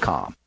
com.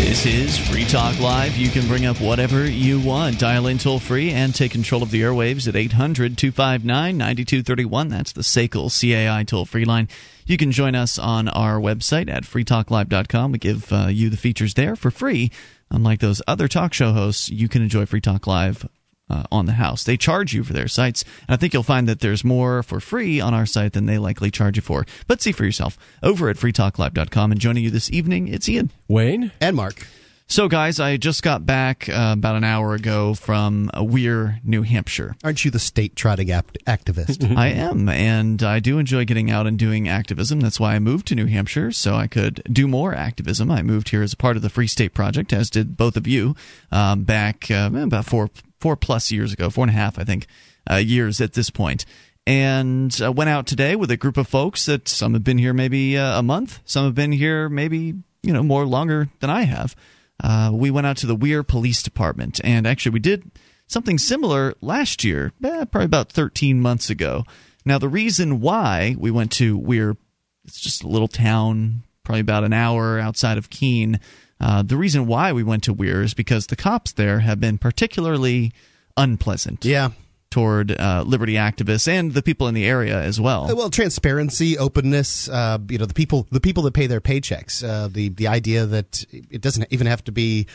This is Free Talk Live. You can bring up whatever you want. Dial in toll free and take control of the airwaves at 800 259 9231. That's the SACL CAI toll free line. You can join us on our website at freetalklive.com. We give uh, you the features there for free. Unlike those other talk show hosts, you can enjoy Free Talk Live uh, on the house. They charge you for their sites, and I think you'll find that there's more for free on our site than they likely charge you for. But see for yourself over at freetalklive.com. And joining you this evening, it's Ian, Wayne, and Mark. So, guys, I just got back uh, about an hour ago from Weare, New Hampshire. Aren't you the state trotting act- activist? I am, and I do enjoy getting out and doing activism. That's why I moved to New Hampshire, so I could do more activism. I moved here as a part of the Free State Project, as did both of you, um, back uh, about four four plus years ago, four and a half, I think, uh, years at this point and uh, went out today with a group of folks that some have been here maybe uh, a month, some have been here maybe you know more longer than I have uh, we went out to the Weare Police Department, and actually we did something similar last year, eh, probably about 13 months ago. Now, the reason why we went to Weare, it's just a little town, probably about an hour outside of Keene. Uh, the reason why we went to Weare is because the cops there have been particularly unpleasant. Yeah toward uh, liberty activists and the people in the area as well. Uh, well, transparency, openness. Uh, you know, the people the people that pay their paychecks. Uh, the the idea that it doesn't even have to be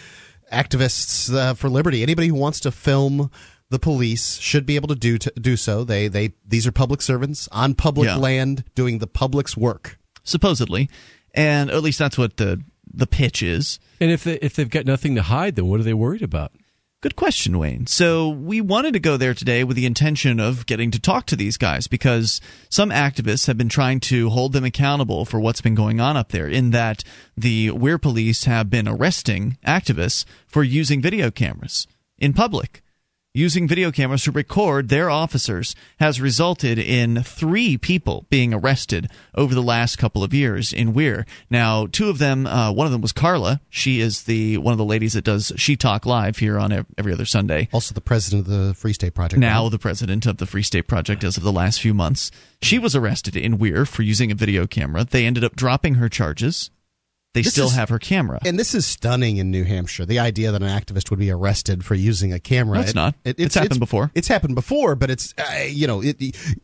activists uh, for liberty. Anybody who wants to film the police should be able to do to do so. They they these are public servants on public yeah. land doing the public's work. Supposedly, and at least that's what the the pitch is. And if they, if they've got nothing to hide, then what are they worried about? Good question, Wayne. So we wanted to go there today with the intention of getting to talk to these guys because some activists have been trying to hold them accountable for what's been going on up there. In that the Weare police have been arresting activists for using video cameras in public using video cameras to record their officers has resulted in three people being arrested over the last couple of years in Weare. Now, two of them, uh, one of them was Carla. She is the one of the ladies that does She Talk Live here on every other Sunday. Also, the president of the Free State Project. Now, right? the president of the Free State Project as of the last few months. She was arrested in Weare for using a video camera. They ended up dropping her charges they this still is, have her camera. And this is stunning in New Hampshire. The idea that an activist would be arrested for using a camera. No, it's it, not. It, it's, it's, happened it's, before. It's happened before, but it's uh, you know it,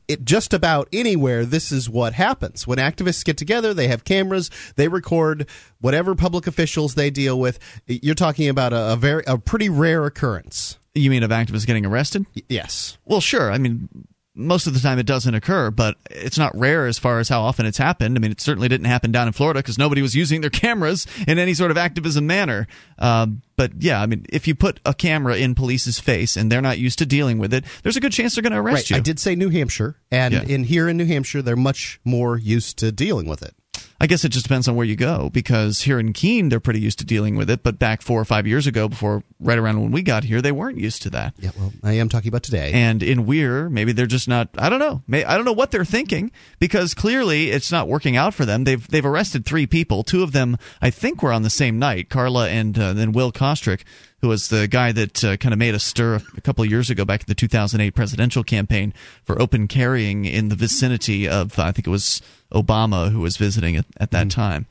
it just about anywhere. This is what happens when activists get together. They have cameras. They record whatever public officials they deal with. You're talking about a, a very a pretty rare occurrence. You mean of activists getting arrested? Yes. Well, sure. I mean, most of the time it doesn't occur, but it's not rare as far as how often it's happened. I mean, it certainly didn't happen down in Florida because nobody was using their cameras in any sort of activism manner. Uh, but yeah, I mean, if you put a camera in police's face and they're not used to dealing with it, there's a good chance they're going to arrest right. you. I did say New Hampshire, and yeah. in here in New Hampshire, they're much more used to dealing with it. I guess it just depends on where you go because here in Keene they're pretty used to dealing with it, but back four or five years ago, before right around when we got here, they weren't used to that. Yeah, well, I am talking about today. And in Weare, maybe they're just not. I don't know. I don't know what they're thinking because clearly it's not working out for them. They've they've arrested three people. Two of them, I think, were on the same night. Carla and uh, then Will Kostric who was the guy that uh, kind of made a stir a couple of years ago back in the 2008 presidential campaign for open carrying in the vicinity of, I think it was Obama who was visiting at, at that mm-hmm. time.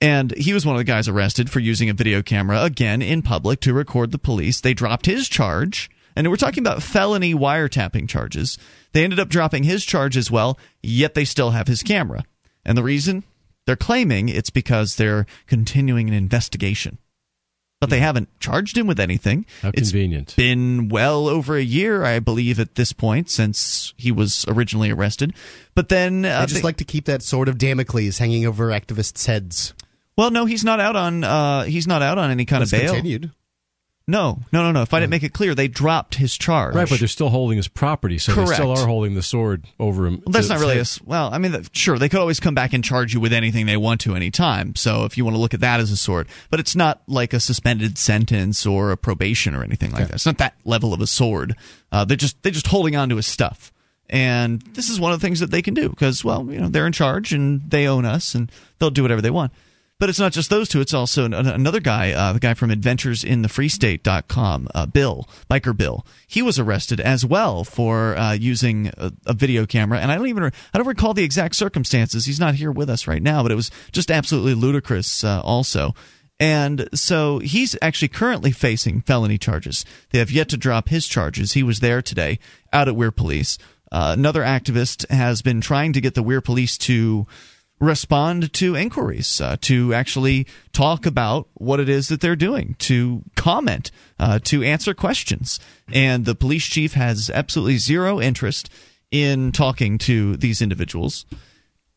And he was one of the guys arrested for using a video camera, again, in public to record the police. They dropped his charge. And we're talking about felony wiretapping charges. They ended up dropping his charge as well, yet they still have his camera. And the reason? They're claiming it's because they're continuing an investigation but they haven't charged him with anything. How it's convenient. been well over a year, I believe, at this point since he was originally arrested. But then uh, I just they, like to keep that sword of Damocles hanging over activists' heads. Well, no, he's not out on uh, he's not out on any kind That's of bail. Continued. No, no, no, no. If I didn't make it clear, they dropped his charge. Right, but they're still holding his property, so Correct. they still are holding the sword over him. Well, that's not really a. Well, I mean, sure, they could always come back and charge you with anything they want to any time. So if you want to look at that as a sword, but it's not like a suspended sentence or a probation or anything like okay. that. It's not that level of a sword. Uh, they're just they're just holding on to his stuff. And this is one of the things that they can do because, well, you know, they're in charge and they own us and they'll do whatever they want. But it's not just those two. It's also an, another guy, uh, the guy from AdventuresInTheFreeState.com, uh, Bill, Biker Bill. He was arrested as well for uh, using a, a, video camera, and I don't even I don't recall the exact circumstances. He's not here with us right now, but it was just absolutely ludicrous. Uh, also, and so he's actually currently facing felony charges. They have yet to drop his charges. He was there today out at Weare Police. Uh, another activist has been trying to get the Weare Police to respond to inquiries, uh, to actually talk about what it is that they're doing, to comment, uh, to answer questions. And the police chief has absolutely zero interest in talking to these individuals.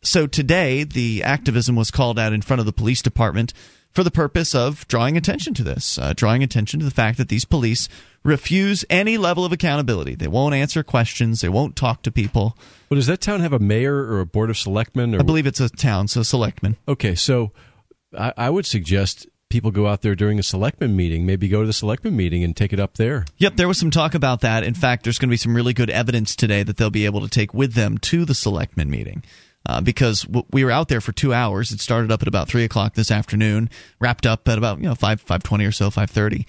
So today, the activism was called out in front of the police department for the purpose of drawing attention to this, uh, drawing attention to the fact that these police refuse any level of accountability. They won't answer questions. They won't talk to people. Well, does that town have a mayor or a board of selectmen? Or I believe it's a town, so selectmen. Okay, so I, I would suggest people go out there during a selectman meeting. Maybe go to the selectman meeting and take it up there. Yep, there was some talk about that. In fact, there's going to be some really good evidence today that they'll be able to take with them to the selectman meeting. Uh, because w- we were out there for two hours. It started up at about three o'clock this afternoon, wrapped up at about you know five five twenty or so, five thirty.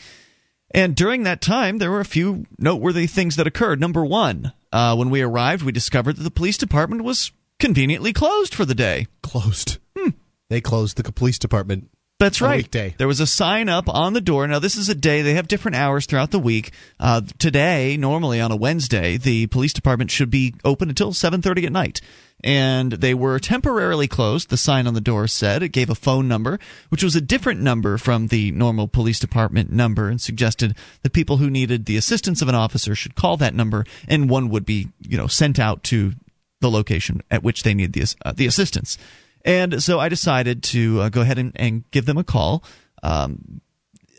And during that time, there were a few noteworthy things that occurred. Number one, uh, when we arrived, we discovered that the police department was conveniently closed for the day. Closed. Hmm. They closed the police department that's right. Weekday. There was a sign up on the door. Now, this is a day, they have different hours throughout the week. Uh, today, normally on a Wednesday, the police department should be open until 7.30 at night. And they were temporarily closed, the sign on the door said. It gave a phone number, which was a different number from the normal police department number, and suggested that people who needed the assistance of an officer should call that number, and one would be, you know, sent out to the location at which they need the, uh, the assistance. And so I decided to uh, go ahead and, and, give them a call. Um,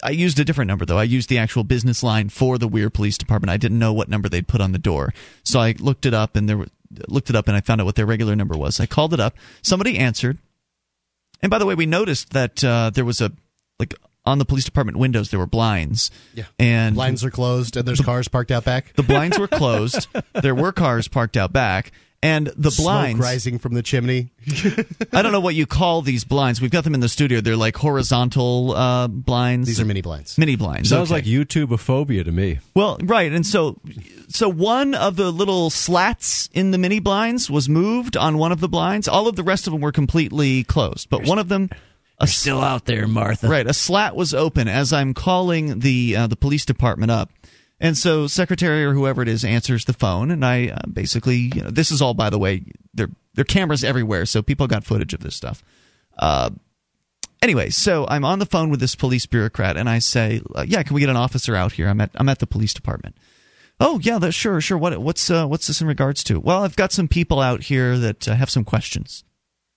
I used a different number though. I used the actual business line for the Weare Police Department. I didn't know what number they'd put on the door, so I looked it up and there looked it up and I found out what their regular number was. I called it up. Somebody answered. And by the way, we noticed that uh, there was a like on the police department windows there were blinds. Yeah. And blinds are closed and there's the, cars parked out back. The blinds were closed. there were cars parked out back and the Smoke blinds rising from the chimney. I don't know what you call these blinds. We've got them in the studio. They're like horizontal uh, blinds. These are mini blinds. Mini blinds. Sounds okay. like YouTubeophobia to me. Well, right, and so so one of the little slats in the mini blinds was moved on one of the blinds. All of the rest of them were completely closed, but one of them. A, still out there, Martha. Right, a slat was open as I'm calling the uh, the police department up and so secretary or whoever it is answers the phone, and I uh, basically, you know, this is all by the way, there there are cameras everywhere, so people got footage of this stuff. Uh, anyway, so I'm on the phone with this police bureaucrat, and I say, uh, "Yeah, can we get an officer out here? I'm at I'm at the police department." Oh yeah, that, sure, sure. What what's uh, what's this in regards to? Well, I've got some people out here that uh, have some questions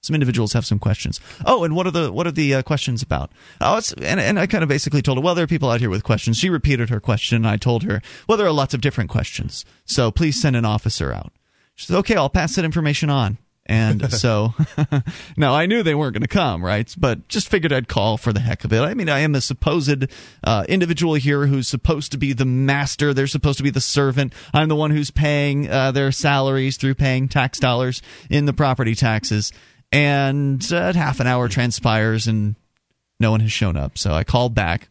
some individuals have some questions. Oh, and what are the what are the uh, questions about? Oh, it's and, and I kind of basically told her, well, there are people out here with questions. She repeated her question. And I told her, well, there are lots of different questions. So please send an officer out. She said, okay, I'll pass that information on. And so, now I knew they weren't going to come, right? But just figured I'd call for the heck of it. I mean, I am a supposed uh, individual here who's supposed to be the master. They're supposed to be the servant. I'm the one who's paying uh, their salaries through paying tax dollars in the property taxes and uh, half an hour transpires and no one has shown up. So I called back.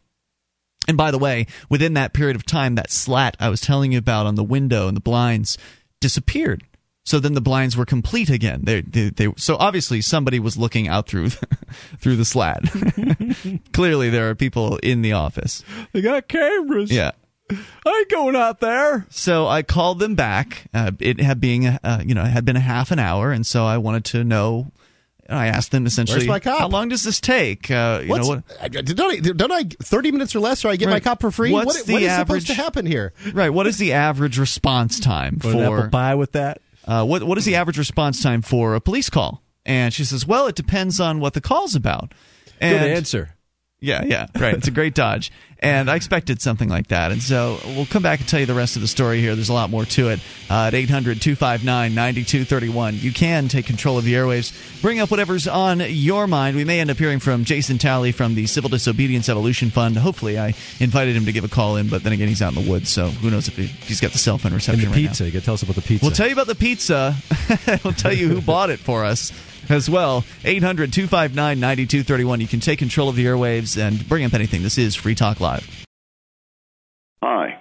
And by the way, within that period of time, that slat I was telling you about on the window and the blinds disappeared. So then the blinds were complete again. They, they, they so obviously somebody was looking out through through the slat. Clearly, there are people in the office. They got cameras. Yeah. I ain't going out there. So I called them back. Uh, it had being uh, you know it had been a half an hour, and so I wanted to know I asked them essentially, how long does this take? Uh, you know, what, don't, I, don't I thirty minutes or less, or I get right. my cop for free? What's what, the what is average, supposed to happen here? Right. What is the average response time for an apple pie with that? Uh, what What is the average response time for a police call? And she says, well, it depends on what the call's about. And, Good answer. Yeah, yeah, right. It's a great dodge. And I expected something like that. And so we'll come back and tell you the rest of the story here. There's a lot more to it. Uh, at 800 259 9231. You can take control of the airwaves, bring up whatever's on your mind. We may end up hearing from Jason Talley from the Civil Disobedience Evolution Fund. Hopefully, I invited him to give a call in, but then again, he's out in the woods, so who knows if, he, he's got the cell phone reception and the right pizza. Now. You to tell us about the pizza. We'll tell you about the pizza. we'll tell you who bought it for us as well. 800 259 9231. You can take control of the airwaves and bring up anything. This is Free Talk Live. Hi,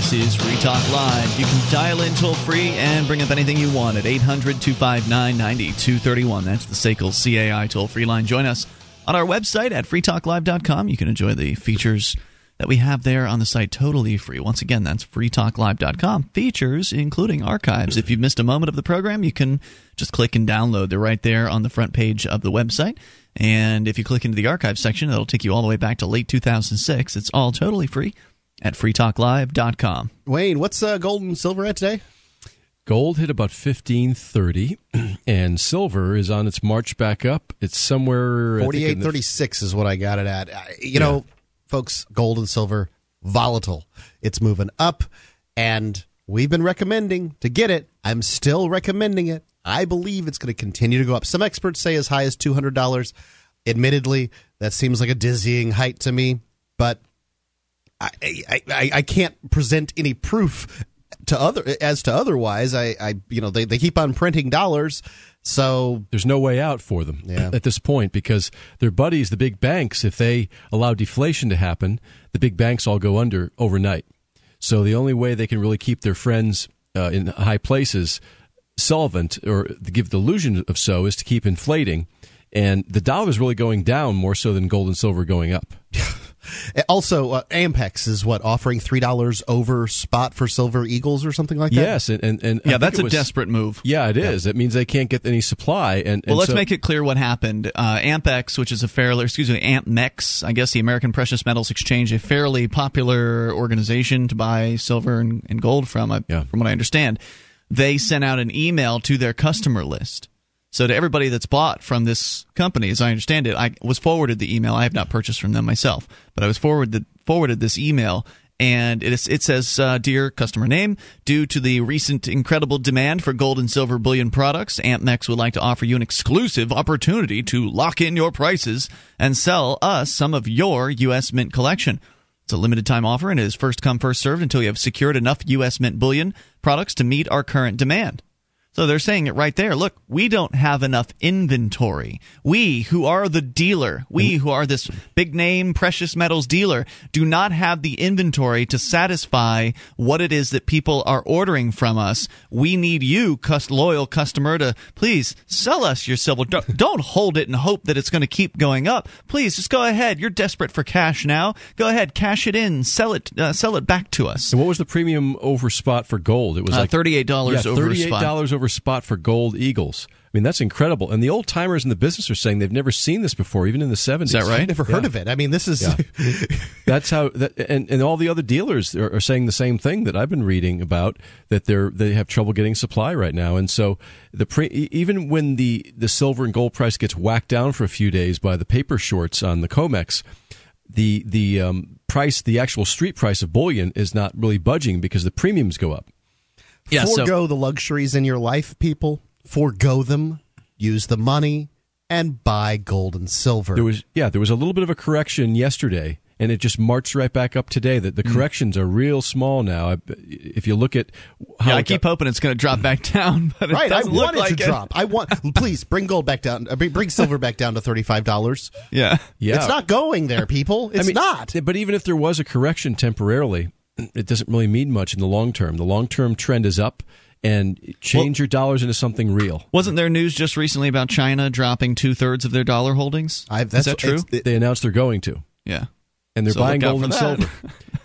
This is Free Talk Live. You can dial in toll free and bring up anything you want at 800 259 9231. That's the SACL CAI toll free line. Join us on our website at freetalklive.com. You can enjoy the features that we have there on the site totally free. Once again, that's freetalklive.com. Features including archives. If you've missed a moment of the program, you can just click and download. They're right there on the front page of the website. And if you click into the archive section, it'll take you all the way back to late 2006. It's all totally free at freetalklive.com. Wayne, what's uh, gold and silver at today? Gold hit about 1530 and silver is on its march back up. It's somewhere I think, in the- 4836 is what I got it at. Uh, You know, folks, gold and silver, volatile. It's moving up, and we've been recommending to get it. I'm still recommending it. I believe it's going to continue to go up. Some experts say as high as $200. Admittedly, that seems like a dizzying height to me, but I, I, I, I can't present any proof to other as to otherwise. I, I you know they, they keep on printing dollars, so there's no way out for them Yeah. at this point because their buddies, the big banks, if they allow deflation to happen, the big banks all go under overnight. So the only way they can really keep their friends uh, in high places solvent or give the illusion of so is to keep inflating. And the dollar is really going down more so than gold and silver going up. Also, uh, APMEX is what offering three dollars over spot for silver eagles or something like that. Yes, and and, and Yeah, that's it a was- desperate move. Yeah, it is. It means they can't get any supply. And, and Well, let's so- make it clear what happened. Uh, APMEX, which is a fairly, excuse me, APMEX, I guess the American Precious Metals Exchange, a fairly popular organization to buy silver and, and gold from, I, Yeah. from what I understand. They sent out an email to their customer list. So to everybody that's bought from this company, as I understand it, I was forwarded the email. I have not purchased from them myself, but I was forwarded forwarded this email, and it, is, it says, uh, "Dear customer name, due to the recent incredible demand for gold and silver bullion products, APMEX would like to offer you an exclusive opportunity to lock in your prices and sell us some of your U.S. Mint collection." It's a limited time offer and it is first come first served until you have secured enough U.S. Mint bullion products to meet our current demand. So they're saying it right there. Look, we don't have enough inventory. We, who are the dealer, we who are this big name precious metals dealer, do not have the inventory to satisfy what it is that people are ordering from us. We need you, loyal customer, to please sell us your silver. Don't, don't hold it and hope that it's going to keep going up. Please just go ahead. You're desperate for cash now. Go ahead, cash it in, sell it, uh, sell it back to us. And what was the premium over spot for gold? It was Uh, like $38 yeah, over $38 spot. over spot for gold eagles. I mean, that's incredible. And the old timers in the business are saying they've never seen this before, even in the 70s. Is that right? I've never heard Yeah. of it. I mean, this is Yeah. That's how, that, and, and all the other dealers are, are saying the same thing that I've been reading about that they're they have trouble getting supply right now. And so the pre, even when the the silver and gold price gets whacked down for a few days by the paper shorts on the Comex, the the um, price, the actual street price of bullion is not really budging because the premiums go up. Yeah, so- forego the luxuries in your life, people. Forgo them. Use the money and buy gold and silver. There was yeah, there was a little bit of a correction yesterday, and it just marched right back up today. That the corrections are real small now. If you look at how Yeah, I keep got- hoping it's going to drop back down, but it right, I doesn't look want it like to drop. I want. Please bring gold back down. uh, Bring bring silver back down to thirty-five dollars. Yeah, yeah, It's not going there, people. It's I mean, not. But even if there was a correction temporarily, it doesn't really mean much in the long term. The long term trend is up, and change your dollars into something real. Wasn't there news just recently about China dropping two thirds of their dollar holdings? I- Is that's- that true? it's- They announced they're going to, yeah. and they're So buying gold and silver.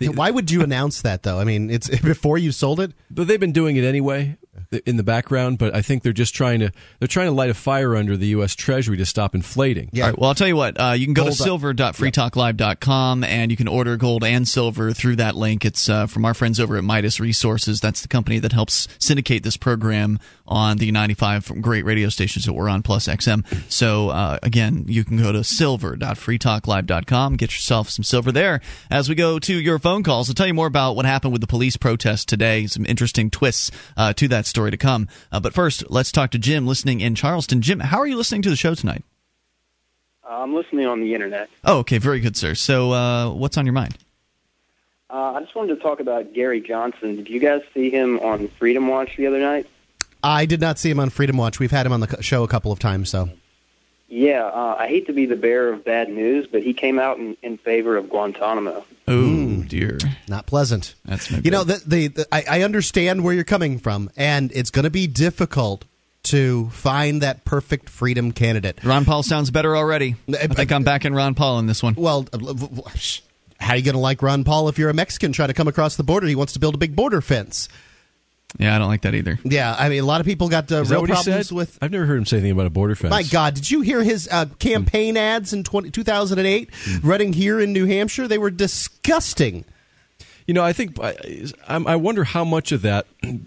Why would you announce that though? I mean, it's before you sold it. But they've been doing it anyway. In the background, but I think they're just trying to they're trying to light a fire under the U.S. Treasury to stop inflating. Yeah. All right, well, I'll tell you what. Uh, you can go Gold- to silver.freetalklive.com and you can order gold and silver through that link. It's uh, from our friends over at Midas Resources. That's the company that helps syndicate this program on the 95 great radio stations that we're on, plus XM. So, uh, again, you can go to silver.freetalklive.com, get yourself some silver there. As we go to your phone calls, I'll tell you more about what happened with the police protest today. Some interesting twists uh, to that story to come. Uh, but first, let's talk to Jim listening in Charleston. Jim, how are you listening to the show tonight? Uh, I'm listening on the internet. Oh, okay, very good, sir. So, uh, what's on your mind? Uh, I just wanted to talk about Gary Johnson. Did you guys see him on Freedom Watch the other night? I did not see him on Freedom Watch. We've had him on the show a couple of times, so Yeah, uh, I hate to be the bearer of bad news, but he came out in, in favor of Guantanamo. Oh dear, not pleasant. that's no You know, the, the, the, I, I understand where you're coming from, and it's going to be difficult to find that perfect freedom candidate. Ron Paul sounds better already. I think I'm back in Ron Paul in this one. Well, uh, v- v- sh- how are you going to like Ron Paul if you're a Mexican trying to come across the border? He wants to build a big border fence. Yeah, I don't like that either. Yeah, I mean, a lot of people got uh, real what problems with. I've never heard him say anything about a border fence. My God, did you hear his uh, campaign ads in 20, 2008 Hmm. running here in New Hampshire? They were disgusting. You know, I think I, I'm- wonder how much of that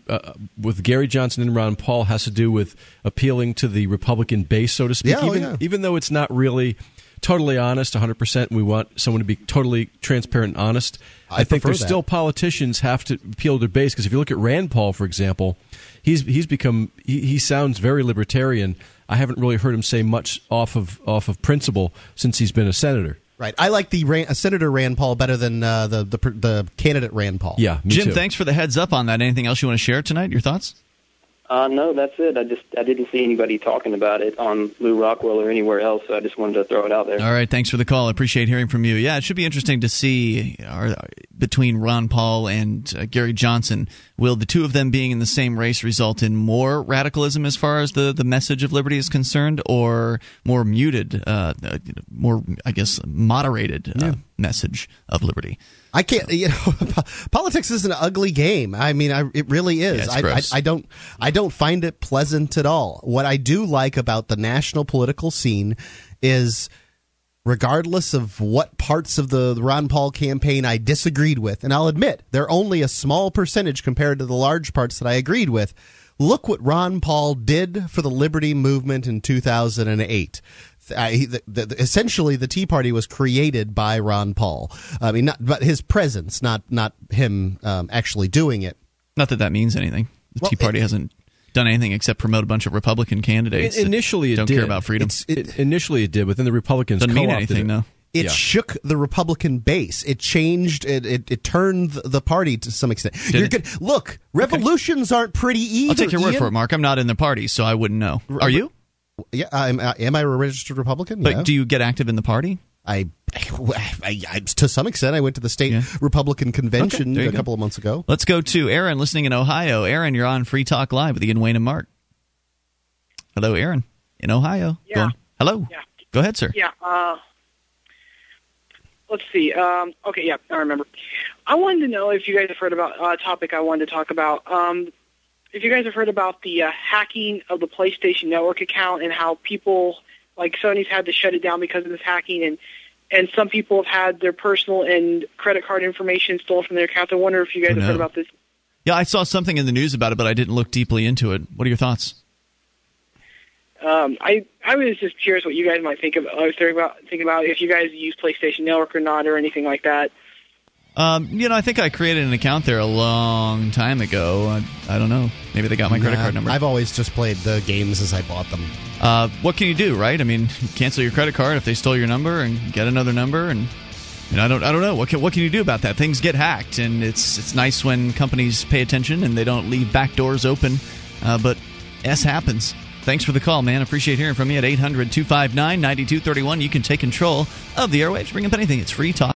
uh, with Gary Johnson and Ron Paul has to do with appealing to the Republican base, so to speak. Yeah, oh, yeah. even though it's not really totally honest, 100. percent We want someone to be totally transparent and honest. I think prefer there's that. still politicians have to appeal to their base because if you look at Rand Paul, for example, he's he's become he, he sounds very libertarian. I haven't really heard him say much off of off of principle since he's been a senator. Right. I like the Ran- uh, Senator Rand Paul better than uh, the, the the candidate Rand Paul. Yeah, me Jim, too. thanks for the heads up on that. Anything else you want to share tonight? Your thoughts? Uh, no, that's it. I just I didn't see anybody talking about it on Lew Rockwell or anywhere else, so I just wanted to throw it out there. All right, thanks for the call. I appreciate hearing from you. Yeah, it should be interesting to see are, between Ron Paul and uh, Gary Johnson. Will the two of them being in the same race result in more radicalism as far as the, the message of liberty is concerned, or more muted, uh, uh, more I guess moderated uh, message of liberty? I can't. You know, politics is an ugly game. I mean, I, it really is. Yeah, I, I. I don't. I don't find it pleasant at all. What I do like about the national political scene is, regardless of what parts of the Ron Paul campaign I disagreed with, and I'll admit they're only a small percentage compared to the large parts that I agreed with. Look what Ron Paul did for the liberty movement in 2008. He, the, the, essentially, the Tea Party was created by Ron Paul. I mean, not, but his presence, not not him um, actually doing it. Not that that means anything. The Well, Tea Party it- hasn't done anything except promote a bunch of Republican candidates. In- that initially, it don't did. care about freedom. It- It, initially, it did, but then the Republicans Doesn't mean anything, it. though. It Yeah. shook the Republican base. It changed. It it, it turned the party to some extent. You're good. Look, revolutions aren't pretty either. I'll take your word Ian. for it, Mark. I'm not in the party, so I wouldn't know. Are you? Yeah, I'm, uh, am I a registered Republican? But yeah. do you get active in the party? I, I, I, to some extent, I went to the state Yeah. Republican convention Okay, a go. couple of months ago. Let's go to Aaron listening in Ohio. Aaron, you're on Free Talk Live with Ian Wayne and Mark. Hello, Aaron in Ohio. Yeah. Go. Hello. Yeah. Go ahead, sir. Yeah. Uh, let's see. Um, okay. Yeah, I remember. I wanted to know if you guys have heard about a topic I wanted to talk about. Um, if you guys have heard about the uh, hacking of the PlayStation Network account and how people like Sony's had to shut it down because of this hacking, and and some people have had their personal and credit card information stolen from their accounts. I wonder if you guys Oh, have heard about this. Yeah, I saw something in the news about it, but I didn't look deeply into it. What are your thoughts? Um, I I was just curious what you guys might think of. I was thinking about thinking about if you guys use PlayStation Network or not or anything like that. Um, you know, I think I created an account there a long time ago. I, I don't know. Maybe they got my credit Nah, card number. I've always just played the games as I bought them. Uh, what can you do, right? I mean, cancel your credit card if they stole your number and get another number, and and I don't, I don't know. What can, what can you do about that? Things get hacked, and it's it's nice when companies pay attention and they don't leave back doors open. Uh, but S happens. Thanks for the call, man. Appreciate hearing from you at 800 259 9231. You can take control of the airwaves. Bring up anything. It's free talk.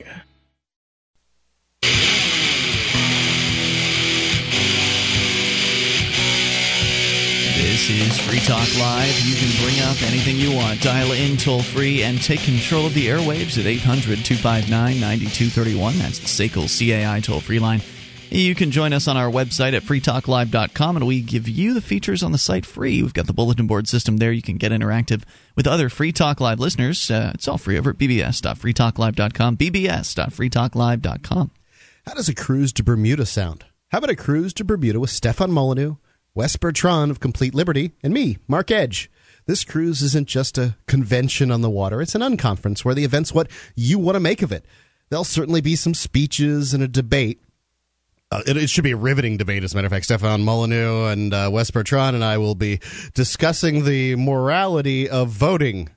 This is Free Talk Live. You can bring up anything you want. Dial in toll free and take control of the airwaves at 800 259 9231. That's the SACL CAI toll free line. You can join us on our website at freetalklive.com, and we give you the features on the site free. We've got the bulletin board system there. You can get interactive with other Free Talk Live listeners. Uh, it's all free over at bbs.freetalklive.com, bbs.freetalklive.com. How does a cruise to Bermuda sound? How about a cruise to Bermuda with Stefan Molyneux, Wes Bertrand of Complete Liberty, and me, Mark Edge? This cruise isn't just a convention on the water, it's an unconference where the event's what you want to make of it. There'll certainly be some speeches and a debate. Uh, it, it, should be a riveting debate, as a matter of fact. Stefan Molyneux and uh, Wes Bertrand and I will be discussing the morality of voting.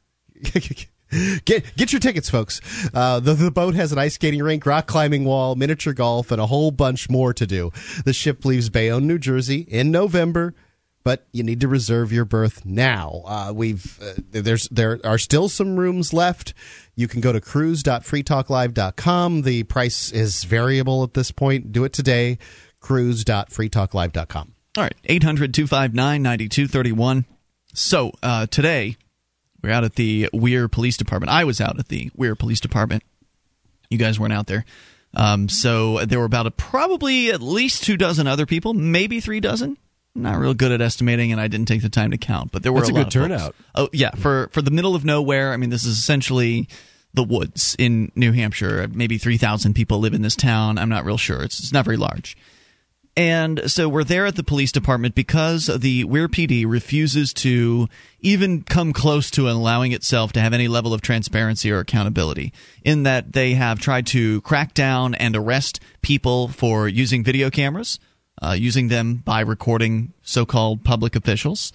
Get get your tickets, folks. Uh, the the boat has an ice skating rink, rock climbing wall, miniature golf, and a whole bunch more to do. The ship leaves Bayonne, New Jersey, in November, but you need to reserve your berth now. Uh, we've uh, there's there are still some rooms left. You can go to cruise.freetalklive.com. The price is variable at this point. Do it today. Cruise.freetalklive.com. All right, 800 259 9231. So uh, today we're out at the Weare Police Department. I was out at the Weare Police Department. You guys weren't out there. Um, so there were about a, probably at least two dozen other people, maybe three dozen. Not real good at estimating, and I didn't take the time to count. But there were That's a, a good turnout. Folks. Oh yeah, for for the middle of nowhere. I mean, this is essentially the woods in New Hampshire. Maybe three thousand people live in this town. I'm not real sure. It's, it's not very large. And so we're there at the police department because the Weare PD refuses to even come close to allowing itself to have any level of transparency or accountability. In that they have tried to crack down and arrest people for using video cameras, uh, using them by recording so called public officials.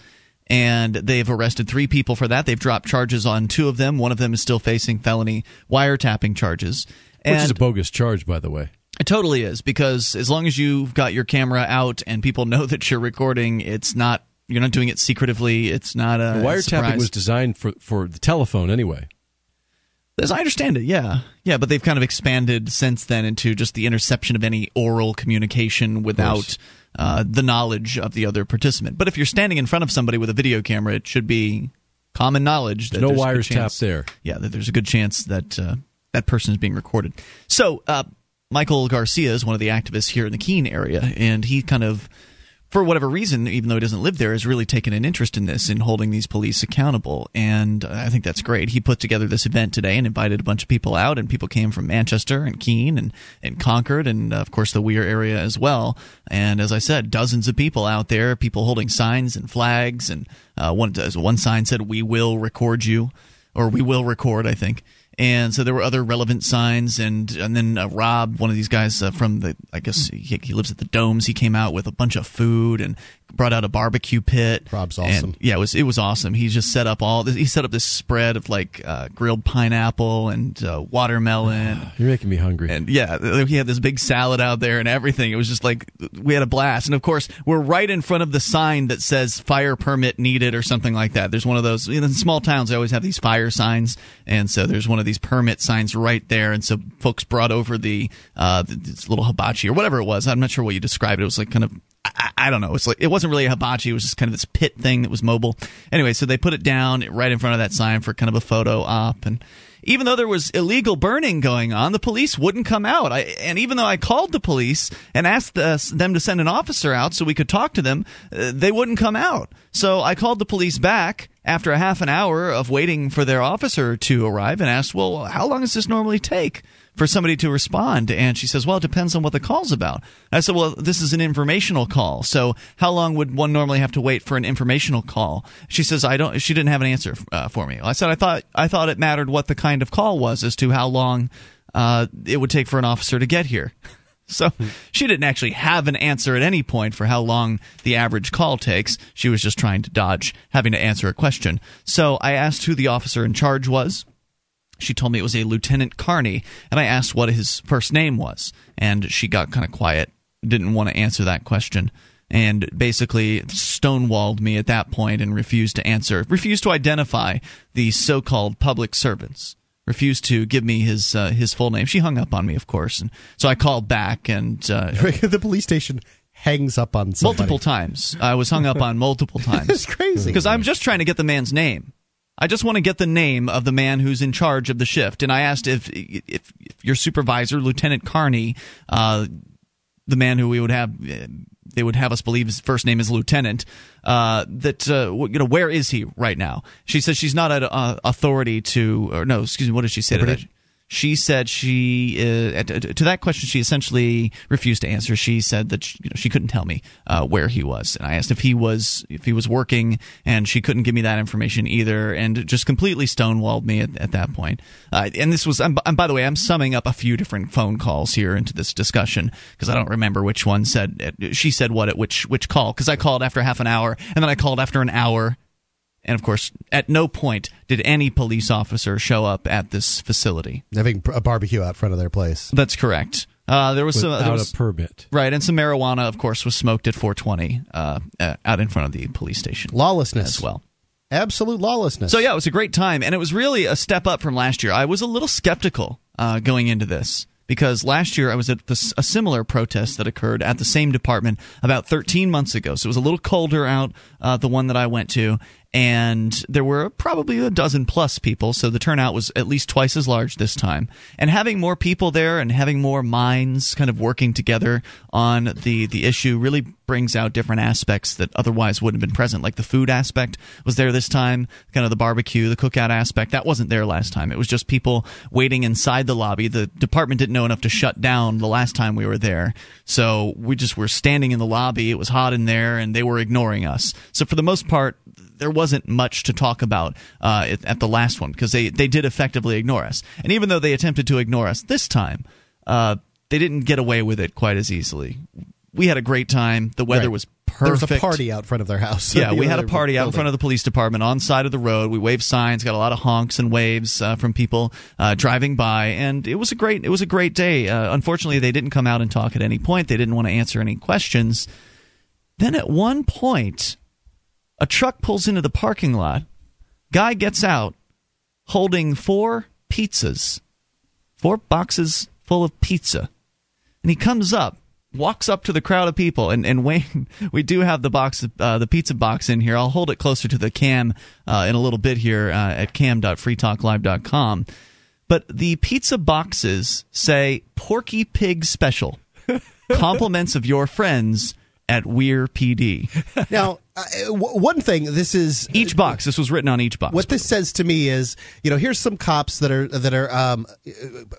And they've arrested three people for that. They've dropped charges on two of them. One of them is still facing felony wiretapping charges. Which and is a bogus charge, by the way. It totally is because as long as you've got your camera out and people know that you're recording, it's not you're not doing it secretively. It's not a wiretapping surprise. was designed for for the telephone anyway. As I understand it, yeah, yeah, but they've kind of expanded since then into just the interception of any oral communication without uh, the knowledge of the other participant. But if you're standing in front of somebody with a video camera, it should be common knowledge that no there's wires a good chance, tapped there. Yeah, that there's a good chance that uh, that person is being recorded. So. Uh, Michael Garcia is one of the activists here in the Keene area, and he kind of, for whatever reason, even though he doesn't live there, has really taken an interest in this, in holding these police accountable. And I think that's great. He put together this event today and invited a bunch of people out, and people came from Manchester and Keene and, and Concord, and uh, of course the Weare area as well. And as I said, dozens of people out there, people holding signs and flags, and uh, one one sign said, "We will record you," or "We will record," I think and so there were other relevant signs. And and then uh, Rob one of these guys uh, from the I guess he, he, lives at the domes. He came out with a bunch of food and brought out a barbecue pit. Rob's awesome. and, yeah it was it was awesome. He just set up all this, he set up this spread of like uh, grilled pineapple and uh, watermelon. You're making me hungry. And yeah he had this big salad out there and everything. It was just like we had a blast. And of course we're right in front of the sign that says fire permit needed or something like that. There's one of those in small towns they always have these fire signs. And so there's one of these permit signs right there, and so folks brought over the uh, this little hibachi or whatever it was. I'm not sure what you described. It was like kind of I, don't know. It's like it wasn't really a hibachi. It was just kind of this pit thing that was mobile. Anyway, so they put it down right in front of that sign for kind of a photo op and. Even though there was illegal burning going on, the police wouldn't come out. I, and even though I called the police and asked the, them to send an officer out so we could talk to them, uh, they wouldn't come out. So I called the police back after a half an hour of waiting for their officer to arrive and asked, Well, how long does this normally take for somebody to respond? And she says, Well, it depends on what the call's about. I said, Well, this is an informational call. So how long would one normally have to wait for an informational call? She says, I don't, she didn't have an answer uh, for me. I said, I thought, I thought it mattered what the kind of call was as to how long uh, it would take for an officer to get here. So she didn't actually have an answer at any point for how long the average call takes. She was just trying to dodge having to answer a question. So I asked who the officer in charge was. She told me it was a Lieutenant Carney, and I asked what his first name was. And she got kind of quiet, didn't want to answer that question and basically stonewalled me at that point and refused to answer, refused to identify the so-called public servants, refused to give me his uh, his full name. She hung up on me, of course, and so I called back and uh, the police station hangs up on somebody. multiple times. I was hung up on multiple times. It's crazy. because I'm just trying to get the man's name. I just want to get the name of the man who's in charge of the shift, and I asked if if, if your supervisor, Lieutenant Carney, uh, the man who we would have. They would have us believe his first name is Lieutenant. Uh, that uh, you know, where is he right now? She says she's not at uh, authority to, or no, excuse me. What did she say to that? She said she uh, to that question she essentially refused to answer. She said that she, you know, she couldn't tell me uh, where he was, and I asked if he was if he was working, and she couldn't give me that information either, and just completely stonewalled me at, at that point. Uh, and this was, and by the way, I'm summing up a few different phone calls here into this discussion because I don't remember which one said she said what at which which call because I called after half an hour, and then I called after an hour and of course, at no point did any police officer show up at this facility. Having a barbecue out front of their place. That's correct. Uh, there was Without some there was, a permit. right, and some marijuana, of course, was smoked at 420 uh, uh, out in front of the police station Lawlessness. as well. Absolute lawlessness. So yeah, it was a great time, and it was really a step up from last year. I was a little skeptical uh, going into this because last year I was at this, a similar protest that occurred at the same department about 13 months ago. So it was a little colder out, uh, the one that I went to, and there were probably a dozen plus people, so the turnout was at least twice as large this time. And having more people there and having more minds kind of working together on the, the issue really brings out different aspects that otherwise wouldn't have been present. Like the food aspect was there this time, kind of the barbecue, the cookout aspect. That wasn't there last time. It was just people waiting inside the lobby. The department didn't know enough to shut down the last time we were there. So we just were standing in the lobby. It was hot in there and they were ignoring us. So for the most part, there wasn't much to talk about uh, at, the last one because they, they did effectively ignore us. And even though they attempted to ignore us this time, uh, they didn't get away with it quite as easily. We had a great time. The weather Right. was There was a party out front of their house. Yeah, we had a party out in front of the police department on side of the road. We waved signs, got a lot of honks and waves uh, from people uh, driving by, and it was a great it was a great day. Uh, unfortunately, they didn't come out and talk at any point. They didn't want to answer any questions. Then at one point, a truck pulls into the parking lot. Guy gets out holding four pizzas, four boxes full of pizza, and he comes up walks up to the crowd of people and, and Wayne we do have the box uh, the pizza box in here I'll hold it closer to the cam uh, in a little bit here uh, at cam.freetalklive.com but the pizza boxes say Porky Pig Special compliments of your friends at Weare PD Now, uh, w- one thing, this is each box this was written on each box What this says to me is, you know, here's some cops that are that are um,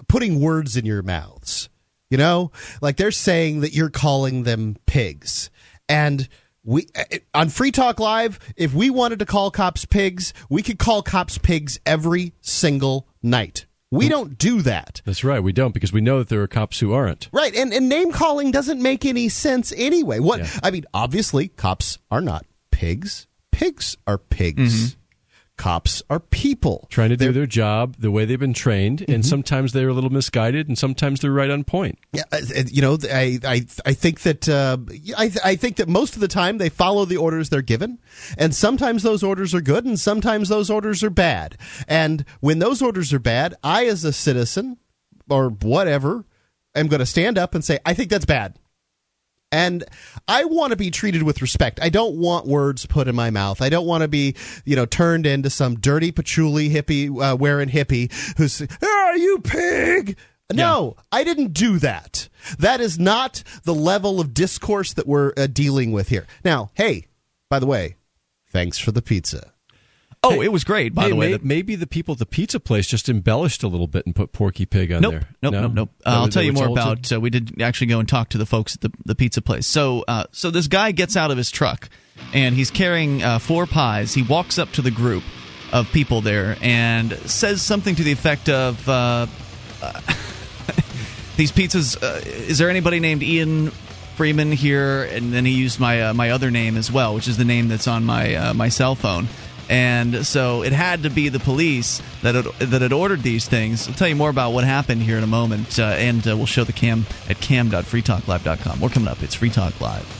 putting words in your mouths. You know, like they're saying that you're calling them pigs, and we uh, on Free Talk Live, if we wanted to call cops pigs, we could call cops pigs every single night. We don't do that. That's right. We don't because we know that there are cops who aren't. Right, and, and name calling doesn't make any sense anyway. What Yeah. I mean, obviously, cops are not pigs. Pigs are pigs. Mm-hmm. Cops are people Trying to do They're- their job the way they've been trained, and sometimes they're a little misguided, and sometimes they're right on point. Yeah, uh, uh, you know, I I I think that uh, I I think that most of the time they follow the orders they're given, and sometimes those orders are good, and sometimes those orders are bad. And when those orders are bad, I, as a citizen or whatever, am going to stand up and say, I think that's bad. And I want to be treated with respect. I don't want words put in my mouth. I don't want to be, you know, turned into some dirty patchouli hippie uh, wearing hippie who's, "Ah, you pig." No, I didn't do that. That is not the level of discourse that we're uh, dealing with here. Now, hey, by the way, thanks for the pizza. Oh it was great by Hey, the way may- the- maybe the people at the pizza place just embellished a little bit and put Porky Pig on Nope, there. nope, No? nope, nope. Uh, I'll tell you more about. Uh, we did actually go and talk to the folks at the, the pizza place. So, uh, so this guy gets out of his truck and he's carrying uh, four pies. He walks up to the group of people there and says something to the effect of, uh, these pizzas. Uh, is there anybody named Ian Freeman here? And then he used my uh, my other name as well, which is the name that's on my uh, my cell phone. And so it had to be the police that had, that had ordered these things. I'll tell you more about what happened here in a moment, uh, and uh, we'll show the cam at cam.freetalklive.com. We're coming up. It's Free Talk Live.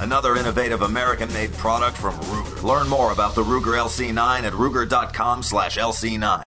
another innovative American made product from Ruger. Learn more about the Ruger LC9 at ruger.com slash LC9.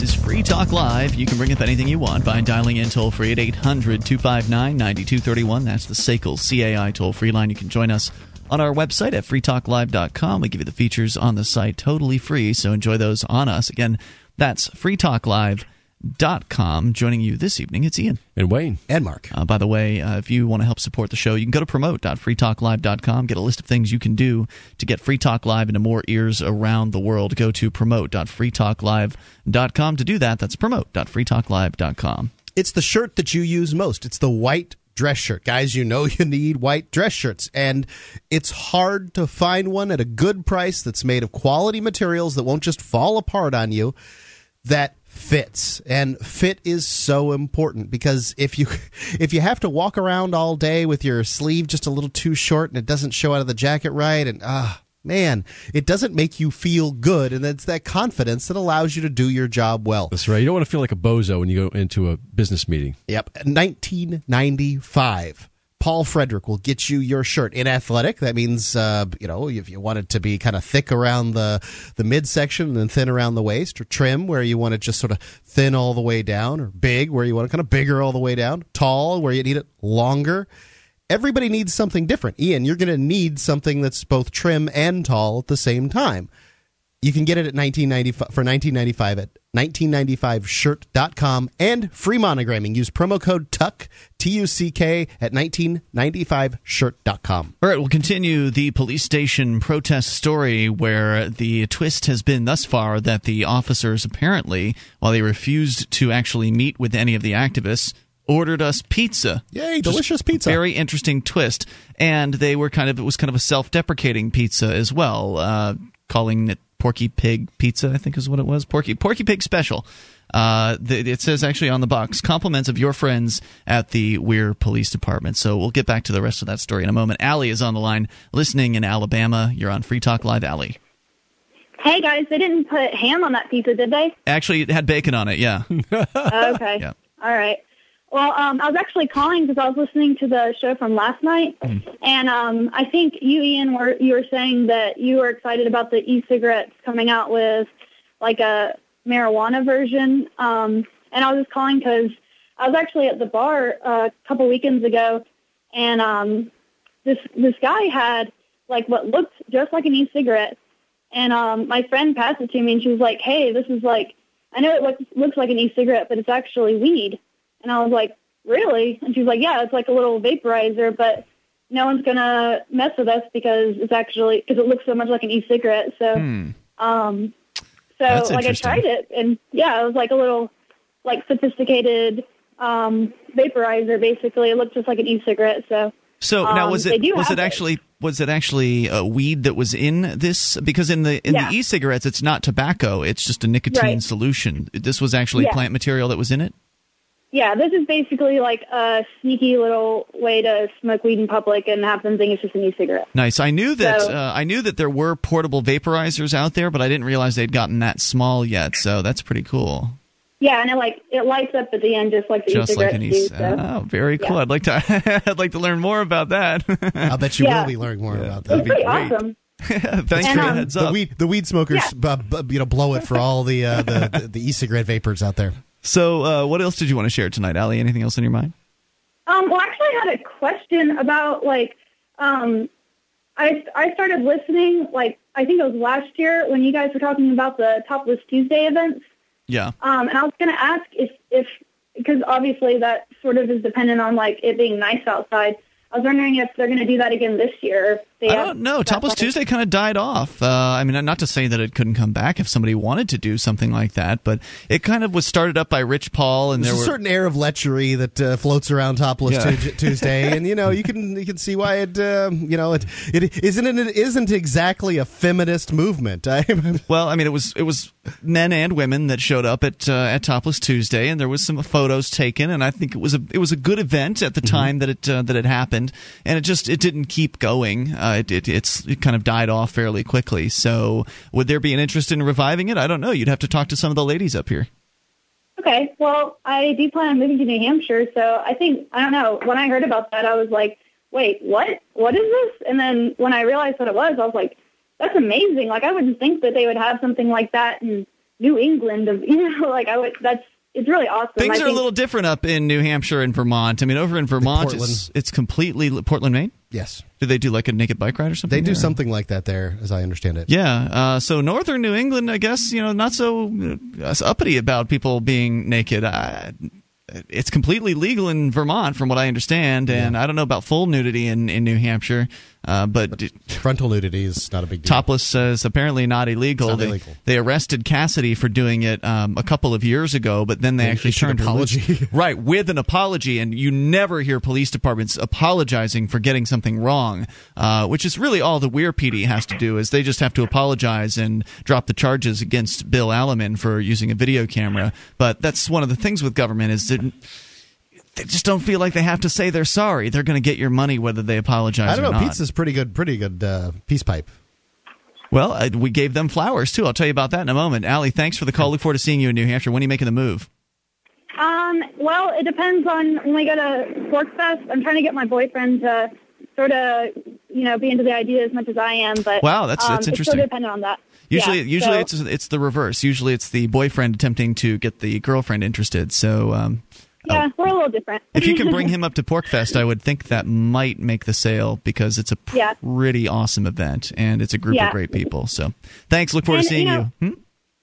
This is Free Talk Live. You can bring up anything you want by dialing in toll free at 800 259 9231. That's the SACL CAI toll free line. You can join us on our website at freetalklive.com. We give you the features on the site totally free, so enjoy those on us. Again, that's freetalklive.com. Joining you this evening, it's Ian. And Wayne. And Mark. Uh, by the way, uh, if you want to help support the show, you can go to promote.freetalklive.com, get a list of things you can do to get Free Talk Live into more ears around the world. Go to promote.freetalklive.com. To do that, that's promote.freetalklive.com. It's the shirt that you use most. It's the white dress shirt. Guys, you know you need white dress shirts. And it's hard to find one at a good price that's made of quality materials that won't just fall apart on you that fits and fit is so important because if you if you have to walk around all day with your sleeve just a little too short and it doesn't show out of the jacket right and ah man it doesn't make you feel good and it's that confidence that allows you to do your job well That's right. You don't want to feel like a bozo when you go into a business meeting. Yep. 1995. Paul Frederick will get you your shirt in athletic. That means, uh, you know, if you want it to be kind of thick around the, the midsection and thin around the waist, or trim where you want it just sort of thin all the way down, or big where you want it kind of bigger all the way down, tall where you need it longer. Everybody needs something different. Ian, you're going to need something that's both trim and tall at the same time. You can get it at 1995 for 1995 at 1995shirt.com and free monogramming. Use promo code TUCK T U C K at 1995shirt.com. All right, we'll continue the police station protest story where the twist has been thus far that the officers apparently, while they refused to actually meet with any of the activists, ordered us pizza. Yay, delicious pizza. Very interesting twist. And they were kind of, it was kind of a self deprecating pizza as well, uh, calling it Porky Pig Pizza, I think is what it was. Porky, Porky Pig Special. Uh, th- it says actually on the box, compliments of your friends at the Weare Police Department. So we'll get back to the rest of that story in a moment. Allie is on the line, listening in Alabama. You're on Free Talk Live, Allie. Hey guys, they didn't put ham on that pizza, did they? Actually, it had bacon on it. Yeah. okay. Yeah. All right. Well, um, I was actually calling because I was listening to the show from last night, and um, I think you, Ian, were you were saying that you were excited about the e-cigarettes coming out with like a marijuana version. Um, and I was just calling because I was actually at the bar uh, a couple weekends ago, and um, this this guy had like what looked just like an e-cigarette, and um, my friend passed it to me, and she was like, "Hey, this is like I know it looks looks like an e-cigarette, but it's actually weed." And I was like, "Really?" And she was like, "Yeah, it's like a little vaporizer, but no one's gonna mess with us because it's actually because it looks so much like an e-cigarette." So, Hmm. um, so That's like I tried it, and yeah, it was like a little like sophisticated um vaporizer. Basically, it looked just like an e-cigarette. So. So now Um, was it was it actually was it actually a weed that was in this because in the in Yeah. the e-cigarettes it's not tobacco it's just a nicotine Right. solution. This was actually Yeah. plant material that was in it. Yeah, this is basically like a sneaky little way to smoke weed in public and have them think it's just an e-cigarette. Nice. I knew that So- uh, I knew that there were portable vaporizers out there, but I didn't realize they'd gotten that small yet. So that's pretty cool. Yeah, and it like it lights up at the end just like the Just like e-cigarettes an do. e- So. Oh, very cool. Yeah. I'd like to I'd like to learn more about that. I'll bet you Yeah. will be learning more about it's that. pretty awesome. Thanks And, for the um, heads The up. weed, the weed smokers, Yeah. uh, b- you know, blow it for all the uh, the, the, the e-cigarette vapors out there. So, uh, what else did you want to share tonight, Ali? Anything else in your mind? Um, well, actually, I had a question about like um, I I started listening like I think it was last year when you guys were talking about the Topless Tuesday events. Yeah. Um, and I was going to ask if, if because obviously that sort of is dependent on like it being nice outside. I was wondering if they're going to do that again this year. They I don't know. Topless. Tuesday kind of died off. Uh, I mean, not to say that it couldn't come back if somebody wanted to do something like that, but it kind of was started up by Rich Paul, and There's there a were certain air of lechery that uh, floats around Topless Yeah. Tu- Tuesday, and you know you can you can see why it uh, you know it it isn't it isn't exactly a feminist movement. Well, I mean, it was it was men and women that showed up at uh, at Topless Tuesday, and there was some photos taken, and I think it was a it was a good event at the time that it uh, that it happened, and it just it didn't keep going. Uh, it, it it's it kind of died off fairly quickly. So, would there be an interest in reviving it? I don't know. You'd have to talk to some of the ladies up here. Okay, well, I do plan on moving to New Hampshire, so I think I don't know. When I heard about that, I was like, "Wait, what? What is this?" And then when I realized what it was, I was like, "That's amazing!" Like I wouldn't think that they would have something like that in New England. Of you know, like I would. That's it's really awesome. Things I are a little different up in New Hampshire and Vermont. I mean, over in Vermont, Portland. it's, it's completely Portland, Maine. yes, Do they do like a naked bike ride or something? they do there? something like that there, as I understand it. Yeah. Uh, so northern New England, I guess, you know, not so uh, uppity about people being naked. Uh, it's completely legal in Vermont, from what I understand, and I don't know about full nudity in, in New Hampshire. Uh, but Frontal nudity is not a big deal. topless is apparently not illegal. Not they, illegal. they arrested Cassidy for doing it um, a couple of years ago, but then they They actually turned an her loose. apology. right with an apology, and you never hear police departments apologizing for getting something wrong, uh, which is really all the Weare PD has to do is they just have to apologize and drop the charges against Bill Alleman for using a video camera. But that's one of the things with government is that. They just don't feel like they have to say they're sorry. They're going to get your money whether they apologize I don't or know. not. Pizza's pretty good. Pretty good uh, peace pipe. Well, uh, we gave them flowers too. I'll tell you about that in a moment. Allie, thanks for the call. Look forward to seeing you in New Hampshire. When are you making the move? Um, well, it depends on when we go to PorcFest. I'm trying to get my boyfriend to sort of, you know, be into the idea as much as I am. But Wow, that's- um, that's It's interesting. sort of dependent on that. Usually, Yeah, usually so- it's it's the reverse. Usually, it's the boyfriend attempting to get the girlfriend interested. So, um, yeah, we're a little different. if you can bring him up to PorcFest, I would think that might make the sale because it's a Yeah. pretty awesome event and it's a group Yeah. of great people. So, thanks. Look forward to seeing you you. Hmm?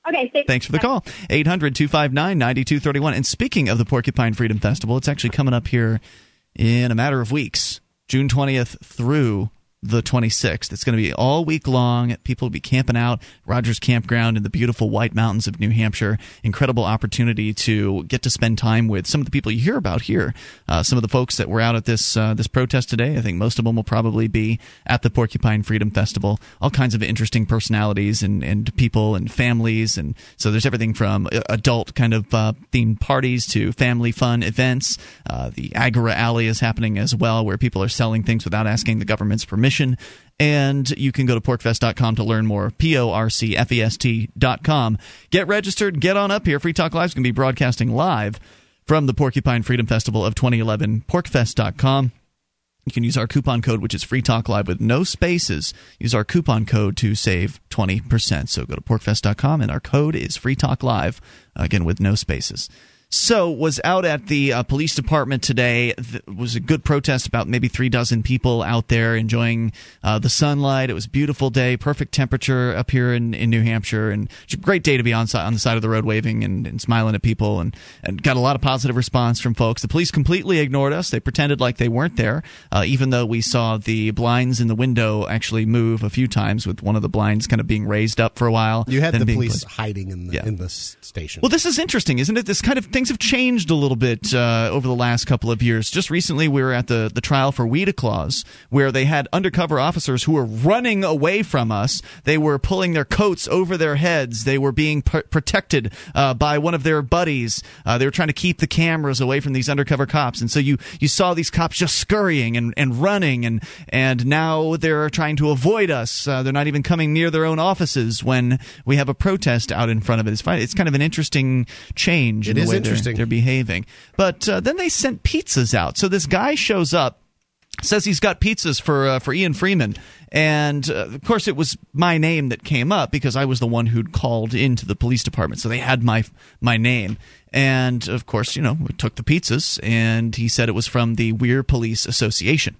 Okay, thanks. Thanks for the call. 800 259 9231. And speaking of the Porcupine Freedom Festival, it's actually coming up here in a matter of weeks, June 20th through the 26th. It's going to be all week long. People will be camping out Rogers Campground in the beautiful White Mountains of New Hampshire. Incredible opportunity to get to spend time with some of the people you hear about here. Uh, some of the folks that were out at this uh, this protest today. I think most of them will probably be at the Porcupine Freedom Festival. All kinds of interesting personalities and, and people and families. And so there's everything from uh, adult kind of uh, themed parties to family fun events. Uh, the Agora Valley is happening as well, where people are selling things without asking the government's permission. And you can go to porcfest.com to learn more. P O R C F E S T.com. Get registered, get on up here. Free Talk Live is going to be broadcasting live from the Porcupine Freedom Festival of 2011. Porcfest.com. You can use our coupon code, which is Free Talk Live with no spaces. Use our coupon code to save 20%. So go to porcfest.com and our code is Free Talk Live, again with no spaces. So was out at the uh, police department today. Th- was a good protest. About maybe three dozen people out there enjoying uh, the sunlight. It was a beautiful day, perfect temperature up here in, in New Hampshire, and it's a great day to be on on the side of the road waving and, and smiling at people, and, and got a lot of positive response from folks. The police completely ignored us. They pretended like they weren't there, uh, even though we saw the blinds in the window actually move a few times, with one of the blinds kind of being raised up for a while. You had the police put- hiding in the Yeah. in the station. well, this is interesting, isn't it? This kind of things have changed a little bit uh, over the last couple of years. Just recently, we were at the the trial for Weeda Claus, where they had undercover officers who were running away from us. They were pulling their coats over their heads. They were being pr- protected uh, by one of their buddies. Uh, they were trying to keep the cameras away from these undercover cops, and so you you saw these cops just scurrying and, and running, and and now they're trying to avoid us. Uh, they're not even coming near their own offices when we have a protest out in front of it. It's fine. It's kind of an interesting change in It the is way they're- interesting. they're behaving. But uh, then they sent pizzas out. So this guy shows up says he's got pizzas for uh, for Ian Freeman, and uh, of course it was my name that came up because I was the one who'd called into the police department, so they had my my name. And of course, you know, we took the pizzas, and he said it was from the Weare Police Association.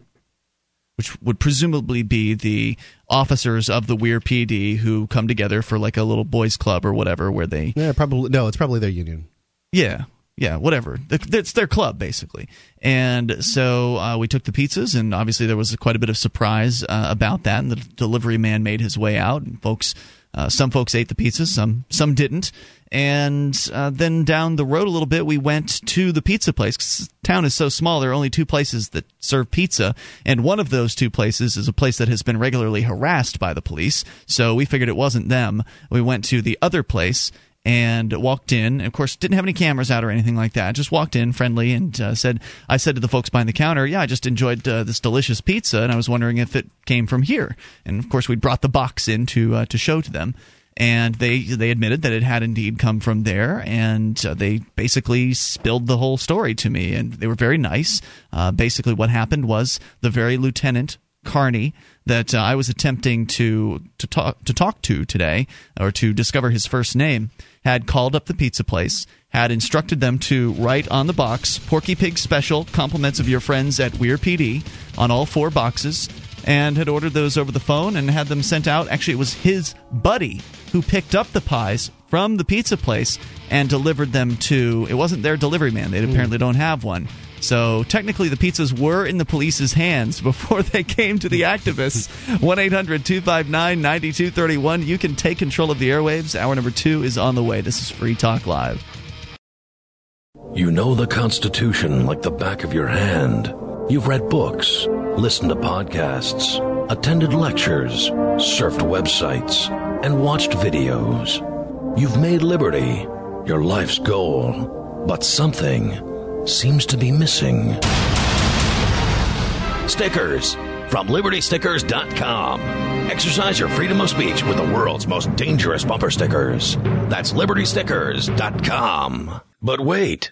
which would presumably be the officers of the Weare PD who come together for like a little boys club or whatever, where they Yeah, probably no. It's probably their union. Yeah, yeah, whatever. It's their club basically. And so uh, we took the pizzas, and obviously there was quite a bit of surprise uh, about that. And the delivery man made his way out, and folks, uh, some folks ate the pizzas, some some didn't. And uh, then down the road a little bit, we went to the pizza place. town is so small; there are only two places that serve pizza, and one of those two places is a place that has been regularly harassed by the police. So we figured it wasn't them. We went to the other place and walked in. Of course, didn't have any cameras out or anything like that. Just walked in friendly and uh, said, I said to the folks behind the counter, "Yeah, I just enjoyed uh, this delicious pizza, and I was wondering if it came from here." And of course, we brought the box in to uh, to show to them. And they they admitted that it had indeed come from there, and uh, they basically spilled the whole story to me, and they were very nice. Uh, basically, what happened was the very lieutenant Carney that uh, I was attempting to to talk to talk to today, or to discover his first name, had called up the pizza place, had instructed them to write on the box "Porky Pig Special, compliments of your friends at Weare PD" on all four boxes, and had ordered those over the phone and had them sent out. Actually, it was his buddy who picked up the pies from the pizza place and delivered them to. It wasn't their delivery man; they apparently don't have one. So technically, the pizzas were in the police's hands before they came to the activists. 1 800 259 9231. You can take control of the airwaves. Hour number two is on the way. This is Free Talk Live. You know the Constitution like the back of your hand. You've read books, listened to podcasts, attended lectures, surfed websites, and watched videos. You've made liberty your life's goal, but something seems to be missing. Stickers from libertystickers.com. Exercise your freedom of speech with the world's most dangerous bumper stickers. That's libertystickers.com. But wait.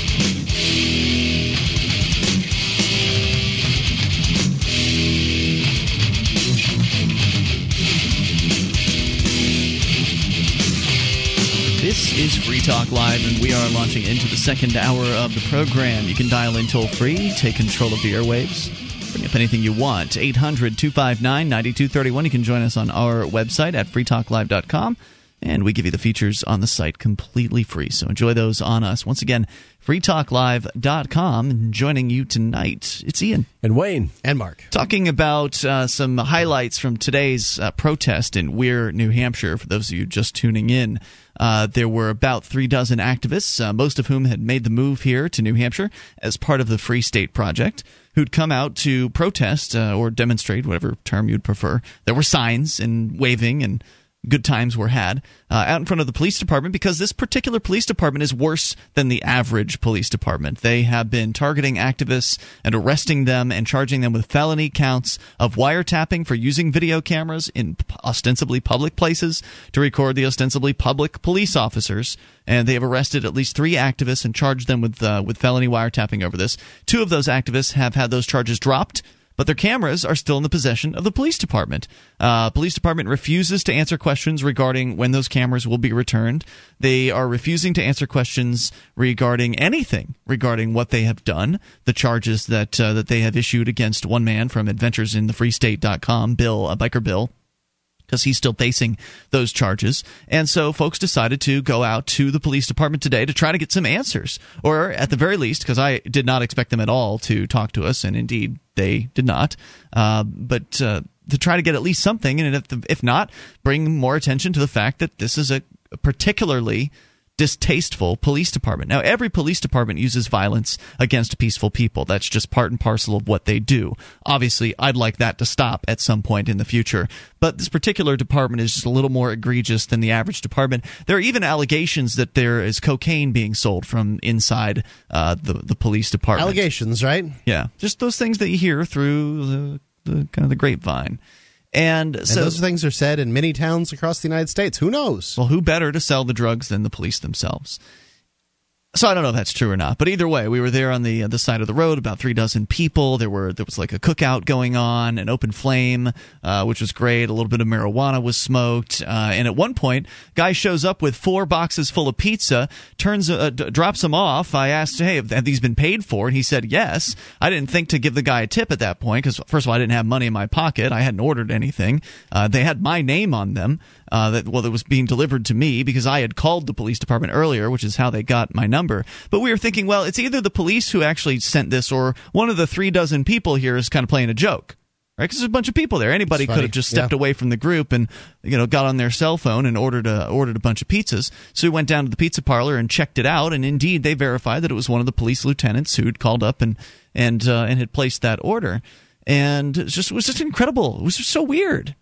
This is Free Talk Live, and we are launching into the second hour of the program. You can dial in toll free, take control of the airwaves, bring up anything you want. 800 259 9231. You can join us on our website at freetalklive.com, and we give you the features on the site completely free. So enjoy those on us. Once again, freetalklive.com. And joining you tonight, it's Ian. And Wayne. And Mark. Talking about uh, some highlights from today's uh, protest in Weare, New Hampshire, for those of you just tuning in. Uh, there were about three dozen activists, uh, most of whom had made the move here to New Hampshire as part of the Free State Project, who'd come out to protest uh, or demonstrate, whatever term you'd prefer. There were signs and waving and good times were had uh, out in front of the police department because this particular police department is worse than the average police department. They have been targeting activists and arresting them and charging them with felony counts of wiretapping for using video cameras in ostensibly public places to record the ostensibly public police officers. And they have arrested at least three activists and charged them with uh, with felony wiretapping over this. Two of those activists have had those charges dropped but their cameras are still in the possession of the police department. Uh, police department refuses to answer questions regarding when those cameras will be returned. They are refusing to answer questions regarding anything regarding what they have done, the charges that uh, that they have issued against one man from AdventuresInTheFreeState.com, Bill, a Biker Bill because he's still facing those charges. And so folks decided to go out to the police department today to try to get some answers, or at the very least, because I did not expect them at all to talk to us, and indeed they did not. Uh, but uh, to try to get at least something, and if, the, if not, bring more attention to the fact that this is a particularly distasteful police department. Now, every police department uses violence against peaceful people. That's just part and parcel of what they do. Obviously, I'd like that to stop at some point in the future. But this particular department is just a little more egregious than the average department. There are even allegations that there is cocaine being sold from inside uh, the the police department. Allegations, right? Yeah, just those things that you hear through the the kind of the grapevine. And, And so those things are said in many towns across the United States. Who knows? Well, who better to sell the drugs than the police themselves? So I don't know if that's true or not, but either way, we were there on the the side of the road, about three dozen people. There were there was like a cookout going on, an open flame, uh, which was great. A little bit of marijuana was smoked, uh, and at one point, guy shows up with four boxes full of pizza, turns uh, d- drops them off. I asked, "Hey, have, these been paid for?" And he said, "Yes." I didn't think to give the guy a tip at that point because first of all, I didn't have money in my pocket. I hadn't ordered anything. Uh, they had my name on them. Uh, that well, that was being delivered to me because I had called the police department earlier, which is how they got my number. But we were thinking, well, it's either the police who actually sent this, or one of the three dozen people here is kind of playing a joke. Right, because there's a bunch of people there. Anybody could have just stepped Yeah. away from the group and you know got on their cell phone and ordered a ordered a bunch of pizzas. So we went down to the pizza parlor and checked it out, and indeed they verified that it was one of the police lieutenants who'd called up and and uh, and had placed that order. And it was just it was just incredible. It was just so weird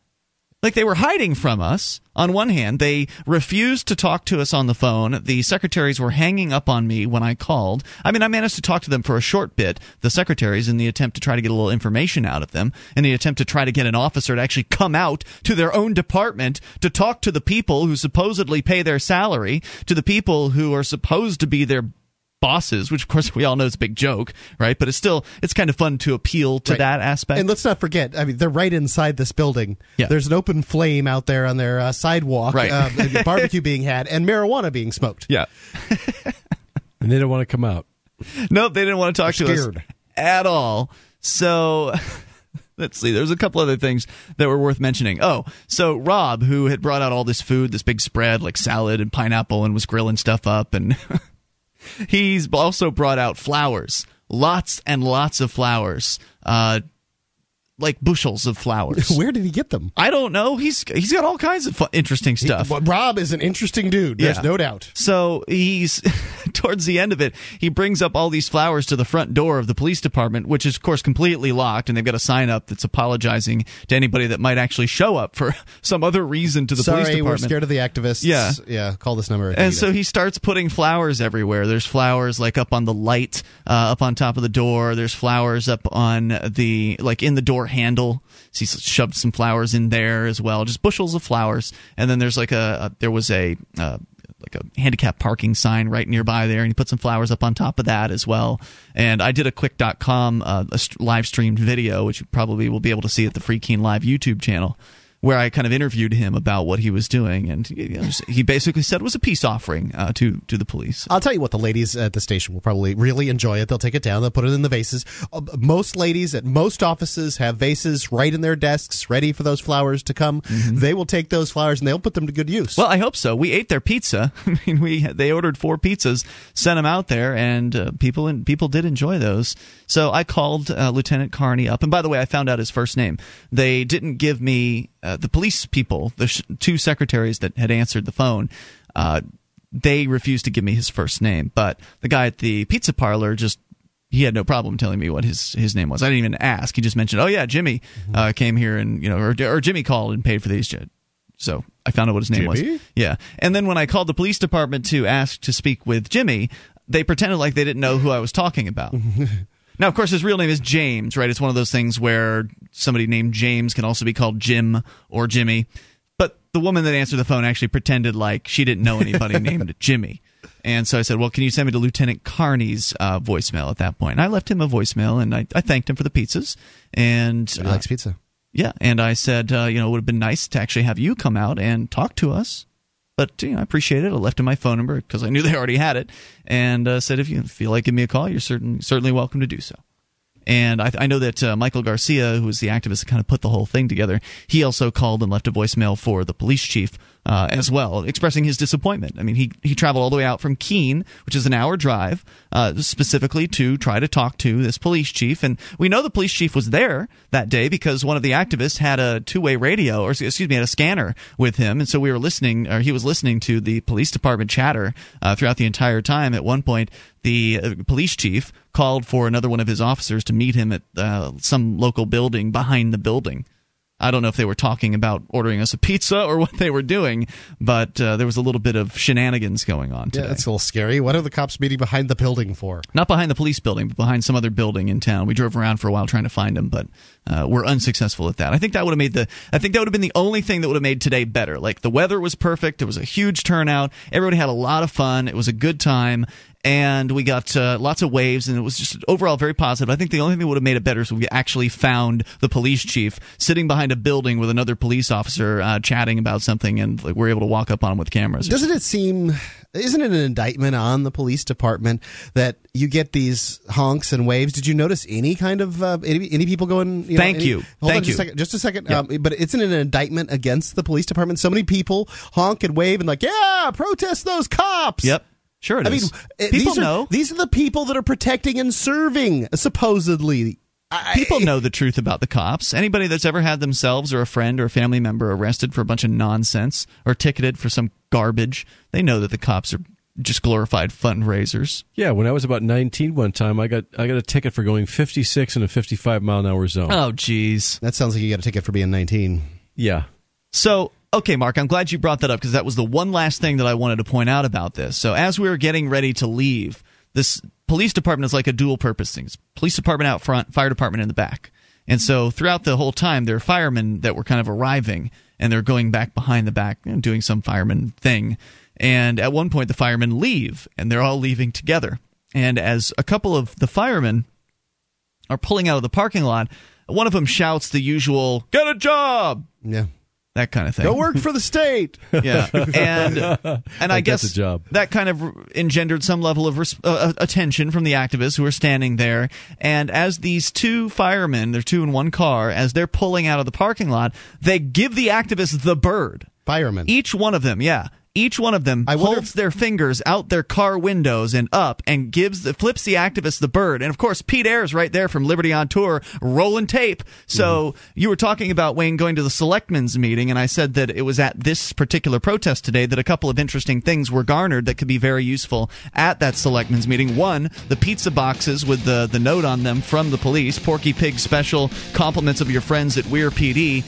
like they were hiding from us. On one hand, they refused to talk to us on the phone. The secretaries were hanging up on me when I called. I mean, I managed to talk to them for a short bit, the secretaries, in the attempt to try to get a little information out of them, in the attempt to try to get an officer to actually come out to their own department to talk to the people who supposedly pay their salary, to the people who are supposed to be their bosses, which of course we all know is a big joke, right? But it's still it's kind of fun to appeal to Right. that aspect. And let's not forget, I mean, they're right inside this building. Yeah. There's an open flame out there on their uh, sidewalk, Right. uh, and barbecue being had, and marijuana being smoked. yeah. and they don't want to come out. Nope, they didn't want to talk They're to us at all. So let's see. There's a couple other things that were worth mentioning. Oh, so Rob, who had brought out all this food, this big spread like salad and pineapple, and was grilling stuff up, and he's also brought out flowers, lots and lots of flowers. Uh, like bushels of flowers. Where did he get them? I don't know. He's he's got all kinds of fu- interesting stuff. Well, Rob is an interesting dude. There's Yeah. no doubt. So he's towards the end of it, he brings up all these flowers to the front door of the police department, which is of course completely locked, and they've got a sign up that's apologizing to anybody that might actually show up for some other reason to the police Sorry, department. we're scared of the activists. Yeah. yeah. Call this number. And so it. he starts putting flowers everywhere. There's flowers like up on the light, uh, up on top of the door. There's flowers up on the like in the door handle. So he's shoved some flowers in there as well, just bushels of flowers. And then there's like a, a there was a uh, like a handicap parking sign right nearby there, and he put some flowers up on top of that as well. And I did a Qik.com uh, a live streamed video, which you probably will be able to see at the Free Keene Live YouTube channel where I kind of interviewed him about what he was doing, and you know, he basically said it was a peace offering uh, to to the police. I'll tell you what, the ladies at the station will probably really enjoy it. They'll take it down, they'll put it in the vases. Uh, most ladies at most offices have vases right in their desks, ready for those flowers to come. They will take those flowers and they'll put them to good use. Well, I hope so. We ate their pizza. I mean, we they ordered four pizzas, sent them out there, and uh, people and people did enjoy those. So I called uh, Lieutenant Carney up, and by the way, I found out his first name. They didn't give me uh, the police people, the sh- two secretaries that had answered the phone. Uh, they refused to give me his first name, but the guy at the pizza parlor just he had no problem telling me what his his name was. I didn't even ask. He just mentioned, "Oh yeah, Jimmy uh, came here and you know, or, or Jimmy called and paid for these." So I found out what his name Jimmy? was. Yeah, and then when I called the police department to ask to speak with Jimmy, they pretended like they didn't know who I was talking about. now, of course, his real name is James, right? It's one of those things where somebody named James can also be called Jim or Jimmy. But the woman that answered the phone actually pretended like she didn't know anybody named Jimmy. And so I said, "Well, can you send me to Lieutenant Carney's uh, voicemail at that point?" And I left him a voicemail, and I, I thanked him for the pizzas. And he uh, likes pizza. yeah, and I said, uh, you know, it would have been nice to actually have you come out and talk to us. But you know, I appreciate it. I left him my phone number because I knew they already had it, and uh, said if you feel like giving me a call, you're certain, certainly welcome to do so. And I, I know that uh, Michael Garcia, who was the activist that kind of put the whole thing together, he also called and left a voicemail for the police chief uh, as well, expressing his disappointment. I mean, he he traveled all the way out from Keene, which is an hour drive, uh, specifically to try to talk to this police chief. And we know the police chief was there that day because one of the activists had a two way radio, or excuse me, had a scanner with him, and so we were listening, or he was listening to the police department chatter uh, throughout the entire time. At one point, the uh, police chief called for another one of his officers to meet him at uh, some local building behind the building I don't know if they were talking about ordering us a pizza or what they were doing, but uh, there was a little bit of shenanigans going on today. Yeah, that's a little scary. What are the cops meeting behind the building for? Not behind the police building, but behind some other building in town. We drove around for a while trying to find them, but uh, we're unsuccessful at that. I think that would have made the. I think that would have been the only thing that would have made today better. Like the weather was perfect. It was a huge turnout. Everybody had a lot of fun. It was a good time, and we got uh, lots of waves, and it was just overall very positive. I think the only thing that would have made it better is we actually found the police chief sitting behind a building with another police officer uh, chatting about something, and like, we're able to walk up on him with cameras. Doesn't it seem? Isn't it an indictment on the police department that you get these honks and waves? Did you notice any kind of uh, any, any people going? You know, Thank any- you. Hold Thank on just you. a second. Just a second. Um, but isn't it an indictment against the police department? So many people honk and wave and like, yeah, protest those cops. Yep. Sure it I mean, is. uh, People these are, know. These are the people that are protecting and serving, supposedly. People know the truth about the cops. Anybody that's ever had themselves or a friend or a family member arrested for a bunch of nonsense or ticketed for some garbage, they know that the cops are just glorified fundraisers. Yeah, when I was about 19 one time, I got I got a ticket for going 56 in a 55 mile an hour zone. Oh, jeez. That sounds like you got a ticket for being 19. Yeah. So, okay, Mark, I'm glad you brought that up because that was the one last thing that I wanted to point out about this. So, as we were getting ready to leave, this police department is like a dual purpose thing. Police department out front, fire department in the back. And so, throughout the whole time, there are firemen that were kind of arriving and they're going back behind the back and doing some fireman thing. And at one point, the firemen leave and they're all leaving together. And as a couple of the firemen are pulling out of the parking lot, one of them shouts the usual, Get a job! Yeah. That kind of thing. Go work for the state. Yeah, and and I Like guess job. that kind of engendered some level of res- uh, attention from the activists who were standing there. And as these two firemen, they're two in one car, as they're pulling out of the parking lot, they give the activists the bird. Firemen. Each one of them, yeah. Each one of them holds their fingers out their car windows and up and gives the flips the activist the bird. And of course, Pete Eyre's right there from Liberty on Tour rolling tape. So you were talking about Wayne going to the selectmen's meeting, and I said that it was at this particular protest today that a couple of interesting things were garnered that could be very useful at that selectmen's meeting. One, the pizza boxes with the the note on them from the police, Porky Pig special, compliments of your friends at Weare PD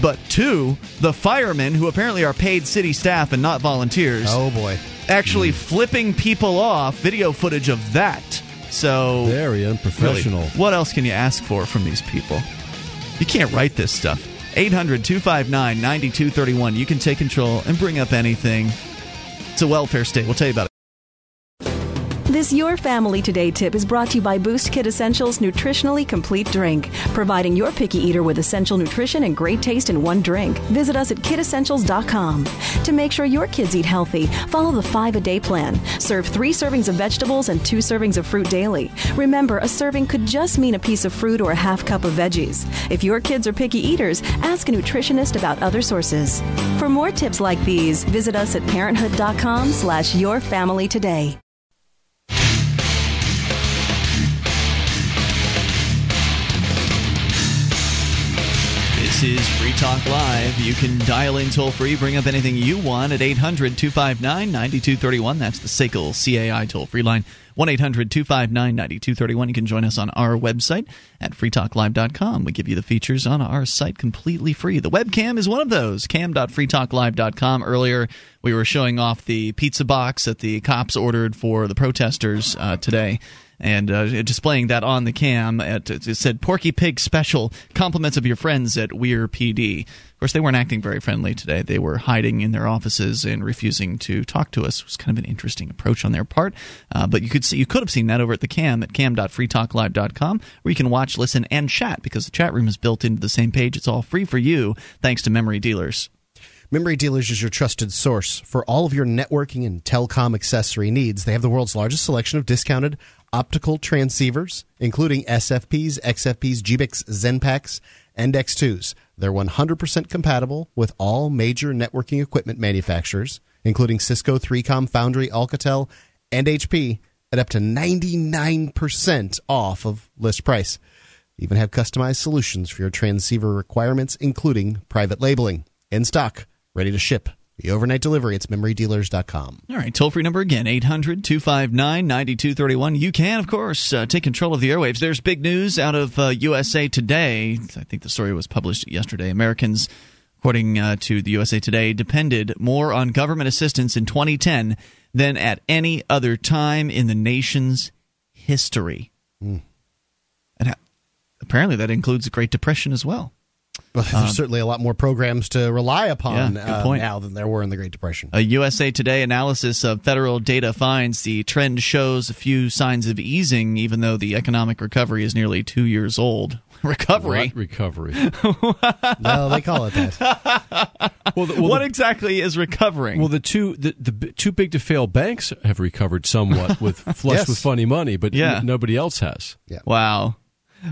but two, the firemen, who apparently are paid city staff and not volunteers, Oh boy. actually hmm. flipping people off. Video footage of that. So Very really, unprofessional. what else can you ask for from these people? You can't write this stuff. 800 259 9231. You can take control and bring up anything. It's a welfare state. We'll tell you about it. This Your Family Today tip is brought to you by Boost Kid Essentials Nutritionally Complete Drink, providing your picky eater with essential nutrition and great taste in one drink. Visit us at kidessentials.com. To make sure your kids eat healthy, follow the five a day plan. Serve three servings of vegetables and two servings of fruit daily. Remember, a serving could just mean a piece of fruit or a half cup of veggies. If your kids are picky eaters, ask a nutritionist about other sources. For more tips like these, visit us at parenthood.com slash your family today. This is Free Talk Live. You can dial in toll free, bring up anything you want at 800 259 9231. That's the SACL CAI toll free line. 1 800 259 9231. You can join us on our website at freetalklive.com. We give you the features on our site completely free. The webcam is one of those. Cam.freetalklive.com. Earlier, we were showing off the pizza box that the cops ordered for the protesters uh, today and uh, displaying that on the cam. At, it said Porky Pig Special, compliments of your friends at Weare PD. Of course, they weren't acting very friendly today. They were hiding in their offices and refusing to talk to us. It was kind of an interesting approach on their part. Uh, but you could see, you could have seen that over at the cam at cam.freetalklive.com, where you can watch, listen, and chat because the chat room is built into the same page. It's all free for you, thanks to Memory Dealers. Memory Dealers is your trusted source for all of your networking and telecom accessory needs. They have the world's largest selection of discounted optical transceivers, including SFPs, XFPs, GBICs, XENPAKs, and X2s. They're 100% compatible with all major networking equipment manufacturers, including Cisco, 3Com, Foundry, Alcatel, and HP, at up to 99% off of list price. Even have customized solutions for your transceiver requirements, including private labeling. In stock, ready to ship The overnight delivery, it's memorydealers.com. All right, toll free number again, 800 259 9231. You can, of course, uh, take control of the airwaves. There's big news out of uh, USA Today. I think the story was published yesterday. Americans, according uh, to the USA Today, depended more on government assistance in 2010 than at any other time in the nation's history. Mm. And apparently that includes the Great Depression as well. Well, there's Um, certainly a lot more programs to rely upon Yeah, uh, now than there were in the Great Depression. A USA Today analysis of federal data finds the trend shows a few signs of easing, even though the economic recovery is nearly two years old. Recovery? What recovery. no, they call it that. well, the, well, what the- exactly is recovering? Well, the two the, the b- too big to fail banks have recovered somewhat with flush Yes. with funny money, but Yeah. n- nobody else has. Yeah. Wow.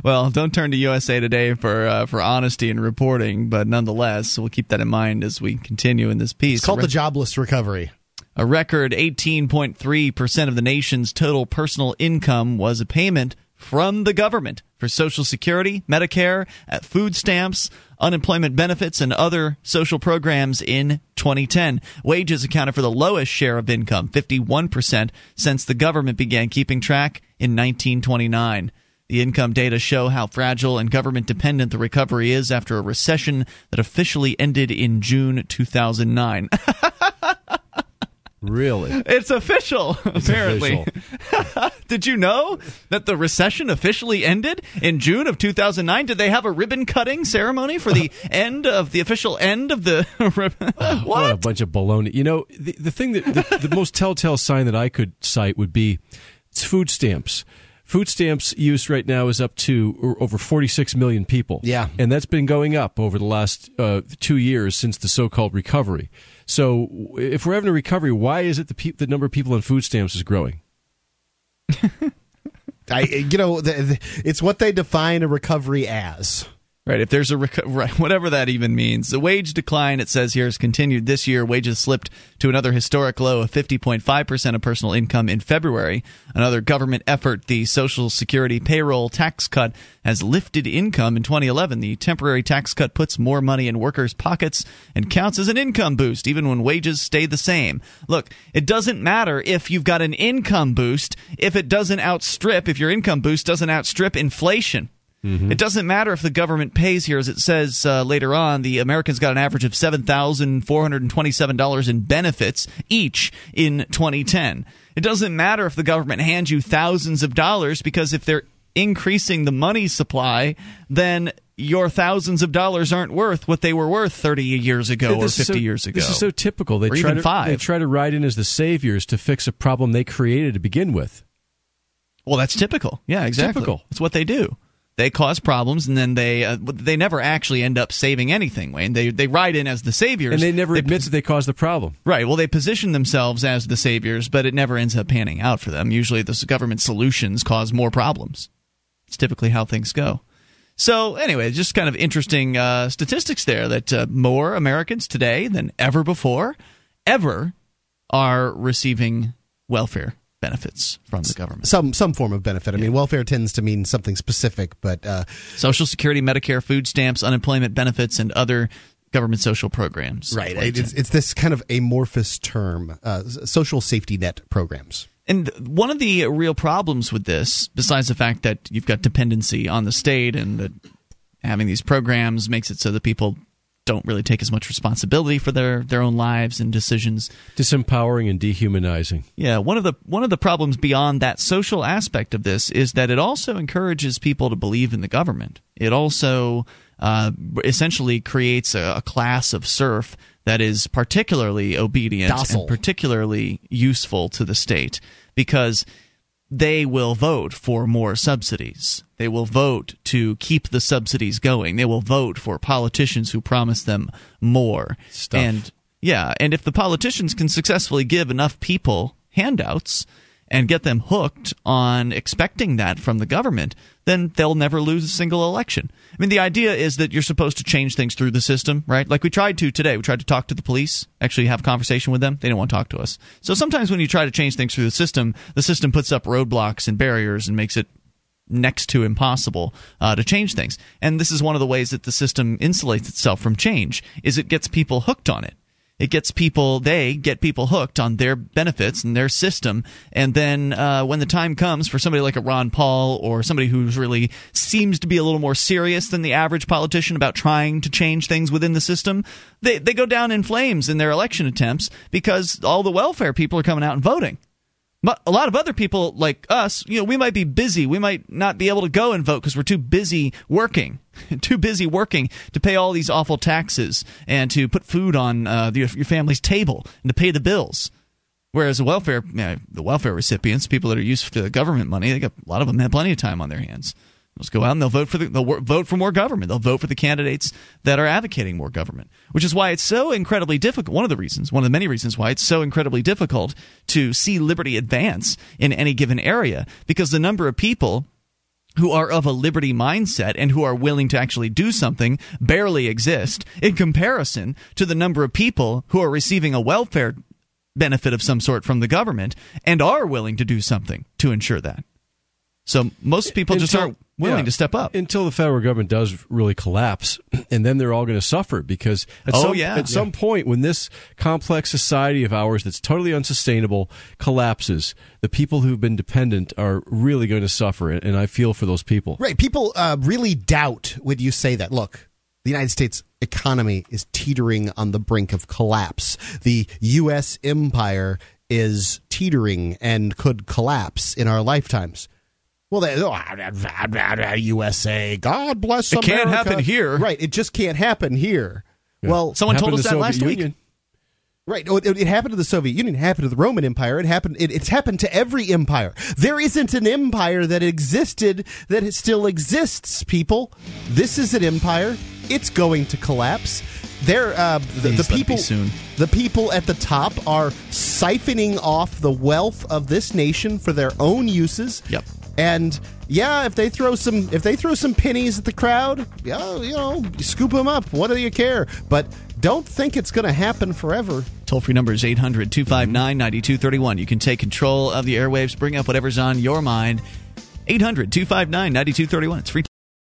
Well, don't turn to USA Today for uh, for honesty and reporting, but nonetheless, we'll keep that in mind as we continue in this piece. It's called the jobless recovery. A record 18.3% of the nation's total personal income was a payment from the government for Social Security, Medicare, food stamps, unemployment benefits, and other social programs in 2010. Wages accounted for the lowest share of income, 51%, since the government began keeping track in 1929. The income data show how fragile and government dependent the recovery is after a recession that officially ended in June 2009. Really? It's official, apparently. official. Did you know that the recession officially ended in June of 2009? Did they have a ribbon cutting ceremony for the end of the official end of the uh, what? What a bunch of baloney. You know, the, the thing that the, the most telltale sign that I could cite would be it's food stamps. Food stamps use right now is up to over 46 million people. Yeah. And that's been going up over the last uh, two years since the so called recovery. So if we're having a recovery, why is it the, pe- the number of people on food stamps is growing? I, you know, the, the, it's what they define a recovery as. Right, if there's a right, whatever that even means. The wage decline it says here has continued this year. Wages slipped to another historic low of 50.5% of personal income in February. Another government effort, the Social Security payroll tax cut has lifted income in 2011. The temporary tax cut puts more money in workers' pockets and counts as an income boost even when wages stay the same. Look, it doesn't matter if you've got an income boost if it doesn't outstrip if your income boost doesn't outstrip inflation. It doesn't matter if the government pays here, as it says uh, later on. The Americans got an average of seven thousand four hundred and twenty-seven dollars in benefits each in 2010. It doesn't matter if the government hands you thousands of dollars because if they're increasing the money supply, then your thousands of dollars aren't worth what they were worth 30 years ago or 50 so- years ago. This is so typical. They Or try even to, five. They try to ride in as the saviors to fix a problem they created to begin with. Well, that's typical. Yeah, exactly. Typical. That's what they do. They cause problems, and then they uh, they never actually end up saving anything. Wayne, they they ride in as the saviors, And they never admit that they caused the problem. Right. Well, they position themselves as the saviors, but it never ends up panning out for them. Usually, the government solutions cause more problems. It's typically how things go. So, anyway, just kind of interesting uh, statistics there that uh, more Americans today than ever before, ever, are receiving welfare benefits from the government. Some some form of benefit. I mean, welfare tends to mean something specific, but uh, Social Security, Medicare, food stamps, unemployment benefits, and other government social programs. right, it's, it's this kind of amorphous term, uh, social safety net programs. And one of the real problems with this, besides the fact that you've got dependency on the state and that having these programs makes it so that people don't really take as much responsibility for their, their own lives and decisions. Disempowering and dehumanizing. Yeah, one of the one of the problems beyond that social aspect of this is that it also encourages people to believe in the government. It also uh, essentially creates a, a class of serf that is particularly obedient Docile. and particularly useful to the state because they will vote for more subsidies. They will vote to keep the subsidies going. They will vote for politicians who promise them more. Stuff. And yeah, and if the politicians can successfully give enough people handouts and get them hooked on expecting that from the government, then they'll never lose a single election. I mean, the idea is that you're supposed to change things through the system, right? Like we tried to today. We tried to talk to the police, actually have a conversation with them. They didn't want to talk to us. So sometimes when you try to change things through the system, the system puts up roadblocks and barriers and makes it next to impossible uh, to change things. And this is one of the ways that the system insulates itself from change is it gets people hooked on it. It gets people, they get people hooked on their benefits and their system. And then uh, when the time comes for somebody like a Ron Paul or somebody who's really seems to be a little more serious than the average politician about trying to change things within the system, they, they go down in flames in their election attempts because all the welfare people are coming out and voting. A lot of other people like us, you know, we might be busy. We might not be able to go and vote because we're too busy working, too busy working to pay all these awful taxes and to put food on uh, the, your family's table and to pay the bills. Whereas the welfare, the welfare recipients, people that are used to government money, they got a lot of them have plenty of time on their hands. Let's go out and they'll vote for the, they'll vote for more government. They'll vote for the candidates that are advocating more government, which is why it's so incredibly difficult. One of the reasons, one of the many reasons why it's so incredibly difficult to see liberty advance in any given area, because the number of people who are of a liberty mindset and who are willing to actually do something barely exist in comparison to the number of people who are receiving a welfare benefit of some sort from the government and are willing to do something to ensure that. So most people just aren't willing yeah, to step up until the federal government does really collapse, and then they're all going to suffer because at, oh, some, yeah. at yeah. some point when this complex society of ours that's totally unsustainable collapses, the people who've been dependent are really going to suffer, and I feel for those people. Right, people uh, really doubt when you say that. Look, the United States economy is teetering on the brink of collapse. The U.S. empire is teetering and could collapse in our lifetimes. Well, they, oh, USA, God bless it can't happen here. Right, it just can't happen here. Yeah. Well, someone told us that Soviet last Union. week. Right. It, it, happened to the Soviet Union. It happened to the Roman Empire. It happened. It, it's happened to every empire. There isn't an empire that existed that still exists. People, this is an empire. It's going to collapse. There, uh, the, the people, the people at the top are siphoning off the wealth of this nation for their own uses. Yep. And yeah, if they throw some if they throw some pennies at the crowd, yeah, you know, scoop them up. What do you care? But don't think it's going to happen forever. Toll free number is 800 259 9231. You can take control of the airwaves, bring up whatever's on your mind. 800 259 9231. It's free.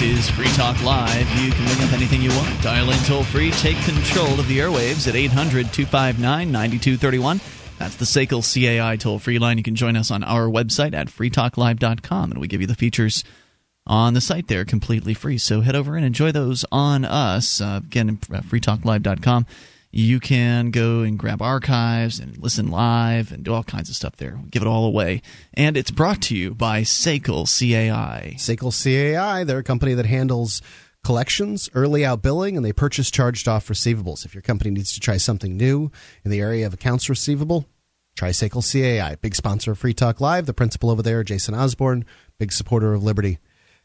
This is Free Talk Live. You can bring up anything you want. Dial in toll free. Take control of the airwaves at 800 259 9231. That's the SACL CAI toll free line. You can join us on our website at freetalklive.com, and we give you the features on the site there completely free. So head over and enjoy those on us. Uh, again, freetalklive.com. You can go and grab archives and listen live and do all kinds of stuff there. Give it all away. And it's brought to you by SACL CAI. SACL CAI, they're a company that handles collections, early out billing, and they purchase charged off receivables. If your company needs to try something new in the area of accounts receivable, try SACL CAI. Big sponsor of Free Talk Live. The principal over there, Jason Osborne, big supporter of Liberty.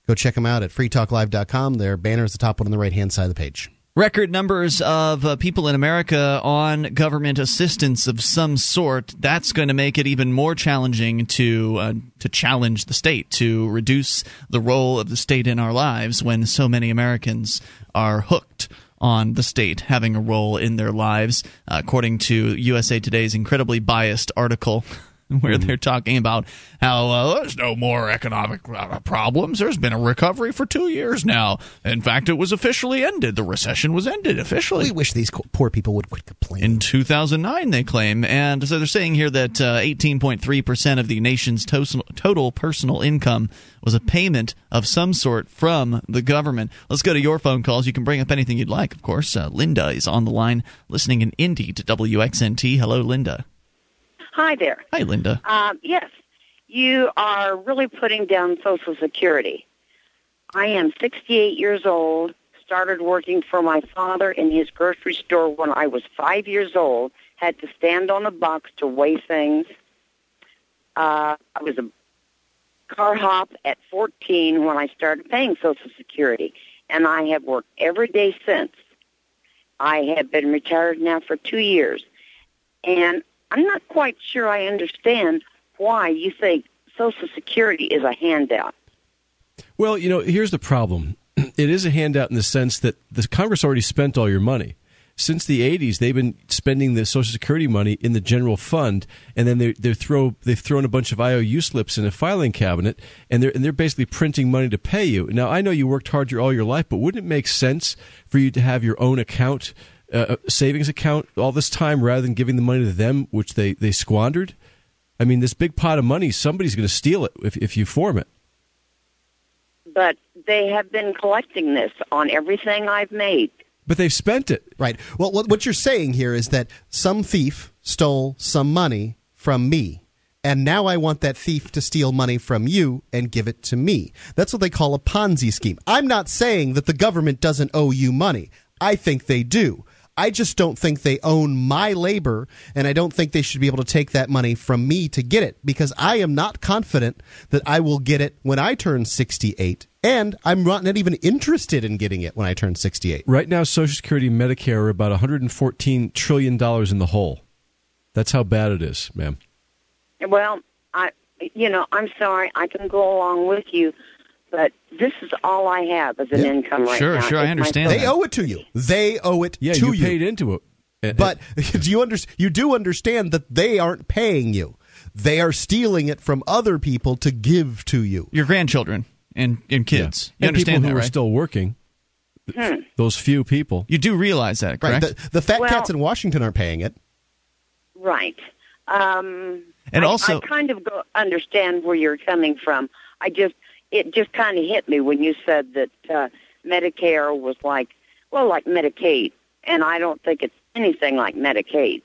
Go check them out at freetalklive.com. Their banner is the top one on the right hand side of the page. Record numbers of uh, people in America on government assistance of some sort. That's going to make it even more challenging to uh, to challenge the state to reduce the role of the state in our lives when so many Americans are hooked on the state having a role in their lives, uh, according to USA Today's incredibly biased article. where they're talking about how uh, there's no more economic uh, problems. There's been a recovery for two years now. In fact, it was officially ended. The recession was ended officially. We wish these poor people would quit complaining. In 2009, they claim. And so they're saying here that uh, 18.3% of the nation's to- total personal income was a payment of some sort from the government. Let's go to your phone calls. You can bring up anything you'd like, of course. Uh, Linda is on the line listening in Indy to WXNT. Hello, Linda. Hi there. Hi, Linda. Um, yes, you are really putting down Social Security. I am 68 years old, started working for my father in his grocery store when I was five years old. Had to stand on a box to weigh things. Uh, I was a car hop at 14 when I started paying Social Security, and I have worked every day since. I have been retired now for two years, and I'm not quite sure I understand why you think Social Security is a handout. Well, you know, here's the problem. It is a handout in the sense that the Congress already spent all your money. Since the 80s, they've been spending the Social Security money in the general fund, and then they they throw they've thrown a bunch of IOU slips in a filing cabinet, and they're and they're basically printing money to pay you. Now, I know you worked hard your, all your life, but wouldn't it make sense for you to have your own account, uh, savings account, all this time rather than giving the money to them, which they they squandered? I mean, this big pot of money, somebody's going to steal it if if you form it. But they have been collecting this on everything I've made. But they've spent it. Right. Well, what, what you're saying here is that some thief stole some money from me. And now I want that thief to steal money from you and give it to me. That's what they call a Ponzi scheme. I'm not saying that the government doesn't owe you money. I think they do. I just don't think they own my labor, and I don't think they should be able to take that money from me to get it because I am not confident that I will get it when I turn 68, and I'm not even interested in getting it when I turn 68. Right now, Social Security and Medicare are about 114 trillion dollars in the hole. That's how bad it is, ma'am. Well, I, you know, I'm sorry. I can go along with you, but this is all I have as an income right Sure, now. sure, sure, I understand They owe it to you. They owe it Yeah, to you you. paid into it. But do you under, you do understand that they aren't paying you. They are stealing it from other people to give to you. Your grandchildren and, and kids. You and understand people who that, are right? still working. Hmm. Those few people. You do realize that, Right. The, the fat Well- cats in Washington aren't paying it. Right. Um, And I, also- I kind of go, understand where you're coming from. I just, it just kind of hit me when you said that uh, Medicare was like, well, like Medicaid, and I don't think it's anything like Medicaid.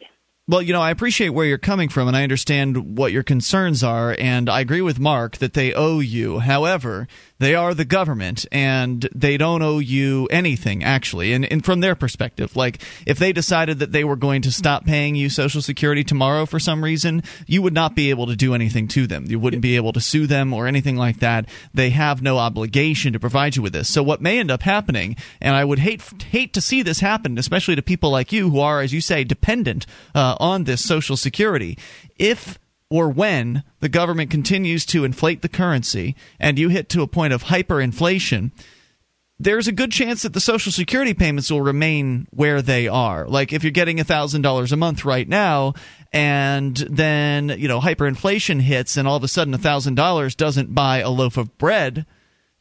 Well, you know, I appreciate where you're coming from, and I understand what your concerns are, and I agree with Mark that they owe you. However, they are the government, and they don't owe you anything, actually. And, and from their perspective, like if they decided that they were going to stop paying you Social Security tomorrow for some reason, you would not be able to do anything to them. You wouldn't be able to sue them or anything like that. They have no obligation to provide you with this. So what may end up happening, and I would hate hate to see this happen, especially to people like you who are, as you say, dependent uh, on this Social Security, if or when the government continues to inflate the currency and you hit to a point of hyperinflation, there's a good chance that the Social Security payments will remain where they are. Like if you're getting $1,000 a month right now, and then, you know, hyperinflation hits and all of a sudden $1,000 doesn't buy a loaf of bread,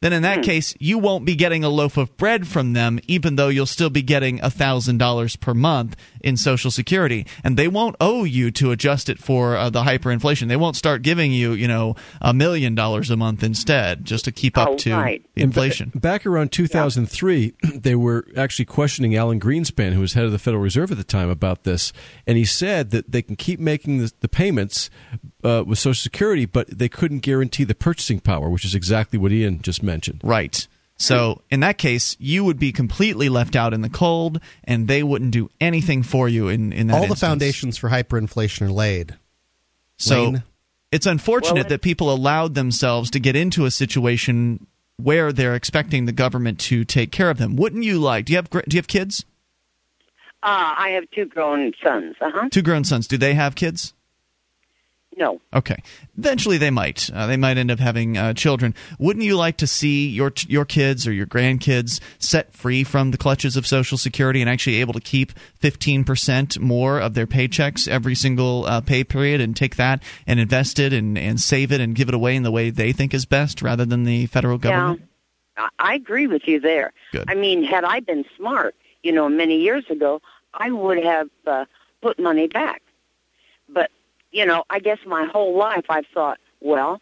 then in that case, you won't be getting a loaf of bread from them, even though you'll still be getting $1,000 per month in Social Security. And they won't owe you to adjust it for uh, the hyperinflation. They won't start giving you, you know, a million dollars a month instead, just to keep up Oh, to right. the inflation. Back around 2003, they were actually questioning Alan Greenspan, who was head of the Federal Reserve at the time, about this. And he said that they can keep making the, the payments uh, with Social Security, but they couldn't guarantee the purchasing power, which is exactly what Ian just mentioned. Right. So in that case, you would be completely left out in the cold, and they wouldn't do anything for you in, in that All the foundations for hyperinflation are laid. So Wayne? it's unfortunate Well, that people allowed themselves to get into a situation where they're expecting the government to take care of them. Wouldn't you like? Do you have do you have kids? Uh, I have two grown sons. Uh huh. Two grown sons. Do they have kids? No. Okay. Eventually, they might. Uh, they might end up having uh, children. Wouldn't you like to see your your kids or your grandkids set free from the clutches of Social Security and actually able to keep fifteen percent more of their paychecks every single uh, pay period and take that and invest it and, and save it and give it away in the way they think is best rather than the federal government? Yeah, I agree with you there. Good. I mean, had I been smart, you know, many years ago, I would have uh, put money back. But you know, I guess my whole life I've thought, well,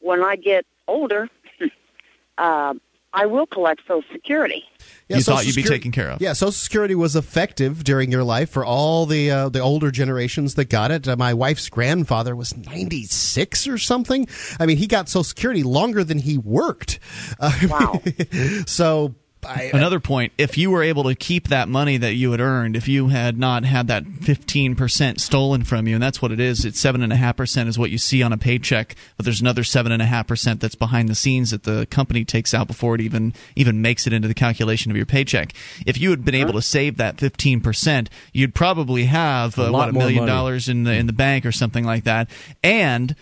when I get older, uh, I will collect Social Security. Yeah, you Social thought you'd be taken care of. Yeah, Social Security was effective during your life for all the uh, the older generations that got it. Uh, my wife's grandfather was 96 or something. I mean, he got Social Security longer than he worked. Uh, Wow. so I, Another point: if you were able to keep that money that you had earned, if you had not had that fifteen percent stolen from you, and that's what it is, it's seven and a half percent is what you see on a paycheck, but there's another seven and a half percent that's behind the scenes that the company takes out before it even even makes it into the calculation of your paycheck. If you had been able to save that fifteen percent, you'd probably have A uh, lot what a million money. dollars in the in the bank or something like that, and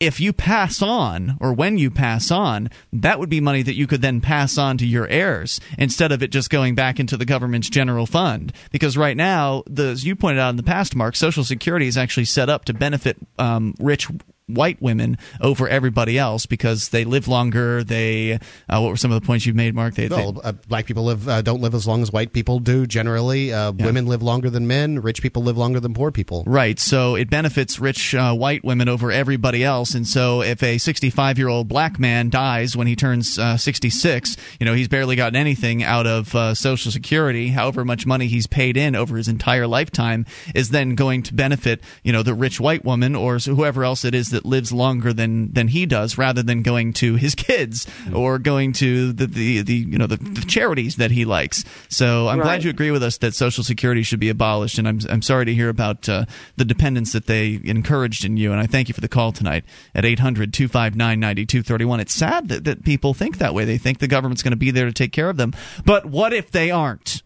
if you pass on or when you pass on, that would be money that you could then pass on to your heirs instead of it just going back into the government's general fund. Because right now, the, as you pointed out in the past, Mark, Social Security is actually set up to benefit um, rich white women over everybody else because they live longer. They uh, what were some of the points you made, Mark? They, they- uh, black people live uh, don't live as long as white people do generally. Uh, Women live longer than men. Rich people live longer than poor people. Right. So it benefits rich uh, white women over everybody else. And so if a 65 year old black man dies when he turns uh, 66, you know, he's barely gotten anything out of uh, Social Security. However much money he's paid in over his entire lifetime is then going to benefit, you know, the rich white woman or whoever else it is that lives longer than, than he does rather than going to his kids or going to the, the, the you know, the, the charities that he likes. So I'm glad you agree with us that Social Security should be abolished, and I'm I'm sorry to hear about uh, the dependence that they encouraged in you. And I thank you for the call tonight at 800-259-9231. It's sad that, that people think that way. They think the government's going to be there to take care of them. But what if they aren't?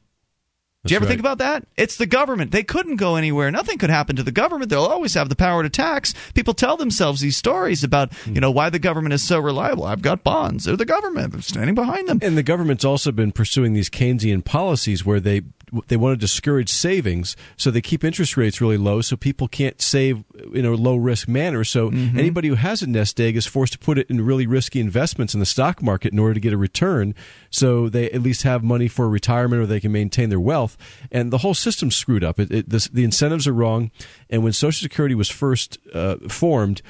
Do you ever That's think about that? It's the government. They couldn't go anywhere. Nothing could happen to the government. They'll always have the power to tax. People tell themselves these stories about, you know, why the government is so reliable. I've got bonds. They're the government. I'm standing behind them. And the government's also been pursuing these Keynesian policies where they they want to discourage savings, so they keep interest rates really low, so people can't save in a low risk manner. So Mm-hmm. anybody who has a nest egg is forced to put it in really risky investments in the stock market in order to get a return, so they at least have money for retirement or they can maintain their wealth. And the whole system's screwed up. It, it, this, the incentives are wrong. And when Social Security was first uh, formed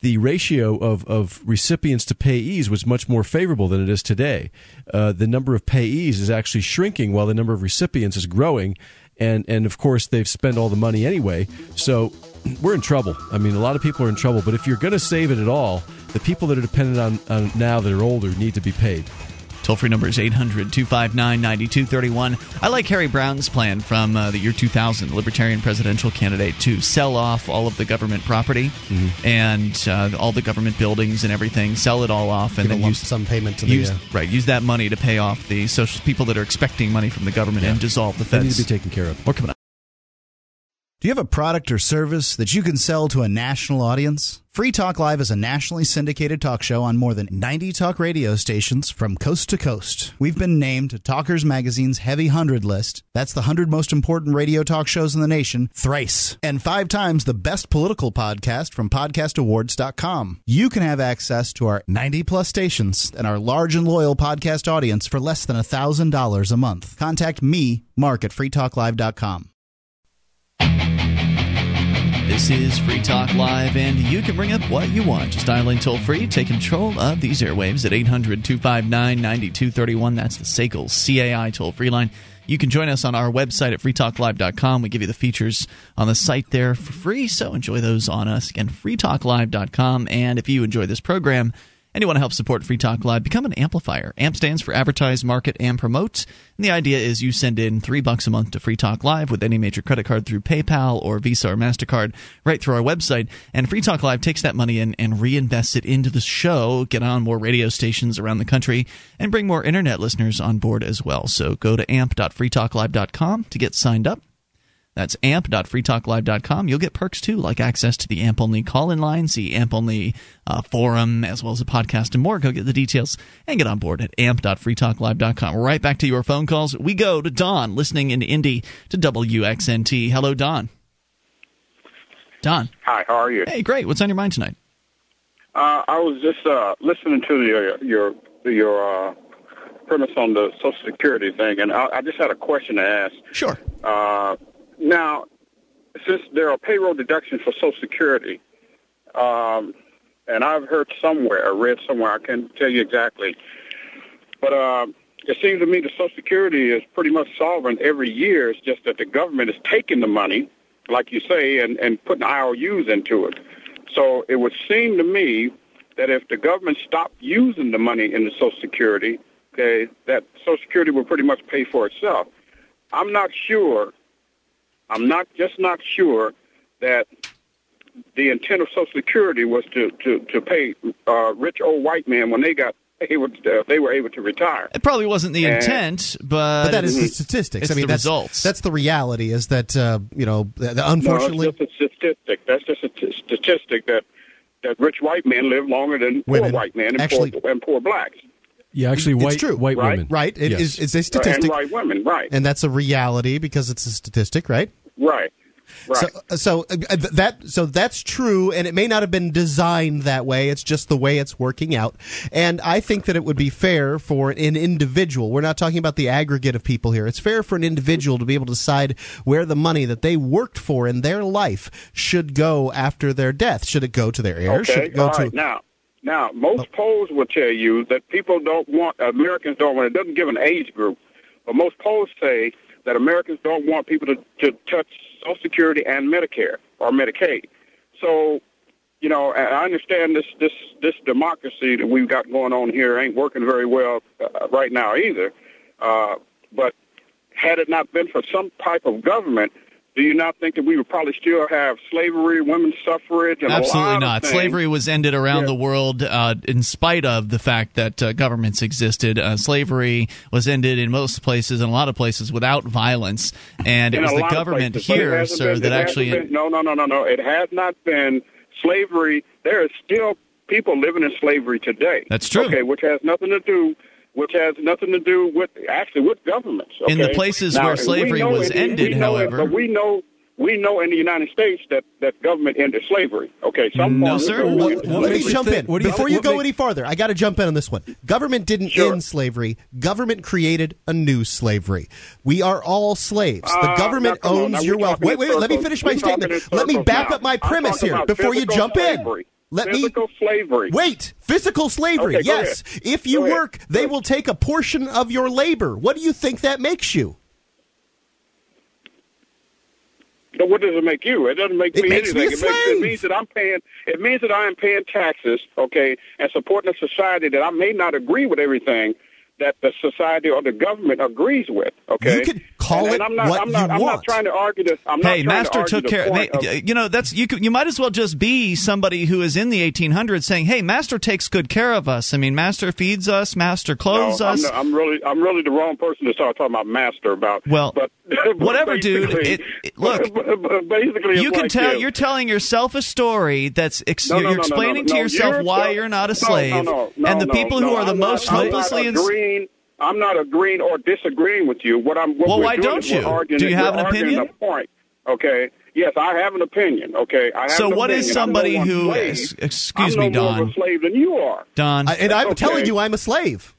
the ratio of, of recipients to payees was much more favorable than it is today. Uh, the number of payees is actually shrinking while the number of recipients is growing. And, and of course, they've spent all the money anyway. So we're in trouble. I mean, a lot of people are in trouble. But if you're going to save it at all, the people that are dependent on, on now that are older need to be paid. Toll free number is 800 259 9231. I like Harry Browne's plan from uh, the year 2000, Libertarian presidential candidate, to sell off all of the government property and uh, all the government buildings and everything, sell it all off, and Give then use some payment to use, the. Uh, right use that money to pay off the social people that are expecting money from the government and dissolve the They feds. need to be taken care of. More coming up. Do you have a product or service that you can sell to a national audience? Free Talk Live is a nationally syndicated talk show on more than 90 talk radio stations from coast to coast. We've been named Talkers Magazine's Heavy 100 list. That's the 100 most important radio talk shows in the nation, thrice. And five times the best political podcast from podcastawards.com. You can have access to our 90 plus stations and our large and loyal podcast audience for less than $1,000 a month. Contact me, Mark, at freetalklive.com. This is Free Talk Live, and you can bring up what you want. Just dial in toll free, take control of these airwaves at 800 259 9231. That's the SACL CAI toll free line. You can join us on our website at freetalklive.com. We give you the features on the site there for free, so enjoy those on us. Again, freetalklive.com. And if you enjoy this program, want to help support Free Talk Live, become an amplifier. AMP stands for Advertise, Market, and Promote. And the idea is you send in three bucks a month to Free Talk Live with any major credit card through PayPal or Visa or MasterCard right through our website. And Free Talk Live takes that money in and reinvests it into the show, get on more radio stations around the country, and bring more internet listeners on board as well. So go to amp.freetalklive.com to get signed up. That's amp.freetalklive.com. You'll get perks too, like access to the AMP only call in line, see AMP only uh, forum, as well as a podcast and more. Go get the details and get on board at amp.freetalklive.com. Right back to your phone calls. We go to Don, listening in Indy to WXNT. Hello, Don. Don. Hi, how are you? Hey, great. What's on your mind tonight? Uh, I was just uh, listening to your your your uh, premise on the Social Security thing, and I, I just had a question to ask. Sure. Uh, now, since there are payroll deductions for Social Security, um, and I've heard somewhere, read somewhere, I can't tell you exactly, but uh, it seems to me the Social Security is pretty much solvent every year. It's just that the government is taking the money, like you say, and, and putting IOUs into it. So it would seem to me that if the government stopped using the money in the Social Security, okay, that Social Security will pretty much pay for itself. I'm not sure. I'm not just not sure that the intent of Social Security was to to to pay uh, rich old white men when they got able to, they were able to retire. It probably wasn't the And- intent, but, But that is the statistics. It's I mean, the that's results. that's the reality. Is that uh, you know, th- unfortunately, no, it's just a statistic. That's just a t- statistic that that rich white men live longer than Women. poor white men and Actually- poor and poor blacks. Yeah, actually, It's true. white Right? women. right? It Yes. is it's a statistic, and white women, right? and that's a reality because it's a statistic, right? Right. Right. So, so uh, that so that's true, and it may not have been designed that way. It's just the way it's working out. And I think that it would be fair for an individual. We're not talking about the aggregate of people here. It's fair for an individual to be able to decide where the money that they worked for in their life should go after their death. Should it go to their heirs? Should Okay. it go All to right. Now, now, most polls will tell you that people don't want Americans don't want. It doesn't give an age group, but most polls say that Americans don't want people to to touch Social Security and Medicare or Medicaid. So, you know, I understand this this this democracy that we've got going on here ain't working very well uh, right now either. Uh, but had it not been for some type of government, do you not think that we would probably still have slavery, women's suffrage, Absolutely not. Slavery was ended around Yeah. the world uh, in spite of the fact that uh, governments existed. Uh, slavery was ended in most places, and a lot of places, without violence. And it in was the government places, here, sir, been- that actually. been- no, no, no, no, no. It has not been slavery. There is still people living in slavery today. That's true. Okay, which has nothing to do. Which has nothing to do with actually with governments. In the places Now, where slavery was in- ended, we know it, however- but we know we know in the United States that that government ended slavery. Okay, some No, sir. government What- ended what Let me jump in what do you before think- you go make- any farther. I got to jump in on this one. Government didn't Sure. end slavery. Government created a new slavery. We are all slaves. the Uh, government now, come on. owns Now, your wealth. talking Wait, wait, let me finish my We're statement. Let me back now. up my premise here before you jump slavery. in. Let Physical me slavery. Wait, physical slavery. Okay, yes. If you Go ahead. work, they will take a portion of your labor. What do you think that makes you? But what does it make you? It doesn't make It me me anything. a it, makes, it means that I'm paying. It means that I am paying taxes, okay, and supporting a society that I may not agree with everything that the society or the government agrees with. Okay, You could call and, it and I'm not, what I'm not, you I'm want. not trying to argue this. I'm Hey, Master took care. They, of- you know, that's you. could- You might as well just be somebody who is in the 1800s, saying, "Hey, Master takes good care of us. I mean, Master feeds us. Master clothes no, us." I'm, I'm really, I'm really the wrong person to start talking about master about. Well, but, but whatever, dude. It- it- look, but- but basically, you can like tell this. you're telling yourself a story that's ex- No, no, you're explaining to yourself You're why you're not a slave, and the people who are the most hopelessly not agreeing. I'm not agreeing or disagreeing with you. What I'm. What Well, we're why doing don't is we're you? arguing- Do you have an arguing opinion? A point. Okay. Yes, I have an opinion. Okay. I have So an what is opinion. somebody I'm no who- more excuse I'm me, no more of Don. a slave than you are. Don. I, and I'm Okay. telling you, I'm a slave.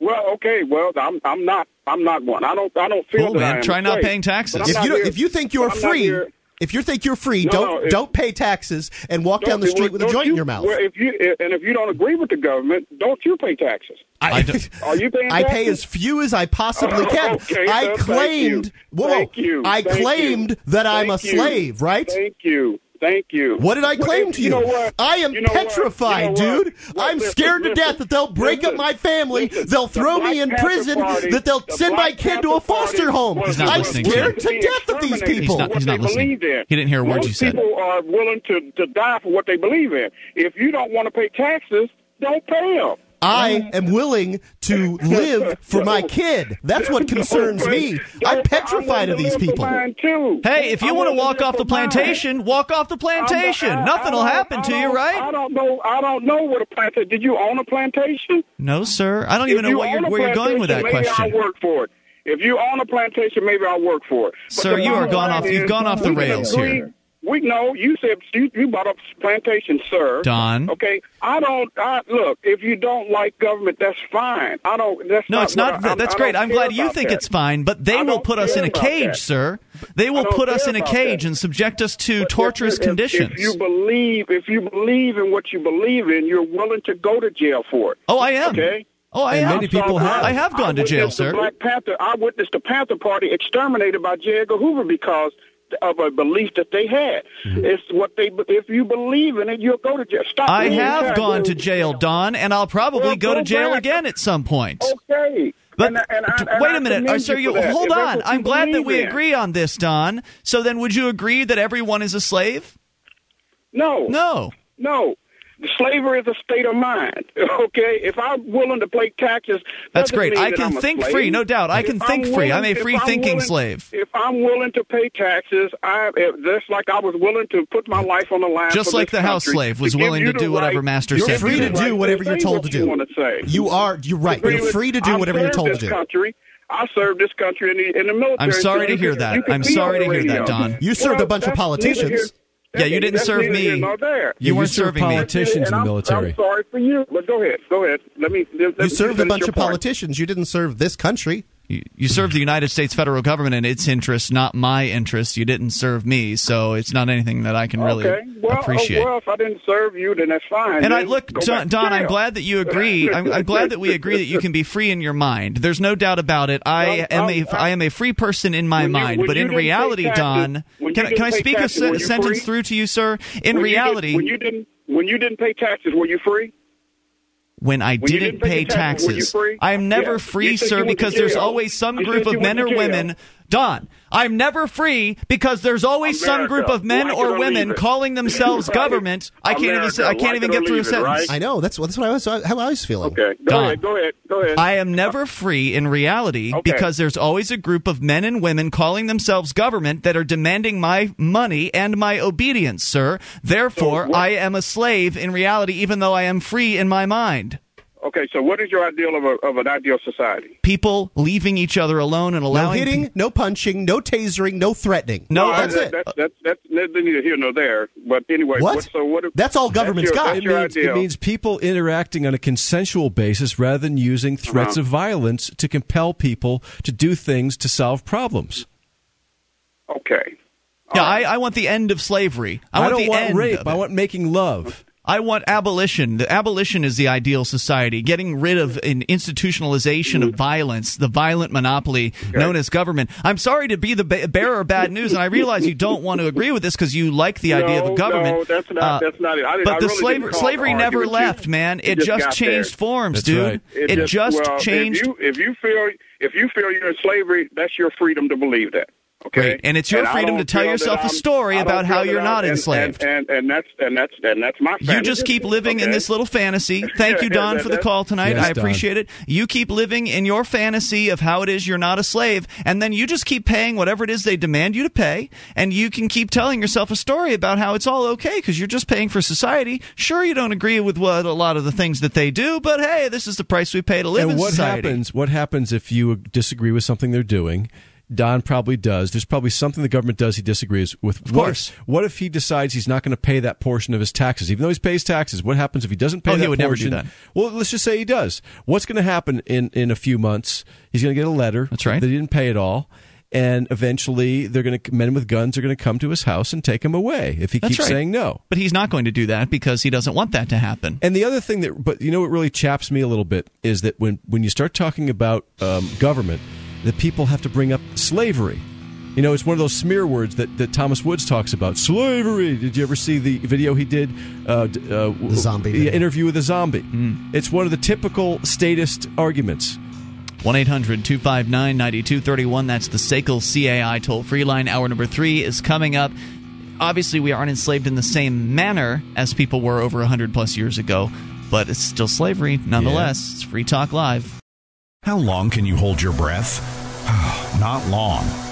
Well, okay. Well, I'm. I'm not. I'm not one. I don't. I don't feel Cool, that man. I am Try a not slave. paying taxes. If not you don't, here- if you think you're but not free, here- if you think you're free, No, don't no, if- don't pay taxes and walk down the Don't- street with a joint you- in your mouth. Well, if you eh, and if you don't agree with the government, don't you pay taxes? I, Are you paying Taxes? I pay as few as I possibly can. Okay, I sir, thank claimed. you. Whoa, Thank you. I Thank claimed you. that I'm a you. slave, right? Thank you. Thank you. What did I claim if- to you? know what? I am You know what? petrified, You know what? dude. Well, I'm listen, scared to death that they'll break up my family, listen. they'll The throw me in Panther prison, Party- that they'll the send my Black kid to a foster home. He's not I'm listening to scared to death of these He's people. not- he's not listening. He didn't hear a word Most you said. people are willing to, to die for what they believe in. If you don't want to pay taxes, don't pay them. I am willing to live for my kid. That's what concerns me. I'm petrified of these people. Hey, if you want to walk off the plantation, walk off the plantation. Nothing will happen to you, right? I don't know. I don't know what a plantation. Did you own a plantation? No, sir. I don't even know what you're, a where you're going with that plantation, maybe question. I'll work for it. If you own a plantation, maybe I'll work for it. But Sir, you are bottom gone line off- you've gone off the rails agree- here. We know you said you, you brought up plantation, sir. Don. Okay, I don't. I, look, if you don't like government, that's fine. I don't. That's No, not it's not. I- that's I great. don't I'm glad you think that. it's fine, but they I will put us in a cage, that. sir. They will put us in a cage that. and subject us to But torturous if- if- conditions. If you believe, if you believe in what you believe in, you're willing to go to jail for it. oh, I am. Okay. Oh, I And am. many people have. I have gone to jail, witnessed the sir. Black Panther. I witnessed the Panther Party exterminated by J. Edgar Hoover because of a belief that they had. Mm-hmm. It's what they. If you believe in it, you'll go to jail. Stop. I have gone to jail, Don, and I'll probably Well, go to jail back. again at some point. Okay. But And- and I- wait I a minute, sir. you You hold if on. I'm glad that we in. agree on this, Don. So then, would you agree that everyone is a slave? No. No. No. Slavery is a state of mind. Okay, if I'm willing to pay taxes, That's great. I can I'm think slave. free, no doubt. I If can think I'm free. I'm willing- a if free-thinking willing- slave. If I'm willing to pay taxes, I if, just like I was willing to put my life on the line. Just for like this the house slave was to willing you to the do whatever right- master You're said free to do. do whatever you're told what to you do. wanna say. You are. You're right. You're free to do whatever you're told to this do. Country. I served this country in the, in the military. I'm sorry to hear that. I'm sorry to hear that. Don. You served a bunch of that's politicians. Neither Yeah, you didn't serve me. nor there. You weren't served serving me. politicians in And the I'm- military. I'm sorry for you, but go ahead. Go ahead. Let me. Let, You me served a bunch of point. politicians. You didn't serve this country. You, serve the United States federal government in its interest, not my interest. You didn't serve me, so it's not anything that I can really okay. Well, oh, appreciate. Oh, well, if I didn't serve you, then that's fine. And I look, Don, Don I'm glad that you agree. I'm, I'm glad that we agree that you can be free in your mind. There's no doubt about it. I Well, am a am a free person in my you- mind, but in reality, taxes- Don, can, I- can I speak a taxes, were you sentence free? through to you, sir? In When you did- reality, when you didn't when you didn't pay taxes, were you free? When I When didn't didn't pay pay taxes, taxes. I am never Yeah. free, sir, you went to because there's always some You group of men or women. Don, I'm never free because there's always some group of men like or or women it. calling themselves Right. government. I can't even I can't like even get through a leave it, sentence. right? I know. That's what. That's what I was. How I was feeling. Okay. Go Don. ahead. Go ahead. Go ahead. I am never free in reality Okay. because there's always a group of men and women calling themselves government that are demanding my money and my obedience, sir. Therefore, So I am a slave in reality, even though I am free in my mind. Okay. So, what is your ideal of, a, of an ideal society? People leaving each other alone and allowing No allowing hitting, no punching, no tasering, no threatening. No, that's that, it. That's that's that's that's neither here nor there. But anyway, What? so what? That's all government's your, got. That's It means, it means people interacting on a consensual basis rather than using threats Uh-huh. of violence to compel people to do things to solve problems. okay. Yeah, I, I want the end of slavery. I, want don't the want end rape. I want making love. I want abolition. The abolition is the ideal society. Getting rid of an institutionalization of violence, the violent monopoly known as government. I'm sorry to be the bearer of bad news, and I realize you don't want to agree with this because you like the idea of a government. no, that's not- Uh, that's not it. I but I the really slavery, didn't call it slavery never argument. You- left, man. you It just just changed there. forms, That's dude. right. It, just, well, changed. If you, if you feel if you feel you're in slavery, that's your freedom to believe that. Okay, Great. And it's your I freedom to tell yourself a story about how you're that I'm- not enslaved. And, and, and that's and that's and that's my. You just keep living in this little fantasy. Thank you, Don, for the call tonight. Yes, I Don. appreciate it. You keep living in your fantasy of how it is you're not a slave, and then you just keep paying whatever it is they demand you to pay, and you can keep telling yourself a story about how it's all okay because you're just paying for society. Sure, you don't agree with what a lot of the things that they do, but hey, this is the price we pay to live and in what society. happens? What happens if you disagree with something they're doing? Don probably does. There's probably something the government does he disagrees with. Of course. What if, what if he decides he's not going to pay that portion of his taxes, even though he pays taxes? What happens if he doesn't pay Oh, he that would never do that. Well, let's just say he does. What's going to happen in in a few months? He's going to get a letter. That's right. That he didn't pay it all. And eventually, they're going to men with guns are going to come to his house and take him away if he That's keeps right. saying no. But he's not going to do that because he doesn't want that to happen. And the other thing that, but you know what really chaps me a little bit is that when, when you start talking about um, government, that people have to bring up slavery. You know, it's one of those smear words that, that Thomas Woods talks about. Slavery. Did you ever see the video he did? Uh, d- uh, The zombie the video. interview with a zombie. It's one of the typical statist arguments. 1 800 259 9231. That's the SACL CAI toll free line. Hour number three is coming up. Obviously, we aren't enslaved in the same manner as people were over 100 plus years ago, but it's still slavery nonetheless. It's Free Talk Live. How long can you hold your breath? Not long.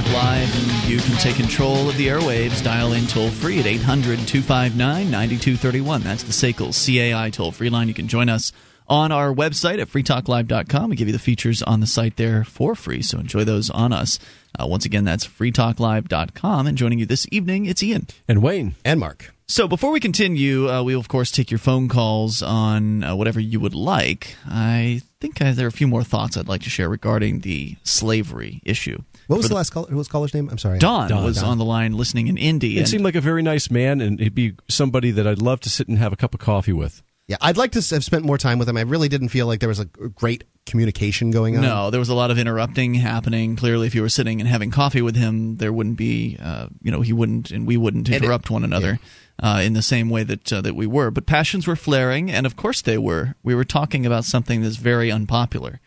Talk Live, and you can take control of the airwaves. Dial in toll free at 800 259 9231. That's the SACL CAI toll free line. You can join us on our website at freetalklive.com. We give you the features on the site there for free, so enjoy those on us. Uh, once again, that's freetalklive.com. And joining you this evening, it's Ian. And Wayne. And Mark. So before we continue, uh, we will, of course, take your phone calls on uh, whatever you would like. I think uh, there are a few more thoughts I'd like to share regarding the slavery issue. What was For the last caller? Who was caller's name? I'm sorry. Don, Don. was Don. on the line listening in Indy. It and- seemed like a very nice man, and he'd be somebody that I'd love to sit and have a cup of coffee with. Yeah, I'd like to have spent more time with him. I really didn't feel like there was a great communication going on. No, there was a lot of interrupting happening. Clearly, if you were sitting and having coffee with him, there wouldn't be, uh, you know, he wouldn't and we wouldn't And it- interrupt one another uh, in the same way that uh, that we were. But passions were flaring, and of course they were. We were talking about something that's very unpopular,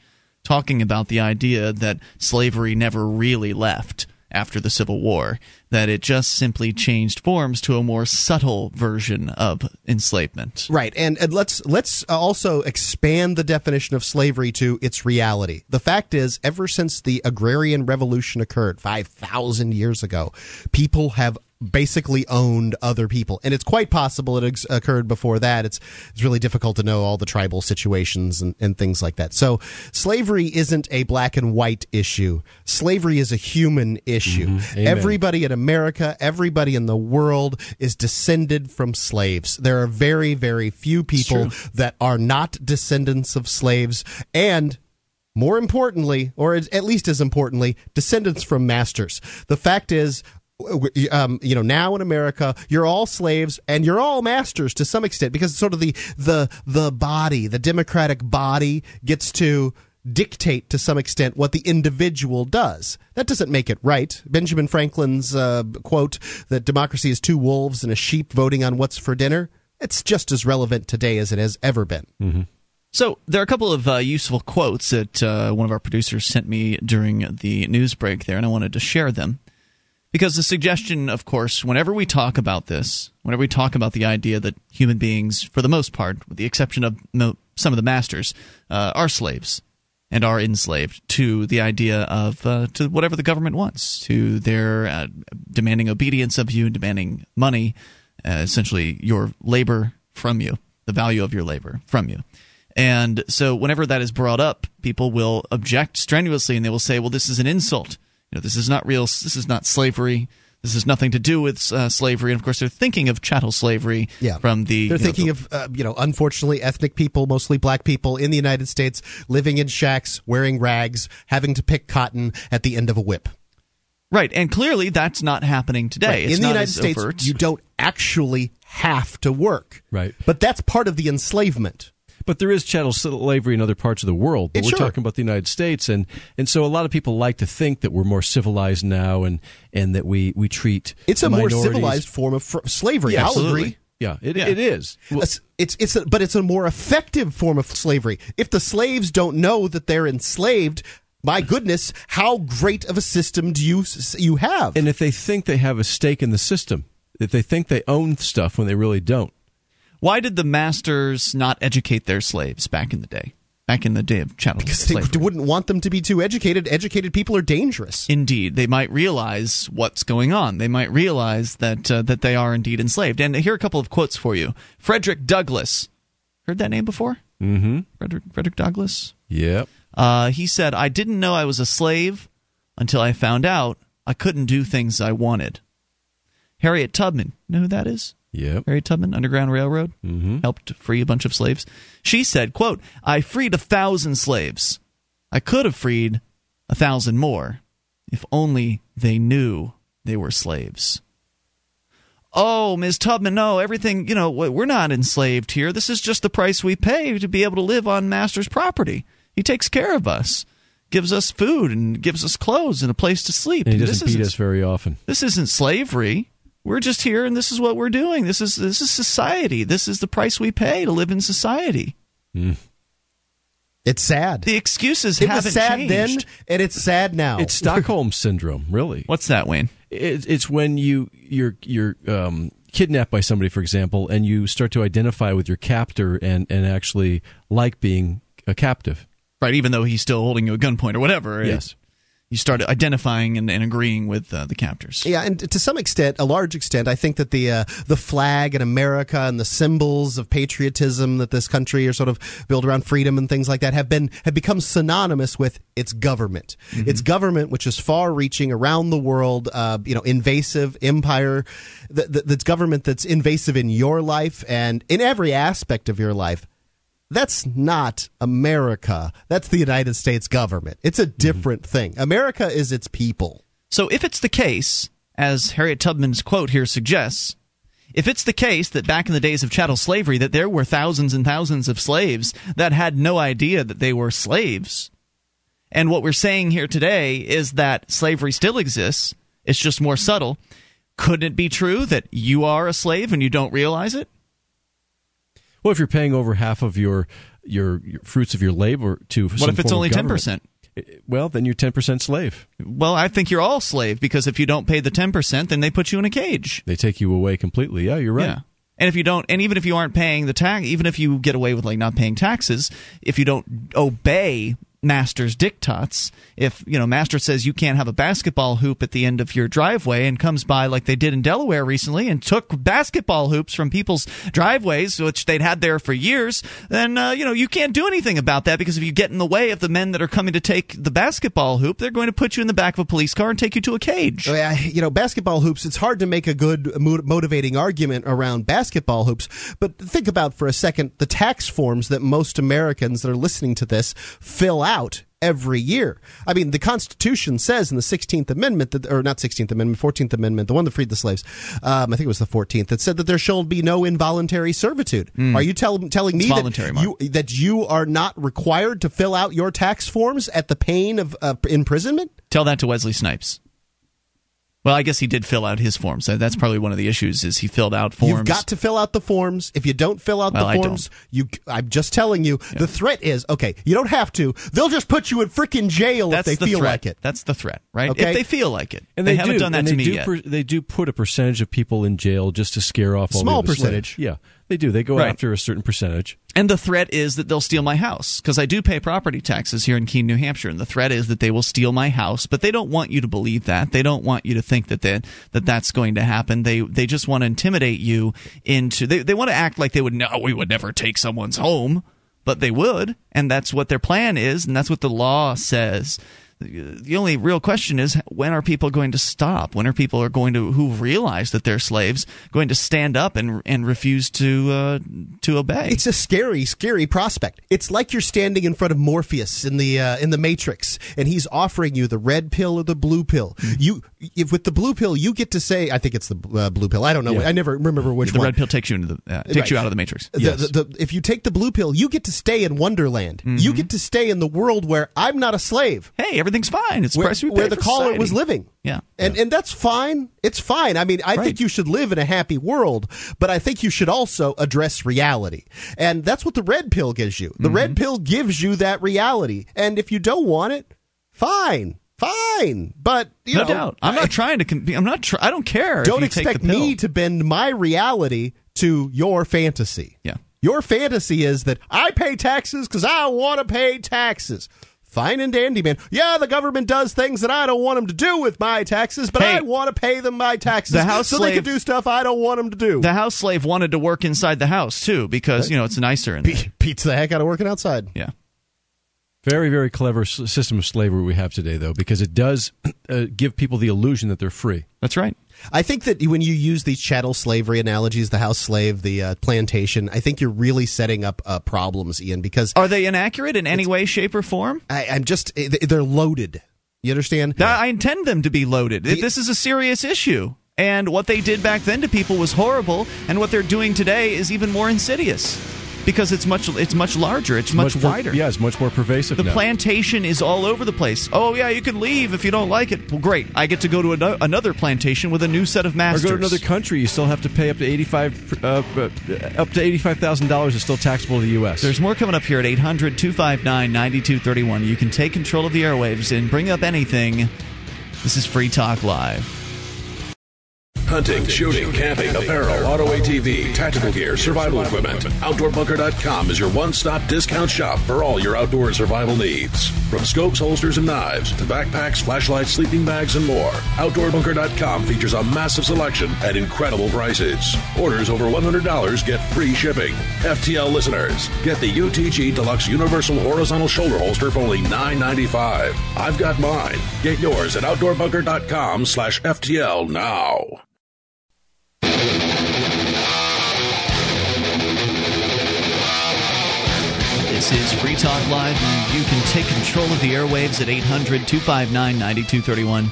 talking about the idea that slavery never really left after the Civil War, that it just simply changed forms to a more subtle version of enslavement. Right, and, and let's let's uh, also expand the definition of slavery to its reality. The fact is, ever since the agrarian revolution occurred five thousand years ago, people have basically owned other people, and it's quite possible it ex- occurred before that. It's it's really difficult to know all the tribal situations and, and things like that. So, slavery isn't a black and white issue. Slavery is a human issue. Mm-hmm. Everybody in America, everybody in the world is descended from slaves. There are very, very few people that are not descendants of slaves, and more importantly, or at least as importantly, descendants from masters. The fact is, um, you know, now in America, you're all slaves and you're all masters to some extent because sort of the the the body, the democratic body, gets to dictate to some extent what the individual does. That doesn't make it right. Benjamin Franklin's uh, quote that democracy is two wolves and a sheep voting on what's for dinner. It's just as relevant today as it has ever been. So there are a couple of uh, useful quotes that uh, one of our producers sent me during the news break there, and I wanted to share them. Because the suggestion, of course, whenever we talk about this, whenever we talk about the idea that human beings, for the most part, with the exception of some of the masters, uh, are slaves and are enslaved to the idea of uh, to whatever the government wants, to their uh, demanding obedience of you, demanding money, uh, essentially your labor from you, the value of your labor from you. And so, whenever that is brought up, people will object strenuously, and they will say, "Well, this is an insult. You know, this is not real. This is not slavery. This has nothing to do with uh, slavery." And of course, they're thinking of chattel slavery Yeah. from the. They're you know, thinking the- of, uh, you know, unfortunately, ethnic people, mostly black people in the United States, living in shacks, wearing rags, having to pick cotton at the end of a whip. right, and clearly that's not happening today. Right. It's In the not United States, overt. you don't actually have to work. Right. But that's part of the enslavement. But there is chattel slavery in other parts of the world. But we're sure. talking about the United States, and and so a lot of people like to think that we're more civilized now, and and that we we treat It's a more civilized form of fr- slavery. Yeah, I'll absolutely. agree. Yeah, it, Yeah. it is. It's it's, it's a, but it's a more effective form of slavery. If the slaves don't know that they're enslaved, my goodness, how great of a system do you you have? And if they think they have a stake in the system, if they think they own stuff when they really don't. Why did the masters not educate their slaves back in the day? Back in the day of chattel because they wouldn't want them to be too educated. Educated people are dangerous. Indeed, they might realize what's going on. They might realize that uh, that they are indeed enslaved. And here are a couple of quotes for you. Frederick Douglass, heard that name before? Mm-hmm. Frederick Frederick Douglass. Yep. Uh, he said, "I didn't know I was a slave until I found out I couldn't do things I wanted." Harriet Tubman, know who that is? Yep. Harriet Tubman, Underground Railroad, mm-hmm. helped free a bunch of slaves. She said, "quote I freed a thousand slaves. I could have freed a thousand more, if only they knew they were slaves." oh, Ms. Tubman, no, everything, you know, we're not enslaved here. This is just the price we pay to be able to live on master's property. He takes care of us, gives us food, and gives us clothes and a place to sleep. And he This doesn't beat isn't- us very often. This isn't slavery. We're just here, and this is what we're doing. This is this is society. This is the price we pay to live in society. It's sad. The excuses It haven't was sad changed. then, and it's sad now. It's Stockholm syndrome, really. What's that, Wayne? It, it's when you you're you're um, kidnapped by somebody, for example, and you start to identify with your captor and and actually like being a captive. Right, even though he's still holding you at gunpoint or whatever. Yes. You start identifying and, and agreeing with uh, the captors. Yeah, and to some extent, a large extent, I think that the uh, the flag and America and the symbols of patriotism that this country are sort of built around freedom and things like that have been have become synonymous with its government. Its government, which is far-reaching around the world, uh, you know, invasive empire. Th- th- that's government that's invasive in your life and in every aspect of your life. That's not America. That's the United States government. It's a mm-hmm. different thing. America is its people. So if it's the case, as Harriet Tubman's quote here suggests, if it's the case that back in the days of chattel slavery that there were thousands and thousands of slaves that had no idea that they were slaves, and what we're saying here today is that slavery still exists, it's just more subtle, couldn't it be true that you are a slave and you don't realize it? Well, if you're paying over half of your your, your fruits of your labor to What if it's only 10%? Well, then you're ten percent slave. Well, I think you're all slave because if you don't pay the 10%, then they put you in a cage. They take you away completely. Yeah, you're right. Yeah. And if you don't, and even if you aren't paying the tax, even if you get away with like not paying taxes, if you don't obey master's diktats, if you know master says you can't have a basketball hoop at the end of your driveway and comes by like they did in Delaware recently and took basketball hoops from people's driveways which they'd had there for years, then uh, you know you can't do anything about that because if you get in the way of the men that are coming to take the basketball hoop, they're going to put you in the back of a police car and take you to a cage. Oh, yeah, you know, basketball hoops, it's hard to make a good motivating argument around basketball hoops. But think about for a second the tax forms that most Americans that are listening to this fill out every year. I mean, the Constitution says in the 16th Amendment, that, or not 16th Amendment, 14th Amendment, the one that freed the slaves, um, I think it was the 14th, that said that there shall be no involuntary servitude. Mm. Are you tell, telling me that Mark. you, that you are not required to fill out your tax forms at the pain of uh, imprisonment? Tell that to Wesley Snipes. Well, I guess he did fill out his forms. That's probably one of the issues is he filled out forms. You've got to fill out the forms. If you don't fill out Well, the forms, you I'm just telling you, the threat is okay, you don't have to. They'll just put you in freaking jail That's if they the feel threat. like it. That's the threat, right? Okay. If they feel like it. And they, they, haven't do, done that and to they me do yet. per- they do put a percentage of people in jail just to scare off all Small the other percentage. slaves. Yeah, they do. They go Right. after a certain percentage. And the threat is that they'll steal my house because I do pay property taxes here in Keene, New Hampshire. And the threat is that they will steal my house, but they don't want you to believe that. They don't want you to think that that, that that's going to happen. They they just want to intimidate you into. They they want to act like they would. No, we would never take someone's home, but they would, and that's what their plan is, and that's what the law says. The only real question is when are people going to stop? When are people are going to who realize that they're slaves going to stand up and and refuse to uh, to obey? It's a scary, scary prospect. It's like you're standing in front of Morpheus in the uh, in the Matrix, and he's offering you the red pill or the blue pill. Mm-hmm. You, if with the blue pill, you get to say, I think it's the uh, blue pill. I don't know. Yeah. I never remember which the one. red pill takes you into the uh, takes Right. you out of the matrix. The- the- the- if you take the blue pill, you get to stay in Wonderland. You get to stay in the world where I'm not a slave. Hey, everything's fine. It's where, price we pay where the caller society. was living. Yeah. And and that's fine. It's fine. I mean, I Right. think you should live in a happy world, but I think you should also address reality. And that's what the red pill gives you. The Mm-hmm. red pill gives you that reality. And if you don't want it, fine. Fine. But you no know, doubt. I'm not trying to. I'm not. I don't care. don't you take expect the pill. me to bend my reality to your fantasy. Yeah. Your fantasy is that I pay taxes because I want to pay taxes. Fine and dandy, man. Yeah, the government does things that I don't want them to do with my taxes, but Hey, I want to pay them my taxes the house so they can do stuff I don't want them to do. The house slave wanted to work inside the house too because you know it's nicer in there. Beats the heck out of working outside. Yeah. Very, very clever system of slavery we have today, though, because it does uh, give people the illusion that they're free. That's right. I think that when you use these chattel slavery analogies, the house slave, the uh, plantation, I think you're really setting up uh, problems, Ian, because Are they inaccurate in any way, shape, or form? I, I'm just eh, they're loaded. You understand? I intend them to be loaded. this is a serious issue. And what they did back then to people was horrible, and what they're doing today is even more insidious because it's much it's much larger, it's much, more- wider. yeah, it's much more pervasive. The now. plantation is all over the place. Oh yeah, you can leave if you don't like it. Well, great. I get to go to ano- another plantation with a new set of Or masters. go to another country, you still have to pay up to eighty five uh, uh, up to eighty five thousand dollars is still taxable to the U.S. There's more coming up here at 800 259 9231. You can take control of the airwaves and bring up anything. This is Free Talk Live. Hunting, shooting, camping, apparel, auto ATV, tactical gear, survival equipment. OutdoorBunker.com is your one-stop discount shop for all your outdoor survival needs. From scopes, holsters, and knives to backpacks, flashlights, sleeping bags, and more. OutdoorBunker.com features a massive selection at incredible prices. Orders over $100 get free shipping. FTL listeners, get the UTG Deluxe Universal Horizontal Shoulder Holster for only $9.95. I've got mine. Get yours at OutdoorBunker.com slash FTL now. This is Free Talk Live, and you can take control of the airwaves at 800 259 9231.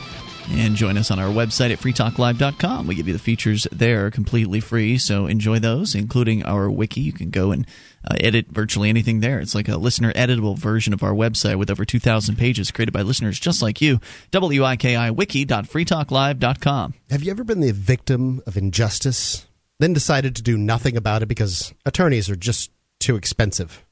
And join us on our website at freetalklive.com. We give you the features there completely free, so enjoy those, including our wiki. You can go and uh, edit virtually anything there. It's like a listener editable version of our website with over 2,000 pages created by listeners just like you. wikiwiki.freetalklive.com. Have you ever been the victim of injustice, then decided to do nothing about it because attorneys are just too expensive?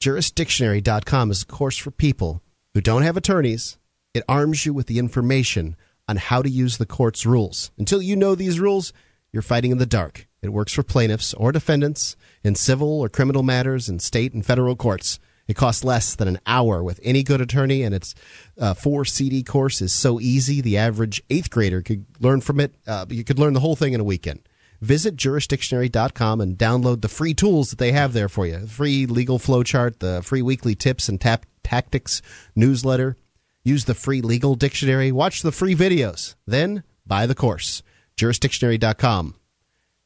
Jurisdictionary.com is a course for people who don't have attorneys. It arms you with the information on how to use the court's rules. Until you know these rules, you're fighting in the dark. It works for plaintiffs or defendants in civil or criminal matters in state and federal courts. It costs less than an hour with any good attorney, and its uh, four CD course is so easy the average eighth grader could learn from it. Uh, you could learn the whole thing in a weekend. Visit jurisdictionary.com and download the free tools that they have there for you. Free legal flowchart, the free weekly tips and tap- tactics newsletter. Use the free legal dictionary. Watch the free videos. Then buy the course. Jurisdictionary.com.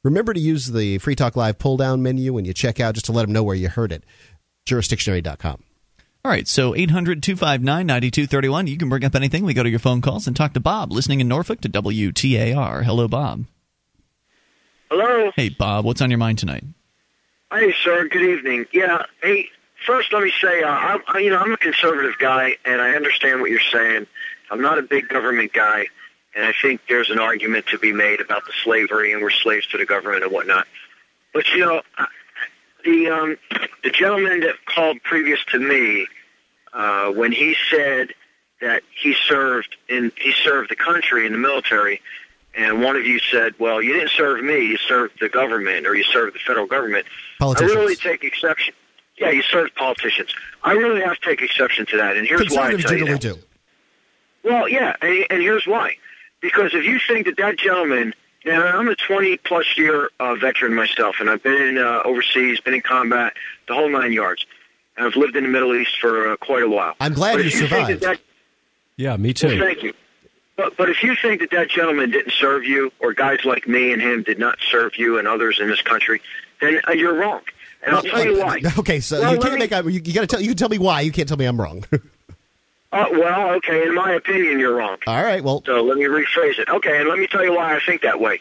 Remember to use the Free Talk Live pull down menu when you check out just to let them know where you heard it. Jurisdictionary.com. All right, so 800 259 9231. You can bring up anything. We go to your phone calls and talk to Bob, listening in Norfolk to WTAR. Hello, Bob. Hello. Hey, Bob, what's on your mind tonight? Hey, sir. Good evening. Yeah. Hey, first let me say, uh, I'm, I- you know, I'm a conservative guy, and I understand what you're saying. I'm not a big government guy, and I think there's an argument to be made about the slavery and we're slaves to the government and whatnot. But you know, the um, the gentleman that called previous to me, uh, when he said that he served in he served the country in the military, and one of you said, "Well, you didn't serve me; you served the government, or you served the federal government." Politicians. I really take exception. Yeah, you served politicians. I really have to take exception to that, and here's why I tell you that. do. Well, yeah, and, and here's why. Because if you think that that gentleman, now I'm a 20 plus year uh, veteran myself, and I've been in, uh, overseas, been in combat, the whole nine yards. And I've lived in the Middle East for uh, quite a while. I'm glad But you if think survived. That that, Yeah, me well, too. thank you. But but if you think that that gentleman didn't serve you, or guys like me and him did not serve you and others in this country, then uh, you're wrong. And I'll tell you why. Okay, so Well, you can't me- make. You, you got to tell. You can tell me why. You can't tell me I'm wrong. Uh, well, okay. In my opinion, you're wrong. All right. Well, So let me rephrase it. Okay, and let me tell you why I think that way.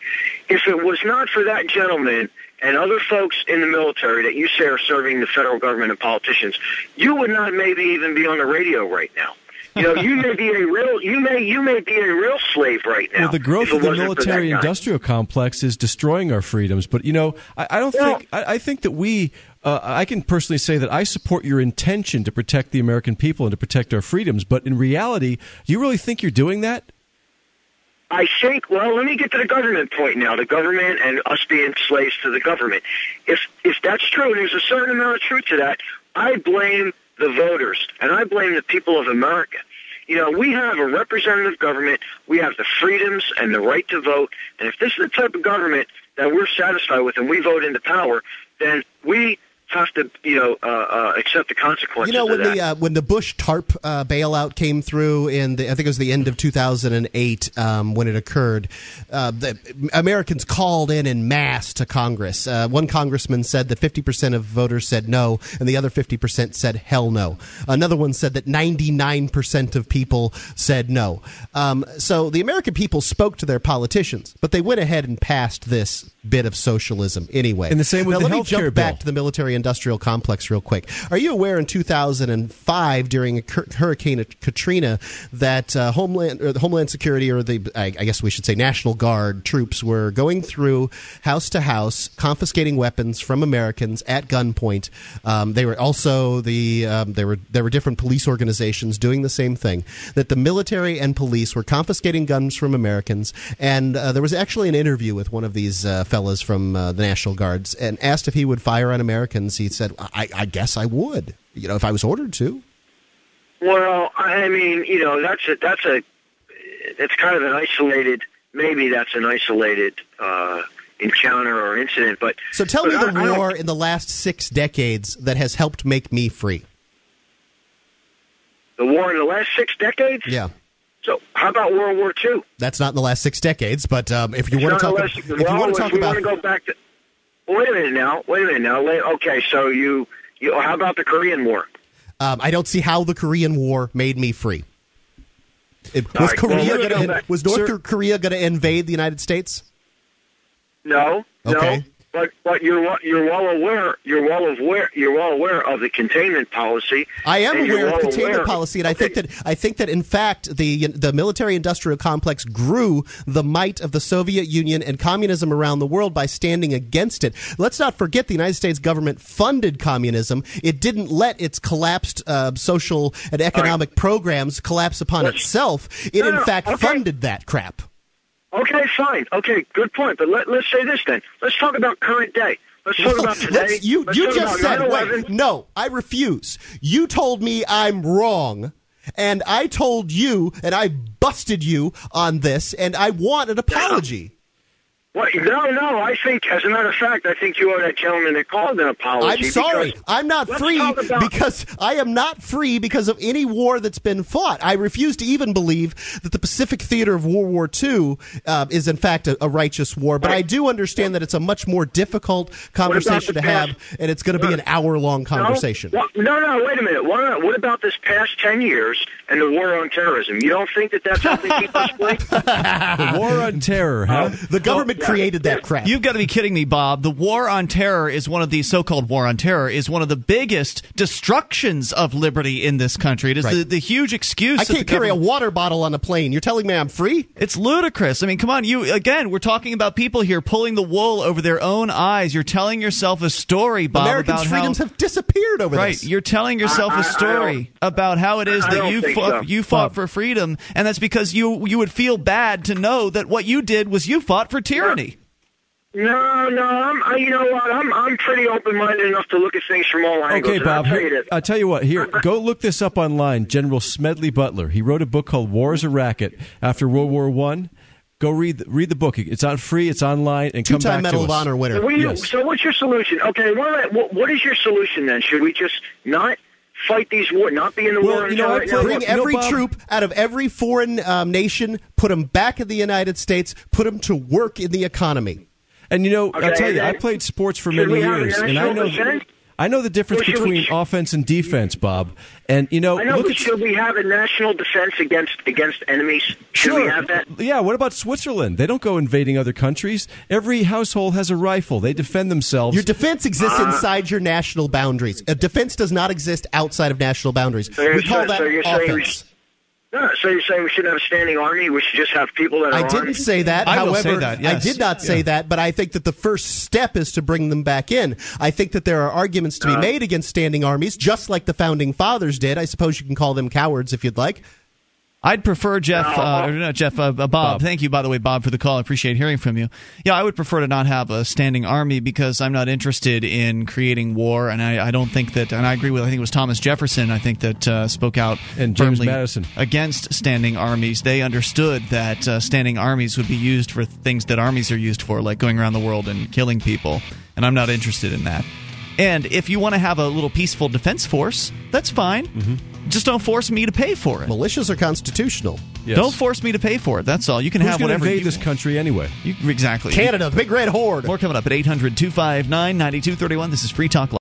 If it was not for that gentleman and other folks in the military that you say are serving the federal government and politicians, you would not maybe even be on the radio right now. You know, you may be a real you may you may be a real slave right now. Well, the growth of the wasn't for that guy. military-industrial complex is destroying our freedoms. But you know, I, I don't think I, I think that we. Uh, I can personally say that I support your intention to protect the American people and to protect our freedoms. But in reality, do you really think you're doing that? I think. Well, let me get to the government point now. The government and us being slaves to the government. If if that's true, there's a certain amount of truth to that. I blame the voters and I blame the people of America. You know, we have a representative government. We have the freedoms and the right to vote. And if this is the type of government that we're satisfied with and we vote into power, then we have to, you know, uh, uh, accept the consequences. You know, when the uh, when the Bush TARP uh, bailout came through in the, I think it was the end of 2008 um, when it occurred, uh, the Americans called in in mass to Congress. Uh, one congressman said that 50 percent of voters said no, and the other 50 percent said hell no. Another one said that 99 percent of people said no. Um, so the American people spoke to their politicians, but they went ahead and passed this bit of socialism anyway. And the same with now, the let me jump back to the military industrial complex real quick. Are you aware in 2005 during Hur- Hurricane Katrina that uh, Homeland or the Homeland Security or the I, I guess we should say National Guard troops were going through house to house confiscating weapons from Americans at gunpoint. Um, they were also the um, there were there were different police organizations doing the same thing. That the military and police were confiscating guns from Americans, and uh, there was actually an interview with one of these uh, fellas from uh, the National Guards, and asked if he would fire on Americans. He said, "I, I guess I would, you know, if I was ordered to." Well, I mean, you know, that's a that's a it's kind of an isolated. Maybe that's an isolated uh, encounter or incident, but So tell but me the I war in the last six decades that has helped make me free. the war in the last six decades. Yeah. So how about World War II? That's not in the last six decades, but um, if you It's want to talk, unless- if you want to talk we about, want to go back to. Wait a minute now. Wait a minute now. Okay, so you, you. How about the Korean War? um, I don't see how the Korean War made me free. It, was right, Korea let's gonna, go was North Sir- Korea going to invade the United States? No, Okay. But but you're you're well aware you're well aware you're well aware of the containment policy. I am aware of well containment aware- policy, and I think that I think that in fact the the military industrial complex grew the might of the Soviet Union and communism around the world by standing against it. Let's not forget the United States government funded communism. It didn't let its collapsed uh, social and economic programs collapse upon itself. It No, in no, fact okay. funded that crap. Okay, fine. Okay, good point. But let, let's say this then. Let's talk about current day. Let's talk about today. You Let's you just said wait no I refuse. You told me I'm wrong. And I told you, and I busted you on this, and I want an apology. What? No, no. I think, as a matter of fact, I think you owe that gentleman that called an apology. I'm sorry. I'm not free because I am not free because of any war that's been fought. I refuse to even believe that the Pacific theater of World War II uh, is in fact a, a righteous war. But I do understand that it's a much more difficult conversation the to have, and it's going to be an hour long conversation. No, no, no, wait a minute. What, what about this past 10 years and the war on terrorism? You don't think that that's helping keep us free? the war on terror, huh? The government created that crap. You've got to be kidding me, Bob. The war on terror is one of the so-called war on terror is one of the biggest destructions of liberty in this country. It is Right. the, the huge excuse. I can't carry a water bottle on a plane. You're telling me I'm free? It's ludicrous. I mean, come on, you again. We're talking about people here pulling the wool over their own eyes. You're telling yourself a story, Bob, Americans' about freedoms how have disappeared over right. this. You're telling yourself I- I- a I story about how it is I that you fought, so. you fought for freedom, and that's because you you would feel bad to know that what you did was you fought for tyranny. No, no. I'm, I, you know what? I'm, I'm pretty open-minded enough to look at things from all angles. Okay, Bob. I'll tell you Here, this. I'll tell you what. Here, go look this up online. General Smedley Butler. He wrote a book called "War is a Racket" after World War One. Go read the, read the book. It's on free. It's online. And come Two-time back Medal to of us. Honor winner. So, what do you- Yes. so what's your solution? Okay, what, what, what is your solution then? Should we just not fight these war, not be in the Well, war? you know, I Bring every Bob- troop out of every foreign um, nation, put them back in the United States, put them to work in the economy. And you know, Okay, I'll tell you, I played sports for many we have a years, and I know? I know the difference Well, should we- between offense and defense, Bob. And you know, I know, look but at should we have a national defense against against enemies? Should we have that? Yeah, what about Switzerland? They don't go invading other countries. Every household has a rifle. They defend themselves. Your defense exists Uh, inside your national boundaries. A defense does not exist outside of national boundaries. So We call saying- that so you're saying offense. No, so you're saying we shouldn't have a standing army? We should just have people that are I didn't say that. I will However, say that, yes. I did not say Yeah. that, but I think that the first step is to bring them back in. I think that there are arguments to be Uh. made against standing armies, just like the founding fathers did. I suppose you can call them cowards if you'd like. I'd prefer Jeff, No. uh, or not Jeff, uh, uh, Bob, Thank you, by the way, Bob, for the call. I appreciate hearing from you. Yeah, I would prefer to not have a standing army because I'm not interested in creating war, and I, I don't think that. And I agree with. I think it was Thomas Jefferson. I think that uh, spoke out And James Madison. against standing armies. They understood that uh, standing armies would be used for things that armies are used for, like going around the world and killing people. And I'm not interested in that. And if you want to have a little peaceful defense force, that's fine. Mm-hmm. Just don't force me to pay for it. Militias are constitutional. Yes. Don't force me to pay for it. That's all. You can Who's have gonna whatever invade you this country anyway? You, exactly. Canada, the big red horde. More coming up at 800 259 9231. This is Free Talk Live.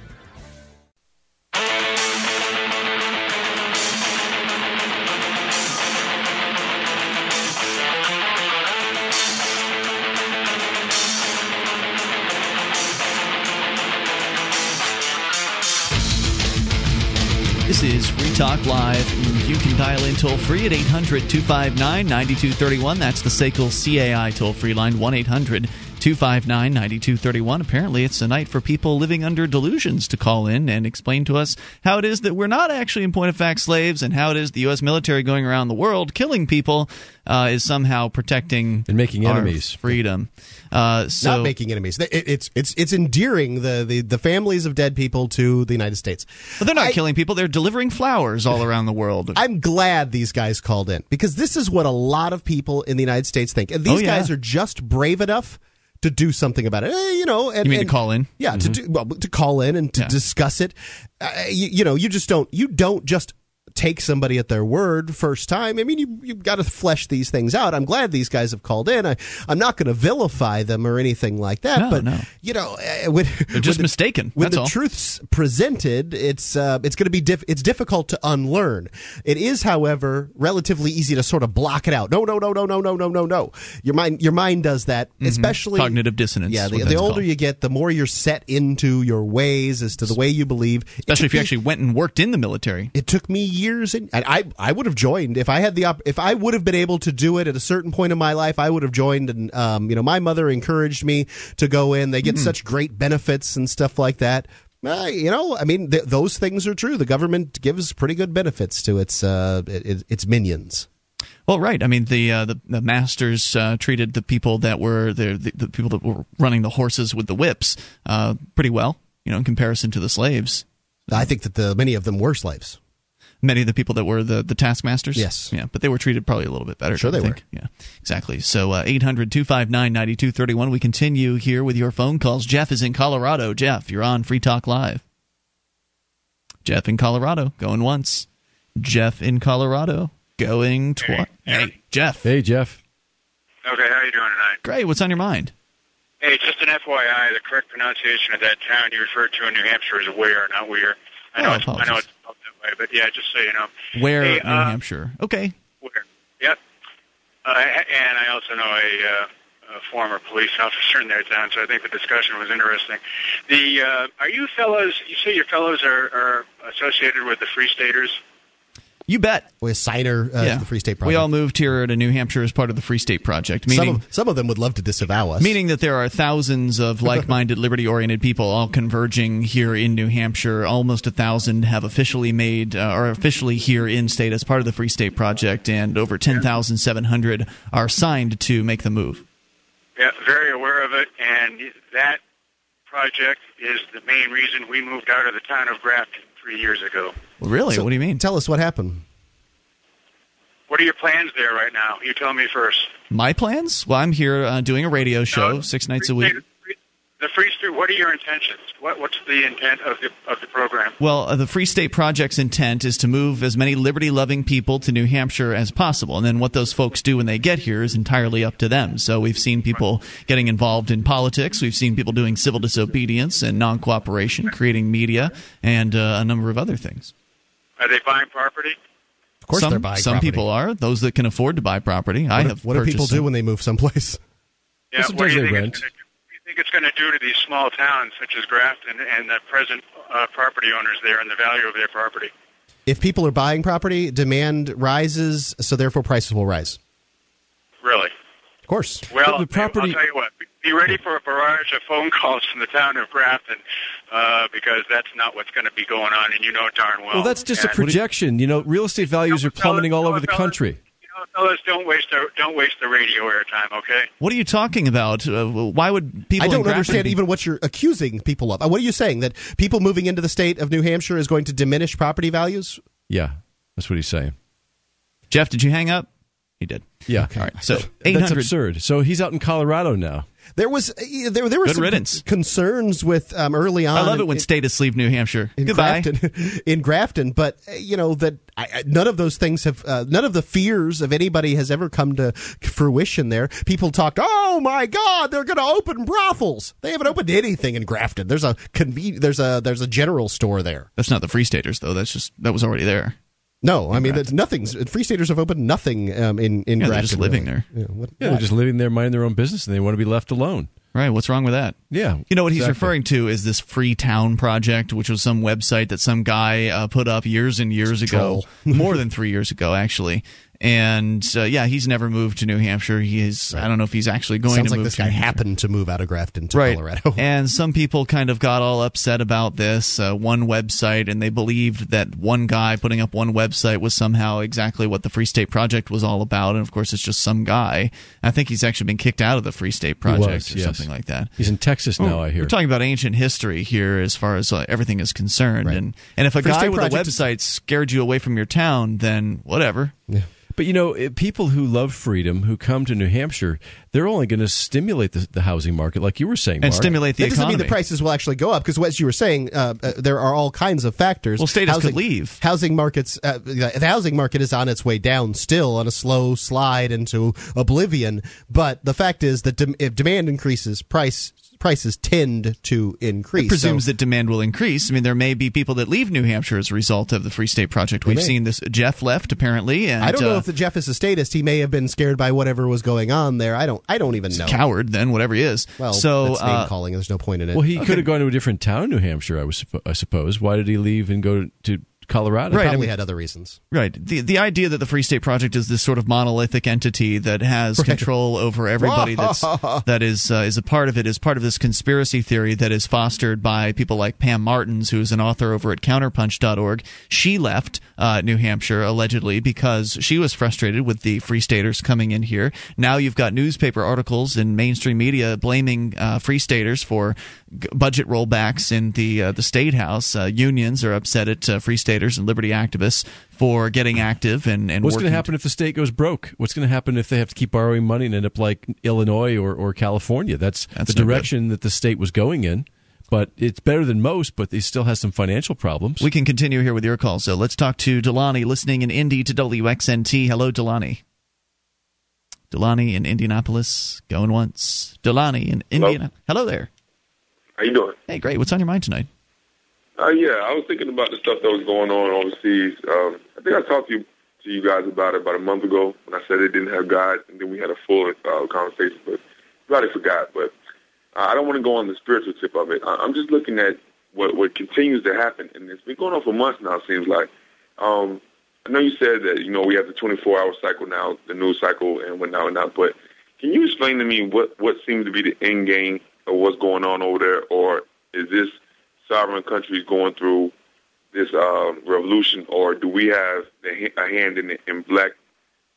This is Free Talk Live. You can dial in toll free at 800 259 9231. That's the SACL CAI toll free line 1 800 259 9231. Apparently, it's a night for people living under delusions to call in and explain to us how it is that we're not actually, in point of fact, slaves and how it is the U.S. military going around the world killing people uh, is somehow protecting and making enemies. freedom. Uh, so, Not making enemies. It- it's it's it's endearing the, the, the families of dead people to the United States. But they're not killing people, they're delivering flowers all around the world. I'm glad these guys called in because this is what a lot of people in the United States think. And these Oh, yeah. guys are just brave enough to do something about it. Eh, you know, and, You mean to call in? Yeah, to do, well, to call in and to discuss it. Uh, you, you know, you just don't you don't just take somebody at their word first time. I mean, you you've got to flesh these things out. I'm glad these guys have called in. I I'm not going to vilify them or anything like that. No, but no. you know, uh, when, They're just when the- mistaken. When That's the all. truth's presented, it's uh, it's going to be diff- it's difficult to unlearn. It is, however, relatively easy to sort of block it out. No, no, no, no, no, no, no, no, no. Your mind your mind does that, especially Mm-hmm. Cognitive dissonance Yeah, the, the older called. you get, the more you're set into your ways as to the way you believe. Especially if you me- actually went and worked in the military. it took me years, and I I would have joined if I had the op- if I would have been able to do it at a certain point in my life. I would have joined, and um, you know, my mother encouraged me to go in. They get Hmm. such great benefits and stuff like that. Uh, you know, I mean, th- those things are true. The government gives pretty good benefits to its uh, it, its minions. Well, right. I mean, the uh, the, the masters uh, treated the people that were the, the the people that were running the horses with the whips uh, pretty well, you know, in comparison to the slaves. I think that the many of them were slaves. Many of the people that were the, the taskmasters? Yes. Yeah, but they were treated probably a little bit better. Sure they you think? Yeah, exactly. So uh, 800 259 9231. We continue here with your phone calls. Jeff is in Colorado. Jeff, you're on Free Talk Live. Jeff in Colorado, going once. Jeff in Colorado, going twice. Hey, Jeff. Hey, Jeff. Okay, how are you doing tonight? Great. What's on your mind? Hey, just an FYI, the correct pronunciation of that town you referred to in New Hampshire is Ware, not Weir. I know, Oh, it's, I know it's spelled that way, but yeah, just so you know. Where, Hey, New uh, Hampshire? Okay. Where? Yep. Uh, and I also know a, uh, a former police officer in their town, so I think the discussion was interesting. The uh, are you fellows? You say your fellows are, are associated with the Free Staters? You bet. With signer uh, yeah. the Free State Project. We all moved here to New Hampshire as part of the Free State Project, some of, some of them would love to disavow us. meaning that there are thousands of like-minded, liberty-oriented people all converging here in New Hampshire. Almost a thousand have officially made uh, are officially here in state as part of the Free State Project, and over ten thousand seven hundred are signed to make the move. Yeah, very aware of it, and that project is the main reason we moved out of the town of Grafton three years ago. Really? So what do you mean? Tell us what happened. What are your plans there right now? You tell me first. My plans? Well, I'm here uh, doing a radio show six nights a week. The Free State. What are your intentions? What, what's the intent of the of the program? Well, uh, the Free State Project's intent is to move as many liberty loving people to New Hampshire as possible. And then what those folks do when they get here is entirely up to them. So we've seen people getting involved in politics. We've seen people doing civil disobedience and non cooperation, creating media, and uh, a number of other things. Are they buying property? Of course, some, they're buying Some property. people are. Those that can afford to buy property. I have. do- what do people purchased do some. when they move someplace? Yeah. Sometimes what do you they think rent. It's gonna, do you think it's going to these small towns such as Grafton and the present uh, property owners there and the value of their property? If people are buying property, demand rises, so therefore prices will rise. Really? Of course. Well, the property- I'll tell you what. be ready for a barrage of phone calls from the town of Grafton uh, because that's not what's going to be going on, and you know darn well. Well, that's just a projection. You know, real estate values are plummeting all over the country. Fellas, don't waste the don't waste the radio airtime, okay? What are you talking about? Uh, why would people? I don't understand be- even what you're accusing people of. Uh, What are you saying that people moving into the state of New Hampshire is going to diminish property values? Yeah, that's what he's saying. Jeff, did you hang up? He did. Yeah. All right. So That's absurd. So he's out in Colorado now. There was uh, there there were Good some riddance. concerns with um, early on. I love it when in- statists leave New Hampshire. in Goodbye. Grafton, in Grafton, but uh, you know that I, I- none of those things have, uh, none of the fears of anybody has ever come to fruition. There, people talked, "Oh my God, they're going to open brothels." They haven't opened anything in Grafton. There's a conven- there's a there's a general store there. That's not the Free Staters though. That's just that was already there. No, I mean that's nothing's. Free staters have opened nothing um, in in Yeah, Grafton. they're just living really. there. Yeah, what- Yeah, they're just living there, minding their own business, and they want to be left alone. Right. What's wrong with that? Yeah. You know what he's referring to is this Free Town Project, which was some website that some guy uh, put up years and years ago, more than three years ago, actually. And uh, yeah, he's never moved to New Hampshire. He is. I don't know if he's actually going Sounds to like move this guy happened to move out of Grafton to right. Colorado. and some people kind of got all upset about this uh, one website, and they believed that one guy putting up one website was somehow exactly what the Free State Project was all about. And of course, it's just some guy. I think he's actually been kicked out of the Free State Project was, or yes. something like that. He's in Texas now, I hear. We're talking about ancient history here, as far as uh, everything is concerned, and and if a Free guy State with Project a website scared you away from your town, then whatever. But you know, it- people who love freedom, who come to New Hampshire, they're only going to stimulate the, the housing market, like you were saying, And Mark. stimulate the that doesn't mean the prices will actually go up because, as you were saying, uh, uh, there are all kinds of factors. Well, statists housing, could leave. Housing markets, uh, the housing market is on its way down, still on a slow slide into oblivion. But the fact is that dem- if demand increases, price prices tend to increase. It presumes So- that demand will increase. I mean, there may be people that leave New Hampshire as a result of the Free State Project. We've may. seen this. Jeff left apparently, and I don't know uh, if the Jeff is a statist. He may have been scared by whatever was going on there. I don't. I don't even know. coward. Then whatever he is. Well, so that's name uh, calling. There's no point in it. Well, he could have gone to a different town in New Hampshire, I, was, I suppose. Why did he leave and go to Colorado? Right, I mean- had other reasons. Right. The the idea that the Free State Project is this sort of monolithic entity that has control over everybody that's that is uh, is a part of it is part of this conspiracy theory that is fostered by people like Pam Martens, who's an author over at counterpunch.org. She left uh, New Hampshire allegedly because she was frustrated with the Free Staters coming in here. Now you've got newspaper articles and mainstream media blaming uh, Free Staters for g- budget rollbacks in the uh, the state house. Uh, unions are upset at uh, Free Staters and liberty activists for getting active and and What's going to happen if the state goes broke? What's going to happen if they have to keep borrowing money and end up like Illinois or, or California? That's, That's the no good. direction that the state was going in. But it's better than most, but they still has some financial problems. We can continue here with your call. So let's talk to Delani, listening in Indy to WXNT. Hello, Delani. Delani in Indianapolis, going once. Delani in Indiana. Hello there. How you doing? Hey, great. What's on your mind tonight? Uh, yeah, I was thinking about the stuff that was going on overseas. Um, I think I talked to you to you guys about it about a month ago when I said it didn't have God, and then we had a full uh, conversation. But probably forgot. But uh, I don't want to go on the spiritual tip of it. I- I'm just looking at what what continues to happen, and it's been going on for months now. It seems like. Um, I know you said that you know we have the 24-hour cycle now, the news cycle, and whatnot, and whatnot. But can you explain to me what what seems to be the end game of what's going on over there, or is this sovereign countries going through this um, revolution, or do we have a hand in in black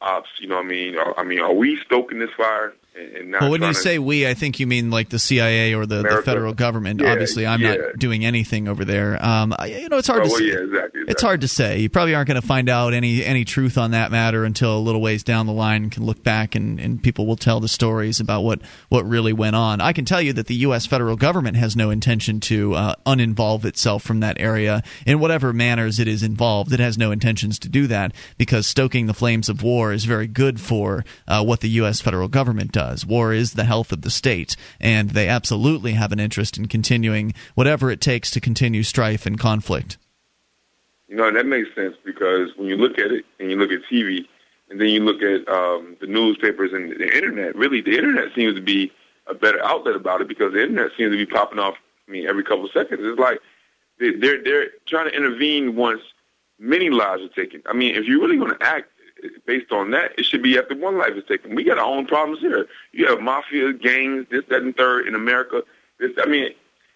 ops? You know what I mean? I mean, are we stoking this fire and, not? Well, when you to- say we, I think you mean like the CIA or the, the federal government. Yeah, Obviously, I'm yeah. not doing anything over there. Um, you know, it's hard Oh, to well, say. yeah, exactly, It's hard to say. You probably aren't going to find out any any truth on that matter until a little ways down the line can look back and, and people will tell the stories about what, what really went on. I can tell you that the U.S. federal government has no intention to uh, uninvolve itself from that area in whatever manners it is involved. It has no intentions to do that because stoking the flames of war is very good for uh, what the U.S. federal government does. War is the health of the state, and they absolutely have an interest in continuing whatever it takes to continue strife and conflict. You know, that makes sense because when you look at it and you look at TV and then you look at um, the newspapers and the internet, really the internet seems to be a better outlet about it because the internet seems to be popping off, I mean, every couple of seconds. It's like they- they're, they're trying to intervene once many lives are taken. I mean, if you're really going to act, based on that, it should be after one life is taken. We got our own problems here. You have mafia gangs, this, that, and third in America. This, I mean,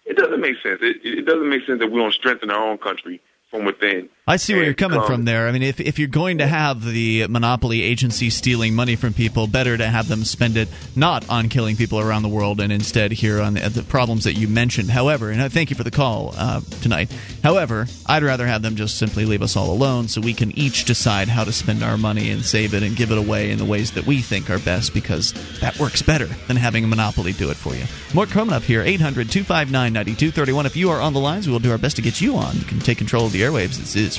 it doesn't make sense. It, it doesn't make sense that we don't strengthen our own country from within. I see where you're coming um, from there. I mean, if, if you're going to have the monopoly agency stealing money from people, better to have them spend it not on killing people around the world and instead here on the, the problems that you mentioned. However, and I thank you for the call uh, tonight. However, I'd rather have them just simply leave us all alone so we can each decide how to spend our money and save it and give it away in the ways that we think are best because that works better than having a monopoly do it for you. More coming up here 800 259 9231. If you are on the lines, we will do our best to get you on. You can take control of the airwaves. This is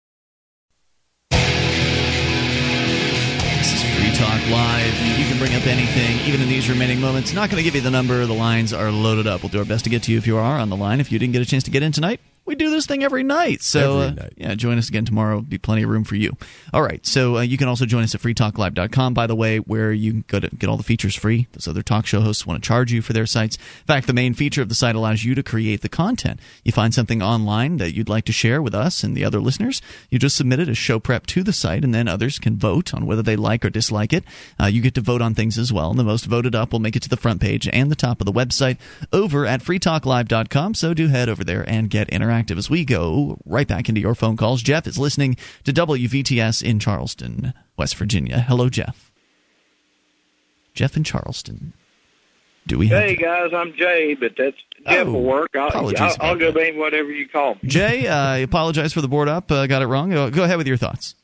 Talk Live. You can bring up anything, even in these remaining moments. Not going to give you the number. The lines are loaded up. We'll do our best to get to you if you are on the line. If you didn't get a chance to get in tonight, we do this thing every night. So, Every uh, yeah, join us again tomorrow. There'll be plenty of room for you. All right. So, uh, you can also join us at freetalklive.com, by the way, where you can go to get all the features free. Those other talk show hosts want to charge you for their sites. In fact, the main feature of the site allows you to create the content. You find something online that you'd like to share with us and the other listeners, you just submit it as show prep to the site, and then others can vote on whether they like or dislike it. Uh, you get to vote on things as well, and the most voted up will make it to the front page and the top of the website over at freetalklive.com. So do head over there and get interactive as we go right back into your phone calls. Jeff is listening to WVTS in Charleston, West Virginia. Hello, Jeff. Jeff in Charleston. Do we have Hey guys, I'm Jay, but that's Jeff Oh, will work. I'll, apologies I'll, I'll go name whatever you call me. Jay? Uh, I apologize for the board up. Uh, got it wrong. Go go ahead with your thoughts.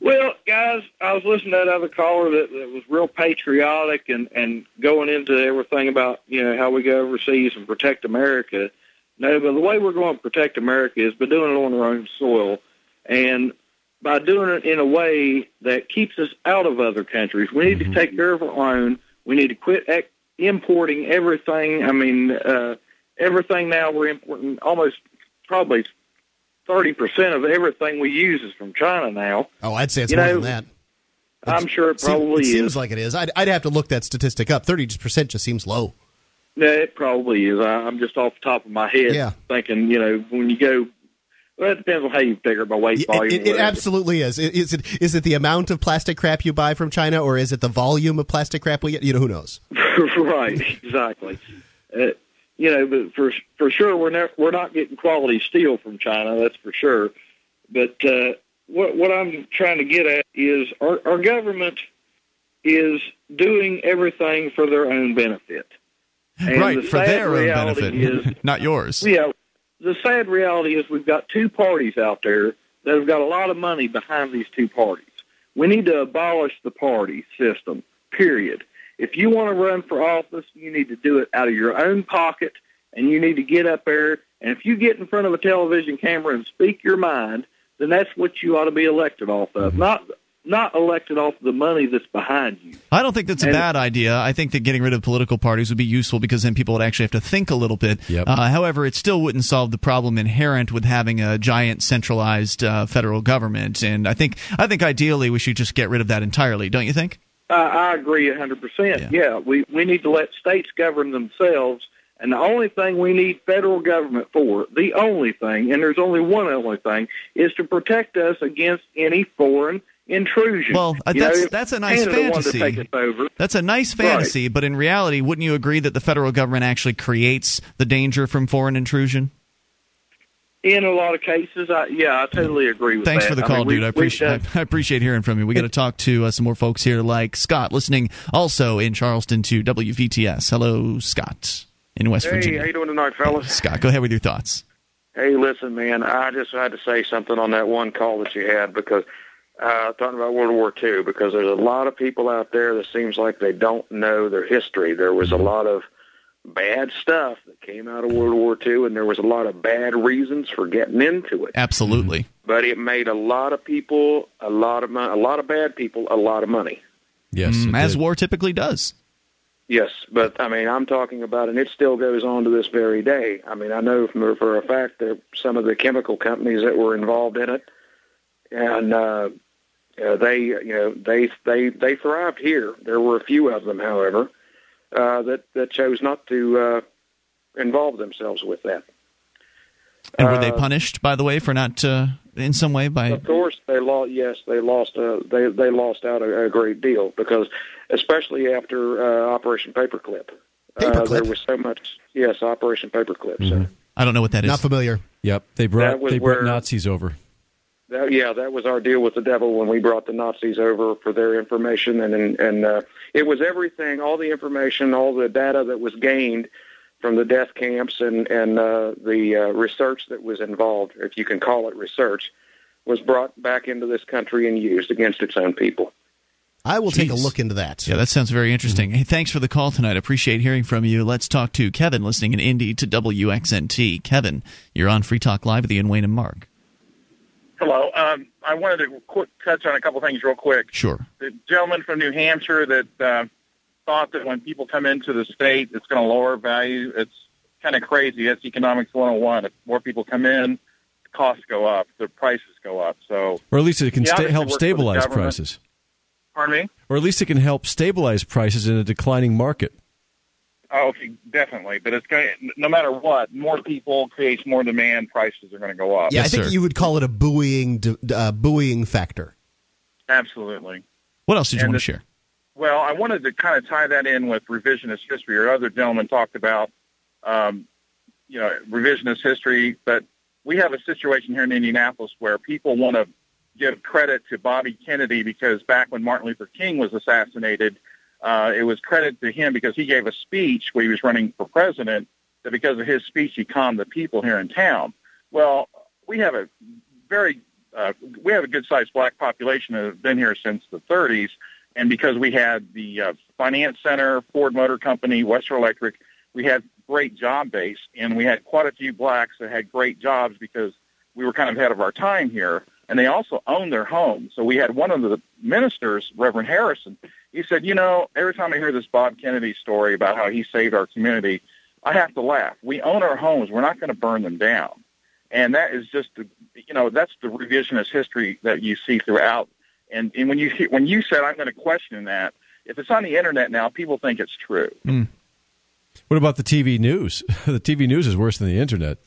Well, guys, I was listening to that other caller that, that was real patriotic and and going into everything about you know how we go overseas and protect America. No, but the way we're going to protect America is by doing it on our own soil, and by doing it in a way that keeps us out of other countries. We need to take care of our own. We need to quit ex- importing everything. I mean, uh, everything now we're importing almost probably thirty percent of everything we use is from China now. Oh, I'd say it's You more know, than that. I'm sure it probably it is. seems like it is. I'd, I'd have to look that statistic up. Thirty percent just seems low. Yeah, it probably is. I, I'm just off the top of my head Yeah. thinking, you know, when you go, well, it depends on how you figure it by weight volume. it, it whatever. absolutely is. Is it is it the amount of plastic crap you buy from China, or is it the volume of plastic crap we get? You know, who knows? right, exactly. Uh, you know, but for for sure, we're never, we're not getting quality steel from China. That's for sure. But uh, what what I'm trying to get at is our, our government is doing everything for their own benefit. And right, the for their own benefit, is not yours. Yeah, the sad reality is we've got two parties out there that have got a lot of money behind these two parties. We need to abolish the party system, period. If you want to run for office, you need to do it out of your own pocket, and you need to get up there. And if you get in front of a television camera and speak your mind, then that's what you ought to be elected off of, mm-hmm. not not elected off the money that's behind you. I don't think that's a bad idea. I think that getting rid of political parties would be useful because then people would actually have to think a little bit. Uh, however, it still wouldn't solve the problem inherent with having a giant centralized uh, federal government. And I think I think ideally we should just get rid of that entirely. Don't you think? I, I agree a 100%. Yeah. we, we need to let states govern themselves. And the only thing we need federal government for, the only thing, and there's only one only thing, is to protect us against any foreign intrusion. Well, uh, You know, that's that's a nice Canada wanted to fantasy. take us over. That's a nice fantasy, but in reality, wouldn't you agree that the federal government actually creates the danger from foreign intrusion? In a lot of cases, I, yeah, I totally agree with that. Thanks that. for the I call, mean, dude. I we've appreciate done- I appreciate hearing from you. We got to talk to uh, some more folks here, like Scott, listening also in Charleston to WVTS. Hello, Scott in West hey, Virginia. how you doing tonight, fellas? Scott, go ahead with your thoughts. Hey, listen, man, I just had to say something on that one call that you had because uh, talking about World War II, because there's a lot of people out there that seems like they don't know their history. There was a lot of bad stuff that came out of World War II, and there was a lot of bad reasons for getting into it. Absolutely. But it made a lot of people a lot of money, a lot of bad people a lot of money. Yes, Mm, as war typically does. Yes, but I mean, I'm talking about, and it still goes on to this very day. I mean, I know from, for a fact that some of the chemical companies that were involved in it, and uh, uh, they, you know, they they they thrived here. There were a few of them, however, uh, that that chose not to uh, involve themselves with that. And were they Uh, punished, by the way, for not uh, in some way by? Of course, they lost. Yes, they lost. Uh, they they lost out a, a great deal because, especially after uh, Operation Paperclip, Uh, there was so much. Yes, Operation Paperclip. So I don't know what that is. Not familiar. Yep, they brought they brought where- Nazis over. That, yeah, that was our deal with the devil when we brought the Nazis over for their information, and and, and uh, it was everything, all the information, all the data that was gained from the death camps and and uh, the uh, research that was involved, if you can call it research, was brought back into this country and used against its own people. I will take a look into that. Yeah, that sounds very interesting. Hey, thanks for the call tonight. Appreciate hearing from you. Let's talk to Kevin, listening in Indy to WXNT. Kevin, you're on Free Talk Live with Ian Wayne and Mark. Hello. Um, I wanted to quick touch on a couple things real quick. Sure. The gentleman from New Hampshire that uh, thought that when people come into the state, it's going to lower value. It's kind of crazy. That's economics 101. If more people come in, the costs go up, the prices go up. So, Or at least it can sta- help works for the stabilize prices. pardon me. Or at least it can help stabilize prices in a declining market. Oh, okay, definitely. But it's going. to No matter what, more people creates more demand. Prices are going to go up. Yeah, I think you would call it a buoying uh, buoying factor. Absolutely. What else did you And want to share? Well, I wanted to kind of tie that in with revisionist history. Or other gentlemen talked about, um, you know, revisionist history. But we have a situation here in Indianapolis where people want to give credit to Bobby Kennedy because back when Martin Luther King was assassinated, uh, it was credit to him because he gave a speech where he was running for president. That because of his speech, he calmed the people here in town. Well, we have a very uh, we have a good sized black population that have been here since the 30s, and because we had the uh, finance center, Ford Motor Company, Western Electric, we had great job base, and we had quite a few blacks that had great jobs because we were kind of ahead of our time here, and they also owned their homes. So we had one of the ministers, Reverend Harrison. He said, "You know, every time I hear this Bob Kennedy story about how he saved our community, I have to laugh. We own our homes. We're not going to burn them down." And that is just the, you know, that's the revisionist history that you see throughout. And, and when you when you said I'm going to question that, if it's on the internet now, people think it's true. What about the TV news? the TV news is worse than the internet.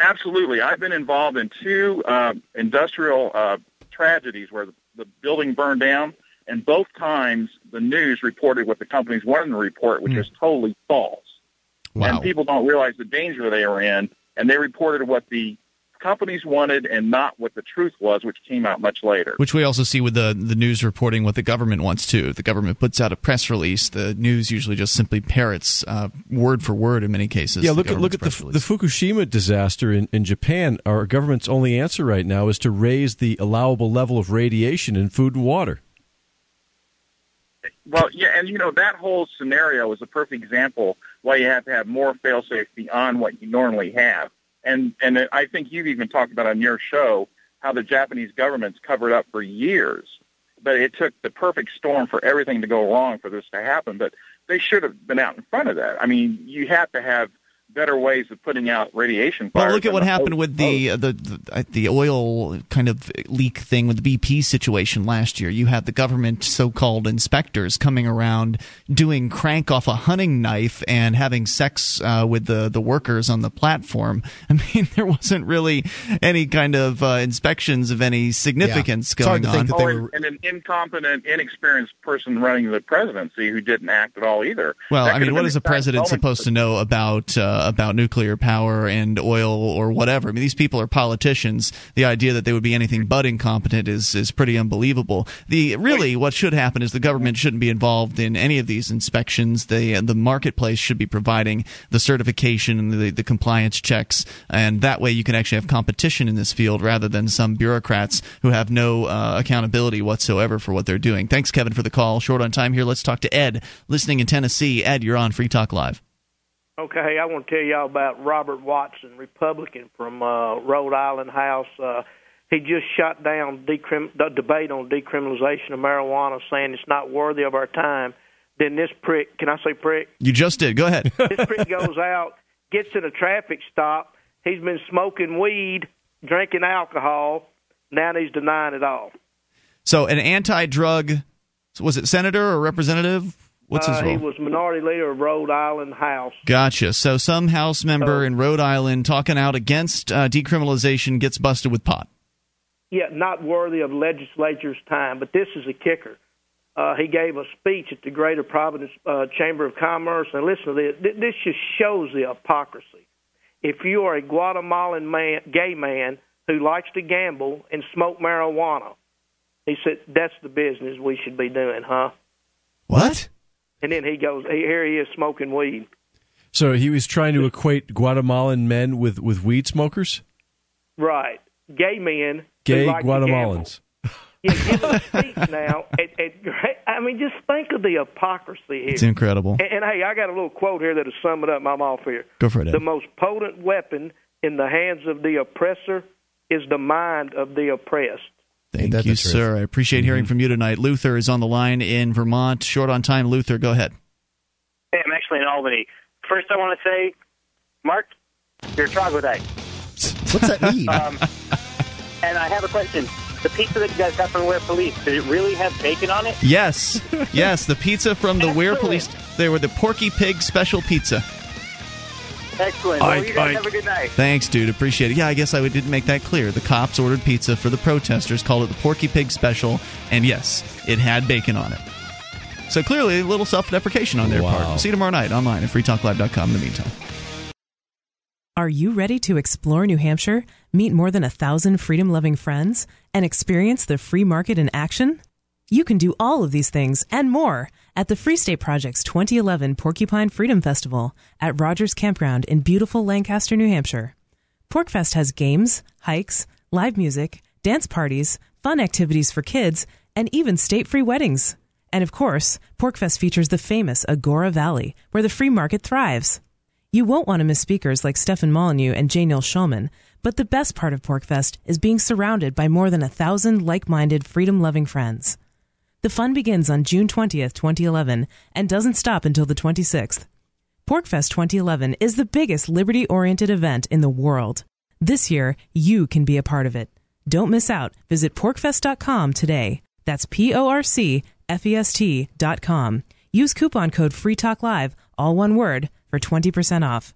Absolutely. I've been involved in two uh, industrial uh, tragedies where the, the building burned down, and both times the news reported what the companies wanted to report, which is totally false. Wow. And people don't realize the danger they are in, and they reported what the companies wanted and not what the truth was, which came out much later. Which we also see with the the news reporting what the government wants to. If the government puts out a press release, the news usually just simply parrots uh, word for word in many cases. yeah, look at look at the, the Fukushima disaster in, in Japan. Our government's only answer right now is to raise the allowable level of radiation in food and water. Well, yeah, and you know that whole scenario is a perfect example why you have to have more fail-safe beyond what you normally have. And and I think you've even talked about on your show how the Japanese government's covered up for years, but it took the perfect storm for everything to go wrong for this to happen. But they should have been out in front of that. I mean, you have to have better ways of putting out radiation. Well, look at what happened host- with the, uh, the the the oil kind of leak thing with the BP situation last year. You had the government so-called inspectors coming around doing crank off a hunting knife and having sex uh, with the the workers on the platform. I mean, there wasn't really any kind of uh, inspections of any significance going on. Oh, and, and an incompetent, inexperienced person running the presidency who didn't act at all either. Well, That I mean, have what been a the president supposed to know about uh, about nuclear power and oil or whatever? I mean, these people are politicians. The idea that they would be anything but incompetent is is pretty unbelievable. The really what should happen is the government shouldn't be involved in any of these inspections. The the marketplace should be providing the certification and the, the compliance checks, and that way you can actually have competition in this field rather than some bureaucrats who have no uh, accountability whatsoever for what they're doing. Thanks, Kevin, for the call. Short on time here. Let's talk to Ed, listening in Tennessee. Ed, you're on Free Talk Live. Okay, I want to tell y'all about Robert Watson, Republican from uh, Rhode Island House. Uh, he just shut down decrim- the debate on decriminalization of marijuana, saying it's not worthy of our time. Then this prick, can I say prick? You just did. Go ahead. this prick goes out, gets in a traffic stop. He's been smoking weed, drinking alcohol. Now he's denying it all. So an anti-drug, was it senator or representative? What's his uh, role? He was minority leader of Rhode Island House. Gotcha. So some House member in Rhode Island talking out against uh, decriminalization gets busted with pot. Yeah, not worthy of legislature's time. But this is a kicker. Uh, he gave a speech at the Greater Providence uh, Chamber of Commerce, and listen to this. This just shows the hypocrisy. If you are a Guatemalan man, gay man who likes to gamble and smoke marijuana, he said that's the business we should be doing, huh? What? And then he goes, here he is smoking weed. So he was trying to equate Guatemalan men with, with weed smokers? Right. Gay men. Gay who like to gamble. Guatemalans. Yeah, a speech now. At, at, I mean, just think of the hypocrisy here. It's incredible. And, and hey, I got a little quote here that'll sum it up. I'm off here. Go for it, Ed. The most potent weapon in the hands of the oppressor is the mind of the oppressed. Thank you, sir. I appreciate hearing from you tonight. Luther is on the line in Vermont. Short on time, Luther. Go ahead. Hey, I'm actually in Albany. First, I want to say, Mark, you're a troglodyte. What's that mean? um, and I have a question. The pizza that you guys got from Weare Police, did it really have bacon on it? Yes, yes. The pizza from the Weare Police. They were the Porky Pig Special Pizza. Excellent. Well, Ike, you guys Ike. have a good night. Thanks, dude. Appreciate it. Yeah, I guess I didn't make that clear. The cops ordered pizza for the protesters, called it the Porky Pig Special, and yes, it had bacon on it. So clearly, a little self-deprecation on their Wow. part. See you tomorrow night online at freetalklive.com. In the meantime. Are you ready to explore New Hampshire, meet more than a thousand freedom loving friends, and experience the free market in action? You can do all of these things and more at the Free State Project's 2011 Porcupine Freedom Festival at Rogers Campground in beautiful Lancaster, New Hampshire. PorcFest has games, hikes, live music, dance parties, fun activities for kids, and even state free weddings. And of course, PorcFest features the famous Agora Valley, where the free market thrives. You won't want to miss speakers like Stefan Molyneux and J. Neil Schulman, but the best part of PorcFest is being surrounded by more than a thousand like-minded, freedom-loving friends. The fun begins on June 20th, 2011, and doesn't stop until the 26th. PorcFest 2011 is the biggest liberty-oriented event in the world. This year, you can be a part of it. Don't miss out. Visit porcfest.com today. That's P-O-R-C-F-E-S-T dot com. Use coupon code FREETALKLIVE, all one word, for 20% off.